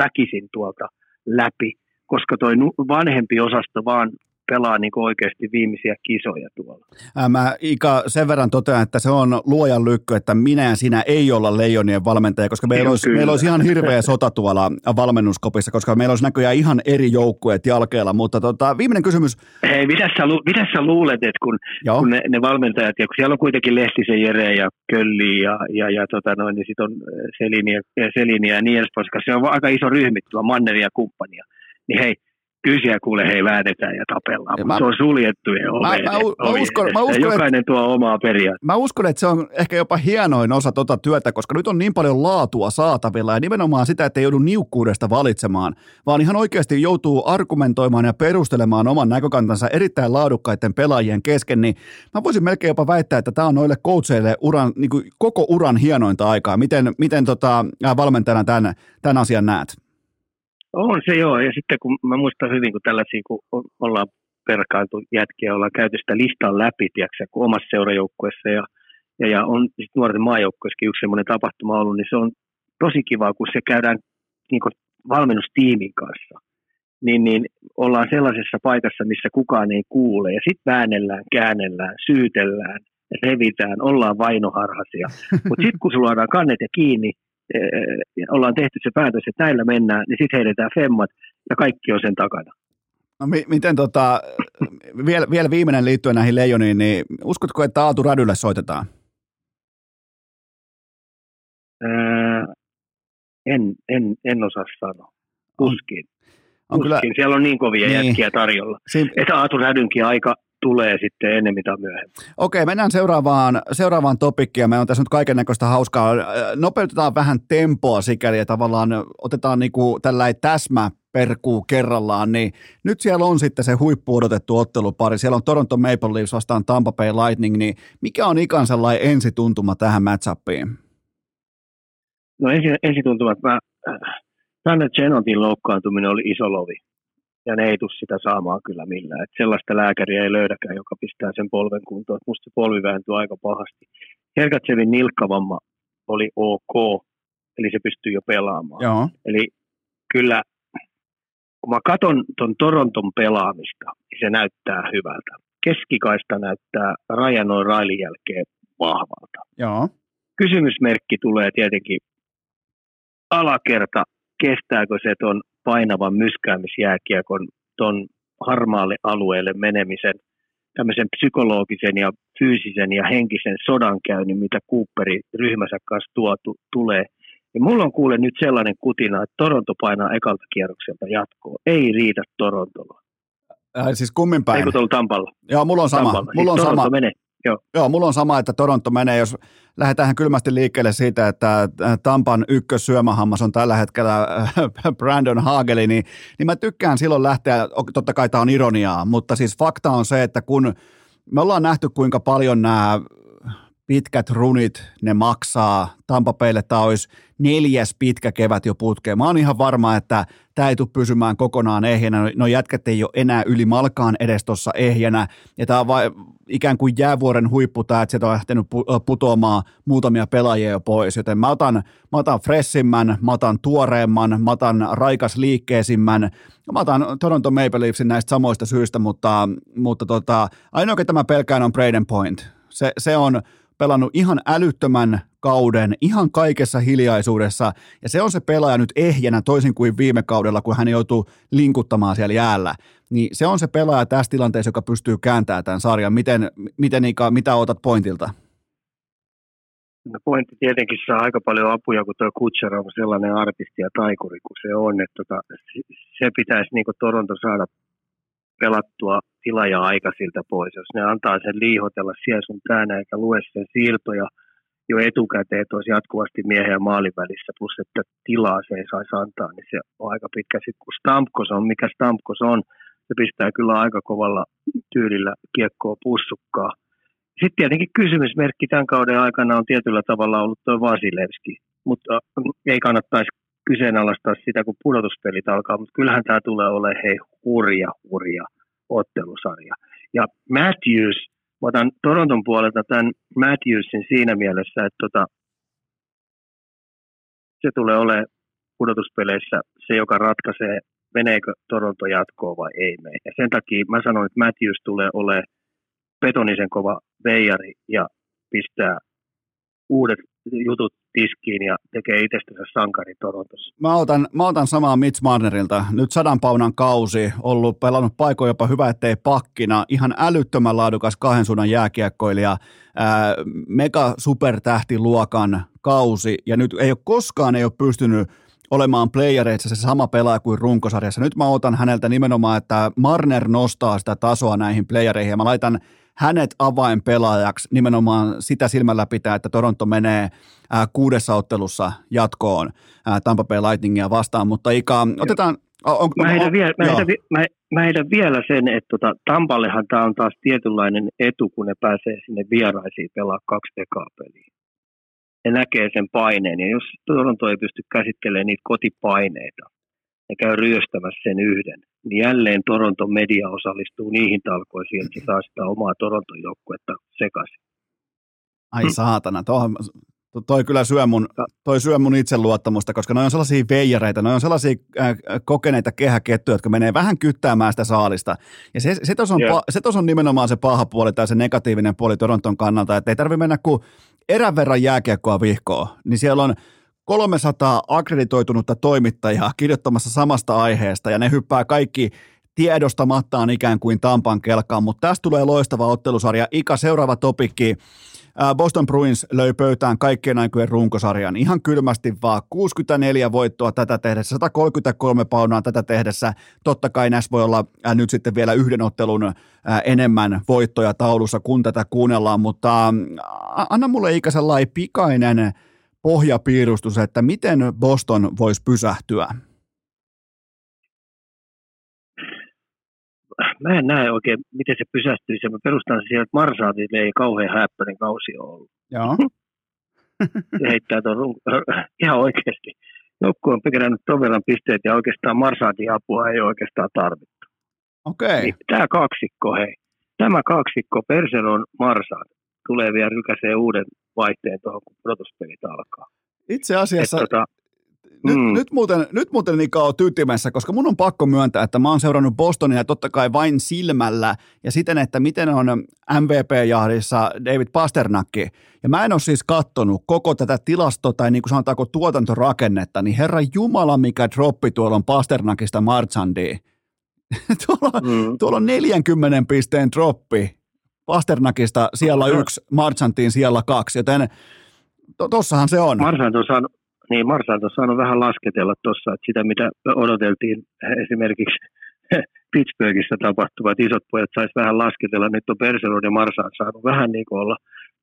väkisin tuolta läpi, koska tuo vanhempi osasto vaan pelaa niin oikeasti viimeisiä kisoja tuolla. Mä Ika sen verran totean, että se on luojan lykky, että minä ja sinä ei olla leijonien valmentaja, koska meillä olisi, meillä olisi ihan hirveä sota tuolla valmennuskopissa, koska meillä olisi näköjään ihan eri joukkueet jalkeella, mutta tota, viimeinen kysymys. Hei, mitä sä, lu, mitä sä luulet, että kun, kun ne, ne, valmentajat, ja kun siellä on kuitenkin Lehtisen Jere ja Kölli ja, ja, ja tota noin, niin sitten on Selini ja, Selini ja niin edespäin, koska se on aika iso ryhmittymä, Manneri ja kumppania, niin hei, kysiä kuule hei väännetään ja tapellaan, mutta se on suljettujen oveen. Mä, mä, mä, uskon, mä uskon, jokainen tuo omaa periaatteessa. Mä uskon, että se on ehkä jopa hienoin osa tuota työtä, koska nyt on niin paljon laatua saatavilla ja nimenomaan sitä, että ei joudu niukkuudesta valitsemaan, vaan ihan oikeasti joutuu argumentoimaan ja perustelemaan oman näkökantansa erittäin laadukkaiden pelaajien kesken, niin mä voisin melkein jopa väittää, että tämä on noille coacheille uran, niin kuin koko uran hienointa aikaa. Miten, miten tota, valmentajana tämän, tämän asian näet? On se joo, ja sitten kun mä muistan hyvin, kun tällaisia, kun ollaan perkailtu jätkiä, ollaan käyty sitä listaa läpi, tiedätkö, kun omassa seurajoukkueessa ja, ja, ja on sit nuorten maajoukkueessakin yksi semmoinen tapahtuma ollut, niin se on tosi kiva, kun se käydään niin kuin valmennustiimin kanssa. Niin, niin ollaan sellaisessa paikassa, missä kukaan ei kuule, ja sitten väännellään, käännellään, syytellään, revitään, ollaan vainoharhaisia. Mutta sitten kun sulla kannet ja kiinni, ollaan tehty se päätös, että näillä mennään, niin sitten heitetään femmat ja kaikki on sen takana. No mi- miten tota, vielä, vielä viimeinen liittyen näihin leijoniin, niin uskotko, että Aatu Radylle soitetaan? Ää, en, en, en osaa sanoa. Tuskin. On, on Tuskin. Kyllä, Siellä on niin kovia niin. jätkiä tarjolla. Siin... Että Aatu Rädynkin aika tulee sitten enemmän tai myöhemmin. Okei, mennään seuraavaan, seuraavaan topikkiin. Meillä on tässä nyt kaiken näköistä hauskaa. Nopeutetaan vähän tempoa sikäli ja tavallaan otetaan niinku tällainen täsmä perkuu kerrallaan, niin nyt siellä on sitten se huippu odotettu ottelupari. Siellä on Toronto Maple Leafs vastaan Tampa Bay Lightning, niin mikä on ikan sellainen ensituntuma tähän matchupiin? No ensi, ensituntuma, että mä, tänne Genotin loukkaantuminen oli iso lovi ja ne ei tule sitä saamaan kyllä millään. Et sellaista lääkäriä ei löydäkään, joka pistää sen polven kuntoon. Et musta se polvi vääntyy aika pahasti. Herkatsevin nilkkavamma oli ok, eli se pystyy jo pelaamaan. Joo. Eli kyllä, kun mä katson tuon Toronton pelaamista, niin se näyttää hyvältä. Keskikaista näyttää Ryan O'Reillyn jälkeen vahvalta. Joo. Kysymysmerkki tulee tietenkin alakerta, kestääkö se ton painavan myskäämisjääkiekon ton harmaalle alueelle menemisen, tämmöisen psykologisen ja fyysisen ja henkisen sodankäynnin, mitä Cooperi ryhmänsä kanssa tuo, tu, tulee. Ja mulla on kuule nyt sellainen kutina, että Toronto painaa ekalta kierrokselta jatkoa. Ei riitä Torontolla. Äh, siis kummin päin? Eikö tuolla Tampalla? Joo, mulla on sama. Tampalla. Mulla siis on sama. Menee. Joo. Joo, mulla on sama, että Toronto menee, jos lähdetään kylmästi liikkeelle siitä, että äh, Tampan ykkössyömähammas on tällä hetkellä äh, Brandon Hageli, niin, niin mä tykkään silloin lähteä, totta kai tämä on ironiaa, mutta siis fakta on se, että kun me ollaan nähty kuinka paljon nämä pitkät runit, ne maksaa. Tampa Baylle tämä olisi neljäs pitkä kevät jo putkeen. Mä oon ihan varma, että tämä ei tule pysymään kokonaan ehjänä. No jätkät ei ole enää yli malkaan edes tuossa ehjänä. Ja tämä on vai, ikään kuin jäävuoren huippu tämä, että sieltä on lähtenyt putoamaan muutamia pelaajia jo pois. Joten mä otan, mä otan fressimmän, mä otan tuoreemman, mä otan raikas liikkeisimmän. Mä otan Toronto Maple Leafsin näistä samoista syistä, mutta, mutta tota, ainoa, ketä mä pelkään on Braden Point. Se, se on pelannut ihan älyttömän kauden ihan kaikessa hiljaisuudessa, ja se on se pelaaja nyt ehjänä toisin kuin viime kaudella, kun hän joutuu linkuttamaan siellä jäällä. Niin se on se pelaaja tässä tilanteessa, joka pystyy kääntämään tämän sarjan. Miten, miten Ika, mitä otat pointilta? No pointti tietenkin saa aika paljon apuja, kun tuo Kutcher on sellainen artisti ja taikuri kuin se on. Että tota, se pitäisi niin Toronto saada pelattua tilaaja aika siltä pois. Jos ne antaa sen liihotella siellä sun täällä eikä lue sen siirtoja jo etukäteen, että olisi jatkuvasti miehen ja maalin välissä, plus että tilaa se ei saisi antaa, niin se on aika pitkä. Sitten kun Stamkos on, mikä Stamkos on, se pistää kyllä aika kovalla tyylillä kiekkoa pussukkaa. Sitten tietenkin kysymysmerkki tämän kauden aikana on tietyllä tavalla ollut tuo Vasilevski, mutta ei kannattaisi kyseenalaistaa sitä, kun pudotuspelit alkaa, mutta kyllähän tämä tulee olemaan hei hurja, hurja ottelusarja. Ja Matthews, mä otan Toronton puolelta tämän Matthewsin siinä mielessä, että tota, se tulee olemaan pudotuspeleissä se, joka ratkaisee, meneekö Toronto jatkoon vai ei mene. Ja sen takia mä sanon, että Matthews tulee olemaan betonisen kova veijari ja pistää uudet jutut tiskiin ja tekee itsestänsä sankari Torontossa. Mä otan, mä otan samaa Mitch Marnerilta. Nyt sadan paunan kausi, ollut pelannut paikoin jopa hyvä, ettei pakkina. Ihan älyttömän laadukas kahden suunnan jääkiekkoilija, ää, mega supertähtiluokan kausi. Ja nyt ei ole koskaan ei ole pystynyt olemaan playereissa se sama pelaaja kuin runkosarjassa. Nyt mä otan häneltä nimenomaan, että Marner nostaa sitä tasoa näihin playereihin ja mä laitan hänet avainpelaajaksi nimenomaan sitä silmällä pitää, että Toronto menee ää, kuudessa ottelussa jatkoon ää, Tampa Bay Lightningia vastaan, mutta Ika, otetaan... On, mä, heidän vielä, mä, heidän, mä, mä heidän vielä sen, että tota, Tampallehan tämä on taas tietynlainen etu, kun ne pääsee sinne vieraisiin pelaa kaksi ekaa peliä. Ne näkee sen paineen, ja jos Toronto ei pysty käsittelemään niitä kotipaineita, ne käy ryöstämässä sen yhden, niin jälleen Toronton media osallistuu niihin talkoisiin, että se saa sitä omaa Toronton joukkuetta sekaisin. Ai saatana, tuohon, toi kyllä syö mun, toi syö mun itseluottamusta, koska ne on sellaisia veijareita, ne on sellaisia äh, kokeneita kehäkettuja, jotka menee vähän kyttäämään sitä saalista. Ja se, se, tos on, yeah. se tos on nimenomaan se paha puoli tai se negatiivinen puoli Toronton kannalta, että ei tarvitse mennä kuin erän verran jääkiekkoa vihkoa, niin siellä on 300 akkreditoitunutta toimittajaa kirjoittamassa samasta aiheesta ja ne hyppää kaikki tiedostamattaan ikään kuin Tampan kelkaan, mutta tästä tulee loistava ottelusarja. Ika, seuraava topikki. Boston Bruins löi pöytään kaikkien aikojen runkosarjan ihan kylmästi vaan 64 voittoa tätä tehdessä, 133 paunaa tätä tehdessä. Totta kai näissä voi olla nyt sitten vielä yhden ottelun enemmän voittoja taulussa, kun tätä kuunnellaan, mutta anna mulle Ika sellainen pikainen pohjapiirustus, että miten Boston voisi pysähtyä? Mä en näe oikein, miten se pysähtyisi. Mä perustan siihen, että Marsaatille ei kauhean häppöinen kausi ole ollut. Joo. se heittää tuon ihan oikeasti. Joukku on kerännyt ton verran pisteet ja oikeastaan Marsaatin apua ei oikeastaan tarvittu. Okei. Okay. Niin, tämä kaksikko, hei. Tämä kaksikko, Perseron Marsaat, tulee vielä rykäsee uuden vaihteen tuohon, kun protospelit alkaa. Itse asiassa, Et, tota, nyt, mm. nyt, muuten, nyt muuten Nika on tytimässä, koska mun on pakko myöntää, että mä oon seurannut Bostonia totta kai vain silmällä ja siten, että miten on MVP-jahdissa David Pasternakki. Ja mä en ole siis kattonut koko tätä tilasto tai niin kuin sanotaanko tuotantorakennetta, niin herra Jumala mikä droppi tuolla on Pasternakista Marchandiin. tuolla, mm. tuolla on 40 pisteen droppi Pasternakista siellä no, yksi, Marchantiin siellä kaksi, joten to, tossahan se on. Marchant on saanut, niin Marchant on saanut vähän lasketella tuossa, että sitä mitä odoteltiin esimerkiksi Pittsburghissa tapahtuvat isot pojat saisi vähän lasketella. Nyt on Perseron ja Marchant saanut vähän niin kuin olla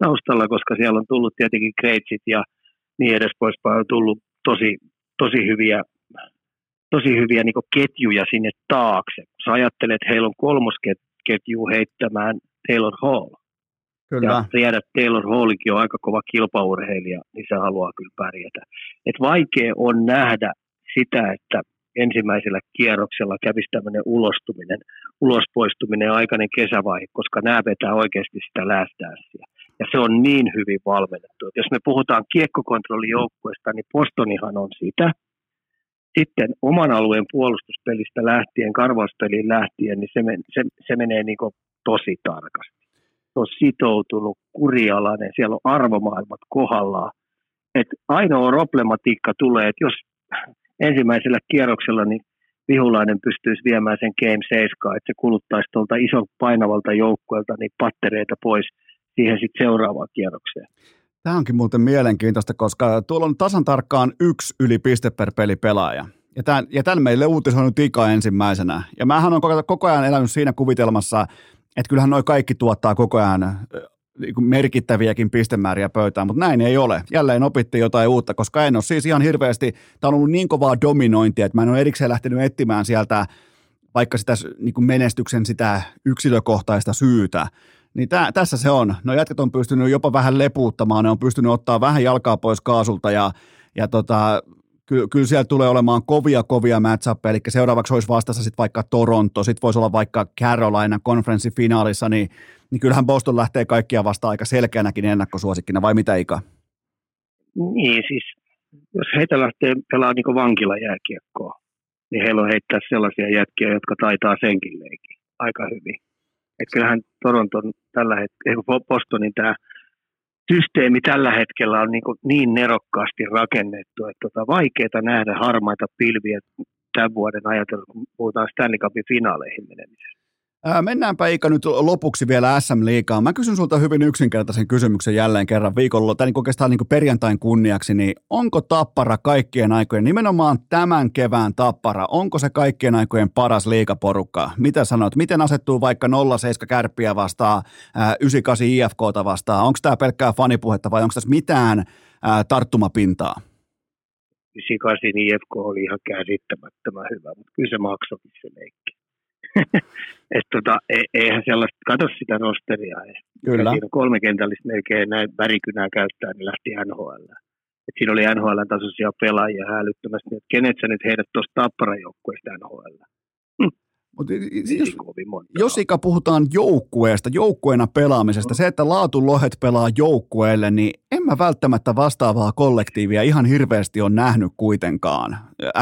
taustalla, koska siellä on tullut tietenkin Kreitsit ja niin edes poispäin on tullut tosi, tosi hyviä tosi hyviä niin ketjuja sinne taakse. Sä ajattelet, että heillä on kolmosketju heittämään Taylor Hall. Kyllä. Ja tiedät, että Taylor Hallikin on aika kova kilpaurheilija, niin se haluaa kyllä pärjätä. Et vaikea on nähdä sitä, että ensimmäisellä kierroksella kävisi tämmöinen ulostuminen, ulospoistuminen aikainen kesävaihe, koska nämä vetää oikeasti sitä läästäässiä. Ja se on niin hyvin valmennettu. Et jos me puhutaan kiekkokontrollijoukkueesta, niin Bostonihan on sitä. Sitten oman alueen puolustuspelistä lähtien, karvauspeliin lähtien, niin se, se, se menee niin tosi tarkasti. Se on sitoutunut, kurialainen, siellä on arvomaailmat kohdallaan. Et ainoa problematiikka tulee, että jos ensimmäisellä kierroksella niin vihulainen pystyisi viemään sen Game 7, että se kuluttaisi tuolta ison painavalta joukkueelta niin pattereita pois siihen sitten seuraavaan kierrokseen. Tämä onkin muuten mielenkiintoista, koska tuolla on tasan tarkkaan yksi yli piste per peli pelaaja. Ja tämän, ja tämän meille uutisoinut Ika ensimmäisenä. Ja mähän on koko, koko ajan elänyt siinä kuvitelmassa, että kyllähän noi kaikki tuottaa koko ajan niin merkittäviäkin pistemääriä pöytään, mutta näin ei ole. Jälleen opittiin jotain uutta, koska en ole siis ihan hirveästi, tämä on ollut niin kovaa dominointia, että mä en ole erikseen lähtenyt etsimään sieltä vaikka sitä niin menestyksen sitä yksilökohtaista syytä, niin tä, tässä se on. No jätkät on pystynyt jopa vähän lepuuttamaan, ne on pystynyt ottaa vähän jalkaa pois kaasulta ja, ja tota, ky, kyllä siellä tulee olemaan kovia, kovia match eli seuraavaksi olisi vastassa sitten vaikka Toronto, sitten voisi olla vaikka Carolina konferenssifinaalissa, niin, niin kyllähän Boston lähtee kaikkia vastaan aika selkeänäkin ennakkosuosikkina, vai mitä Ika? Niin, siis jos heitä lähtee pelaamaan niin vankilajääkiekkoa, niin heillä on heittää sellaisia jätkiä, jotka taitaa senkin leikin aika hyvin. Et kyllähän Toronton tällä hetkellä, Bostonin tämä systeemi tällä hetkellä on niin, niin nerokkaasti rakennettu, että tota vaikeaa nähdä harmaita pilviä tämän vuoden ajatella, kun puhutaan Stanley Cupin finaaleihin menemisestä. Mennäänpä Ika nyt lopuksi vielä SM-liigaan. Mä kysyn sulta hyvin yksinkertaisen kysymyksen jälleen kerran viikolla, tai niin oikeastaan niin perjantain kunniaksi, niin onko Tappara kaikkien aikojen, nimenomaan tämän kevään Tappara, onko se kaikkien aikojen paras liikaporukka? Mitä sanot? Miten asettuu vaikka 07 kärppiä vastaan, 98 IFKta vastaan? Onko tämä pelkkää fanipuhetta vai onko tässä mitään tarttumapintaa? 98 IFK oli ihan käsittämättömän hyvä, mutta kyllä se maksoi se leikki. että tota, e, eihän sellaista, katso sitä rosteria. Kyllä. Siinä kolme kentällistä melkein näin värikynää käyttää, niin lähti NHL. Et siinä oli NHL-tasoisia pelaajia hälyttömästi, että kenet sä nyt heidät tuosta tapparajoukkueesta NHL. Hm. Mut, jos, jos ikä puhutaan joukkueesta, joukkueena pelaamisesta, se, että laatulohet pelaa joukkueelle, niin en mä välttämättä vastaavaa kollektiivia ihan hirveästi on nähnyt kuitenkaan.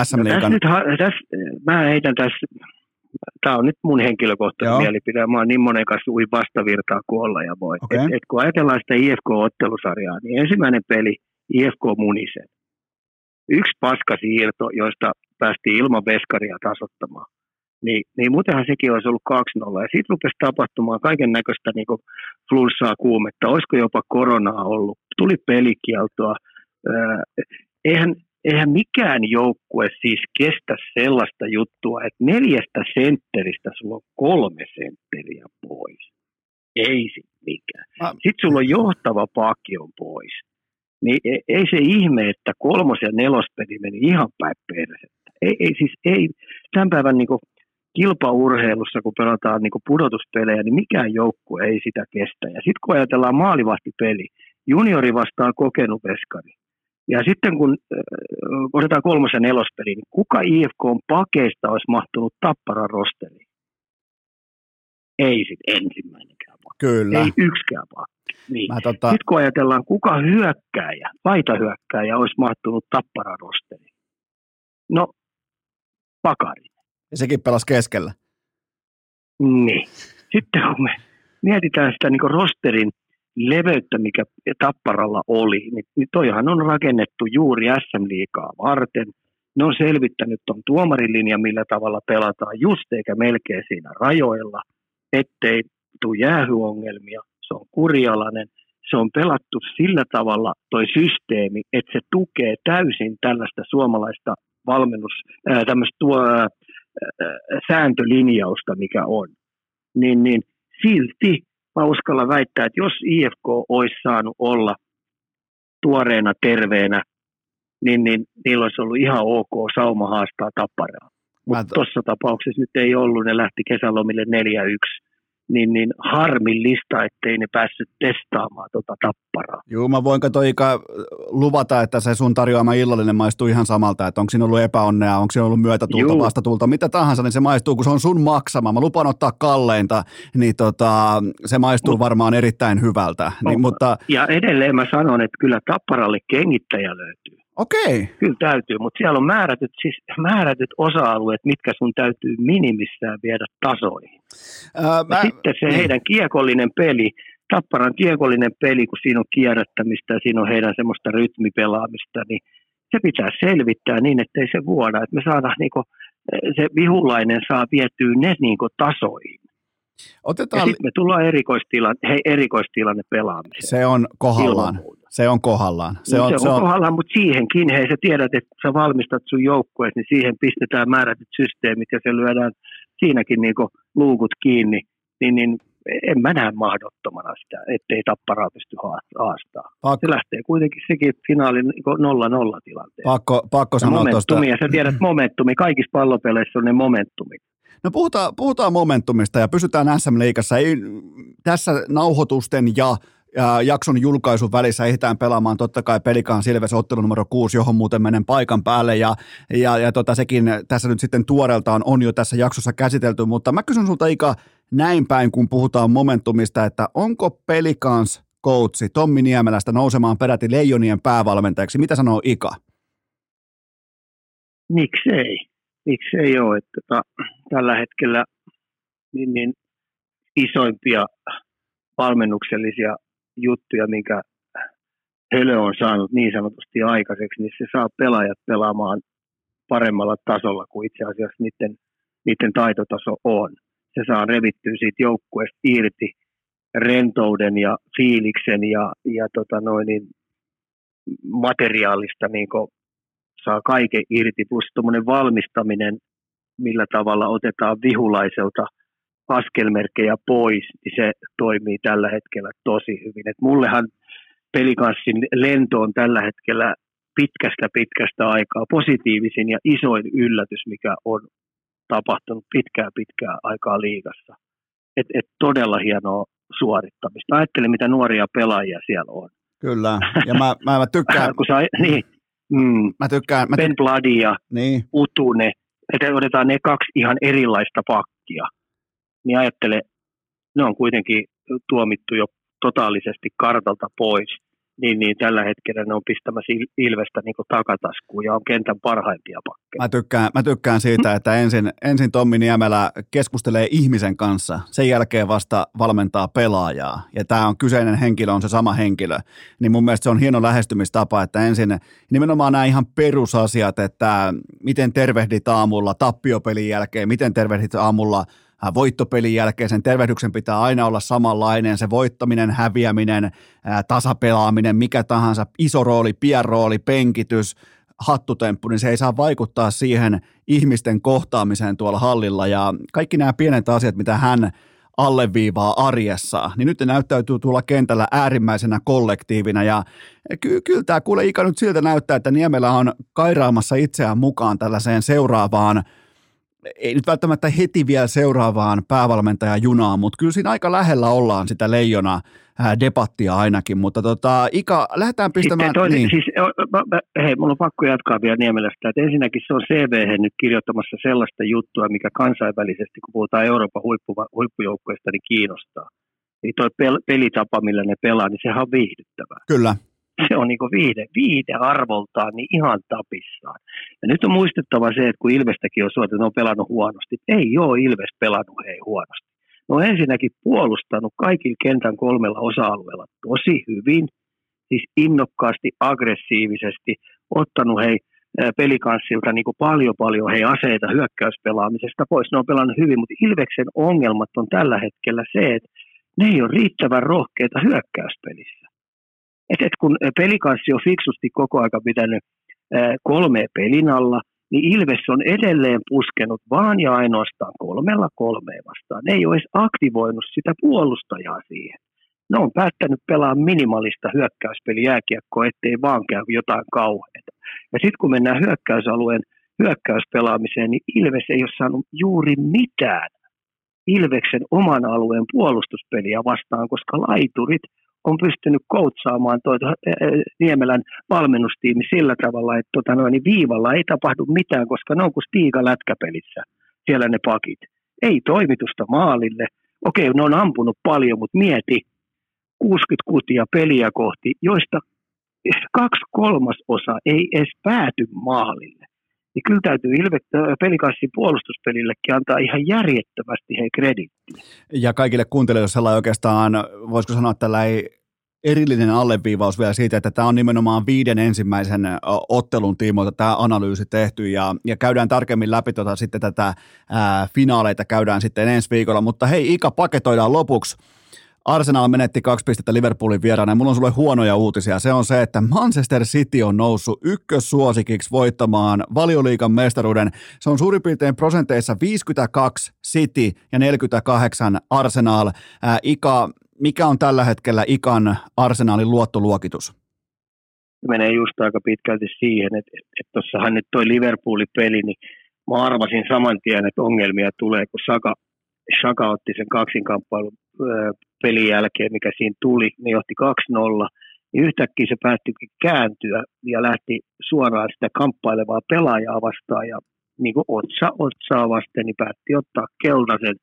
SM no, tässä nyt, tässä, mä heitän tässä tämä on nyt mun henkilökohtainen Joo. mielipide. Mä oon niin monen kanssa ui vastavirtaa kuin olla ja voi. Okay. Et, et kun ajatellaan sitä IFK-ottelusarjaa, niin ensimmäinen peli IFK munisen. Yksi paskasiirto, joista päästiin ilman veskaria tasottamaan. Niin, niin muutenhan sekin olisi ollut 2-0. Ja sitten rupesi tapahtumaan kaiken näköistä niin flunssaa, kuumetta. Olisiko jopa koronaa ollut? Tuli pelikieltoa. Öö, eihän, eihän mikään joukkue siis kestä sellaista juttua, että neljästä sentteristä sulla on kolme sentteriä pois. Ei sit mikään. Mä... Sitten sulla on johtava pakki on pois. Niin e, ei se ihme, että kolmos- ja nelospeli meni ihan päin persettä. Ei, ei, siis ei, tämän päivän niin kilpaurheilussa, kun pelataan niin pudotuspelejä, niin mikään joukkue ei sitä kestä. Ja sitten kun ajatellaan maalivahtipeli, juniori vastaa kokenut veskari, ja sitten kun äh, otetaan kolmos- ja nelospeli, niin kuka IFK on pakeista olisi mahtunut tapparan rosteriin? Ei sitten ensimmäinenkään pakki. Kyllä. Ei yksikään pakki. Niin. tota... Sitten kun ajatellaan, kuka hyökkääjä, laitahyökkääjä olisi mahtunut tapparan rosteriin? No, pakari. Ja sekin pelasi keskellä. Niin. Sitten kun me mietitään sitä niin rosterin leveyttä, mikä Tapparalla oli, niin, niin toihan on rakennettu juuri SM-liikaa varten. Ne on selvittänyt tuon tuomarilinjan, millä tavalla pelataan just eikä melkein siinä rajoilla, ettei tule jäähyongelmia. Se on kurialainen. Se on pelattu sillä tavalla toi systeemi, että se tukee täysin tällaista suomalaista valmennus, ää, tämmöistä tuo, ää, sääntölinjausta, mikä on. Niin, niin silti mä uskallan väittää, että jos IFK olisi saanut olla tuoreena terveenä, niin, niin niillä olisi ollut ihan ok sauma haastaa tapparaa. Mutta tuossa tapauksessa nyt ei ollut, ne lähti kesälomille 4-1 niin, niin harmillista, ettei ne päässyt testaamaan tuota tapparaa. Joo, mä voin katsoa Ika luvata, että se sun tarjoama illallinen maistuu ihan samalta, että onko siinä ollut epäonnea, onko siinä ollut myötätulta, Juu. vastatulta, mitä tahansa, niin se maistuu, kun se on sun maksama. Mä lupaan ottaa kalleinta, niin tota, se maistuu Mut, varmaan erittäin hyvältä. Niin, mutta... Ja edelleen mä sanon, että kyllä tapparalle kengittäjä löytyy. Okei. Kyllä täytyy, mutta siellä on määrätyt, siis määrätyt osa-alueet, mitkä sun täytyy minimissään viedä tasoihin. Ää, mä... Sitten se niin. heidän kiekollinen peli, Tapparan kiekollinen peli, kun siinä on kierrättämistä ja siinä on heidän semmoista rytmipelaamista, niin se pitää selvittää niin, ettei se vuoda. Että me saadaan niinku, se vihulainen saa vietyä ne niinku tasoihin. Otetaan... Ja sitten me tullaan erikoistilanne, hei, erikoistilanne pelaamiseen. Se on kohdallaan. Se on kohdallaan. Se on, se on, se on kohdallaan, mutta siihenkin, hei sä tiedät, että sä valmistat sun joukkueet, niin siihen pistetään määrätyt systeemit ja se lyödään siinäkin niin luukut kiinni. Niin, niin en mä näe mahdottomana sitä, ettei tapparaa pysty haastaa. Pakko, Se lähtee kuitenkin sekin finaalin niin 0-0 tilanteen. pakko, pakko sanoa tuosta. Momentumi, ja sä tiedät momentumi, kaikissa pallopeleissä on ne momentumi. No puhutaan, puhutaan momentumista ja pysytään SM-liigassa. Ei, tässä nauhoitusten ja ja jakson julkaisun välissä ehditään pelaamaan totta kai Pelikaan Silves ottelu numero 6, johon muuten menen paikan päälle ja, ja, ja tota, sekin tässä nyt sitten tuoreeltaan on jo tässä jaksossa käsitelty, mutta mä kysyn sulta Ika näin päin, kun puhutaan momentumista, että onko Pelikans coachi Tommi Niemelästä nousemaan peräti Leijonien päävalmentajaksi? Mitä sanoo Ika? Miksei? Miksei ole? Että, tota, tällä hetkellä niin, niin isoimpia valmennuksellisia juttuja, minkä Hölö on saanut niin sanotusti aikaiseksi, niin se saa pelaajat pelaamaan paremmalla tasolla kuin itse asiassa niiden, niiden taitotaso on. Se saa revittyä siitä joukkueesta irti rentouden ja fiiliksen ja, ja tota noin, niin materiaalista niin saa kaiken irti, plus valmistaminen, millä tavalla otetaan vihulaiselta – askelmerkkejä pois, niin se toimii tällä hetkellä tosi hyvin. Et mullehan pelikanssin lento on tällä hetkellä pitkästä pitkästä aikaa positiivisin ja isoin yllätys, mikä on tapahtunut pitkää pitkää aikaa liigassa. Et, et todella hienoa suorittamista. Ajattele, mitä nuoria pelaajia siellä on. Kyllä, ja mä, mä, mä tykkään... Kun sä, niin, mm, mä tykkään... Mä ben Bloody ja niin. Utune, että otetaan ne kaksi ihan erilaista pakkia niin ajattele, ne on kuitenkin tuomittu jo totaalisesti kartalta pois, niin, niin tällä hetkellä ne on pistämässä Ilvestä niin takataskuun ja on kentän parhaimpia pakkeja. Mä tykkään, mä tykkään siitä, että ensin, ensin Tommi Niemelä keskustelee ihmisen kanssa, sen jälkeen vasta valmentaa pelaajaa. Ja tämä on kyseinen henkilö, on se sama henkilö. Niin mun mielestä se on hieno lähestymistapa, että ensin nimenomaan nämä ihan perusasiat, että miten tervehdit aamulla tappiopelin jälkeen, miten tervehdit aamulla – voittopelin jälkeen sen tervehdyksen pitää aina olla samanlainen, se voittaminen, häviäminen, tasapelaaminen, mikä tahansa, iso rooli, pian rooli, penkitys, hattutemppu, niin se ei saa vaikuttaa siihen ihmisten kohtaamiseen tuolla hallilla. Ja kaikki nämä pienet asiat, mitä hän alleviivaa arjessa, niin nyt ne näyttäytyy tuolla kentällä äärimmäisenä kollektiivina. Ja ky- kyllä tämä kuule Ika nyt siltä näyttää, että Niemelä on kairaamassa itseään mukaan tällaiseen seuraavaan ei nyt välttämättä heti vielä seuraavaan päävalmentajan junaan, mutta kyllä siinä aika lähellä ollaan sitä leijona debattia ainakin, mutta tota, Ika, lähdetään pistämään... Sitten toinen, niin. siis, hei, mulla on pakko jatkaa vielä Niemelästä, että ensinnäkin se on CV nyt kirjoittamassa sellaista juttua, mikä kansainvälisesti, kun puhutaan Euroopan huippu, huippujoukkueesta, niin kiinnostaa. Eli tuo pelitapa, millä ne pelaa, niin sehän on viihdyttävää. Kyllä se on niin viide, viide arvoltaan niin ihan tapissaan. Ja nyt on muistettava se, että kun Ilvestäkin on suotu, ne on pelannut huonosti. Ei ole Ilves pelannut hei huonosti. Ne on ensinnäkin puolustanut kaikilla kentän kolmella osa-alueella tosi hyvin, siis innokkaasti, aggressiivisesti, ottanut hei pelikanssilta niin kuin paljon paljon hei aseita hyökkäyspelaamisesta pois. Ne on pelannut hyvin, mutta Ilveksen ongelmat on tällä hetkellä se, että ne ei ole riittävän rohkeita hyökkäyspelissä. Et, et kun pelikanssi on fiksusti koko aika pitänyt kolme pelin alla, niin Ilves on edelleen puskenut vaan ja ainoastaan kolmella kolmeen vastaan. Ne ei ole edes aktivoinut sitä puolustajaa siihen. Ne on päättänyt pelaa minimalista hyökkäyspelijääkiekkoa, ettei vaan käy jotain kauheita. Ja sitten kun mennään hyökkäysalueen hyökkäyspelaamiseen, niin Ilves ei ole saanut juuri mitään Ilveksen oman alueen puolustuspeliä vastaan, koska laiturit – on pystynyt koutsaamaan toi Niemelän valmennustiimi sillä tavalla, että tota noin, niin viivalla ei tapahdu mitään, koska ne on kuin Stiiga lätkäpelissä, siellä ne pakit. Ei toimitusta maalille. Okei, ne on ampunut paljon, mutta mieti 60 kutia peliä kohti, joista kaksi kolmasosa ei edes pääty maalille niin kyllä täytyy pelikassin puolustuspelillekin antaa ihan järjettömästi hei krediittiä. Ja kaikille kuuntelijoille sellainen oikeastaan, voisiko sanoa tällä ei erillinen alleviivaus vielä siitä, että tämä on nimenomaan viiden ensimmäisen ottelun tiimoilta tämä analyysi tehty ja, ja käydään tarkemmin läpi tota, sitten tätä ää, finaaleita käydään sitten ensi viikolla, mutta hei Ika, paketoidaan lopuksi Arsenal menetti kaksi pistettä Liverpoolin vieraana ja mulla on sulle huonoja uutisia. Se on se, että Manchester City on noussut ykkössuosikiksi voittamaan valioliikan mestaruuden. Se on suurin piirtein prosenteissa 52 City ja 48 Arsenal. Ää, Ika, mikä on tällä hetkellä Ikan Arsenalin luottoluokitus? menee just aika pitkälti siihen, että tuossahan että nyt toi Liverpoolin peli, niin mä arvasin saman tien, että ongelmia tulee, kun Saka, Saka otti sen kaksinkamppailun pelin jälkeen, mikä siinä tuli, ne johti 2-0, niin yhtäkkiä se päättikin kääntyä ja lähti suoraan sitä kamppailevaa pelaajaa vastaan ja niin kuin otsa otsaa vasten, niin päätti ottaa keltaisen.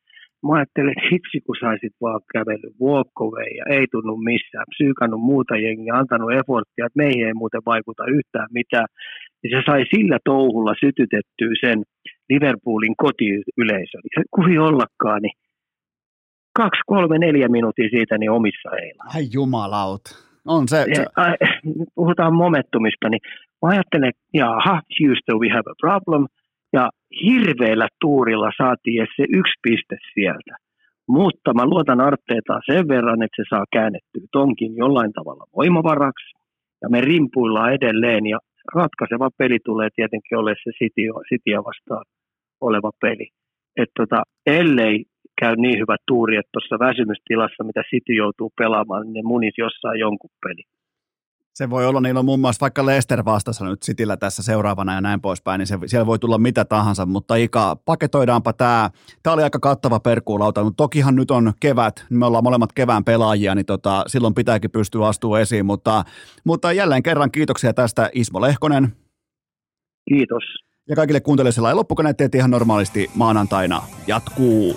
Mä ajattelin, että hitsi kun saisit vaan kävellyt walkaway ja ei tunnu missään, psyykannut muuta jengiä, antanut efforttia, että meihin ei muuten vaikuta yhtään mitään. Ja se sai sillä touhulla sytytettyä sen Liverpoolin kotiyleisön. Ja kuhi ollakaan, niin kaksi, kolme, neljä minuuttia siitä niin omissa heillä. Ai jumalaut. On se, se... Ja, puhutaan momentumista, niin mä ajattelen, että jaha, Houston, we have a problem. Ja hirveällä tuurilla saatiin se yksi piste sieltä. Mutta mä luotan Arteetaan sen verran, että se saa käännettyä tonkin jollain tavalla voimavaraksi. Ja me rimpuillaan edelleen ja ratkaiseva peli tulee tietenkin ole se Cityä vastaan oleva peli. Että tota, ellei käy niin hyvä tuuri, että tuossa väsymystilassa, mitä City joutuu pelaamaan, niin ne munis jossain jonkun peli. Se voi olla, niillä on muun muassa vaikka Lester vastassa nyt Cityllä tässä seuraavana ja näin poispäin, niin se, siellä voi tulla mitä tahansa, mutta Ika, paketoidaanpa tämä. Tämä oli aika kattava perkuulauta, mutta tokihan nyt on kevät, me ollaan molemmat kevään pelaajia, niin tota, silloin pitääkin pystyä astua esiin, mutta, mutta jälleen kerran kiitoksia tästä Ismo Lehkonen. Kiitos. Ja kaikille kuuntelijoille ja loppukoneet teet ihan normaalisti maanantaina jatkuu.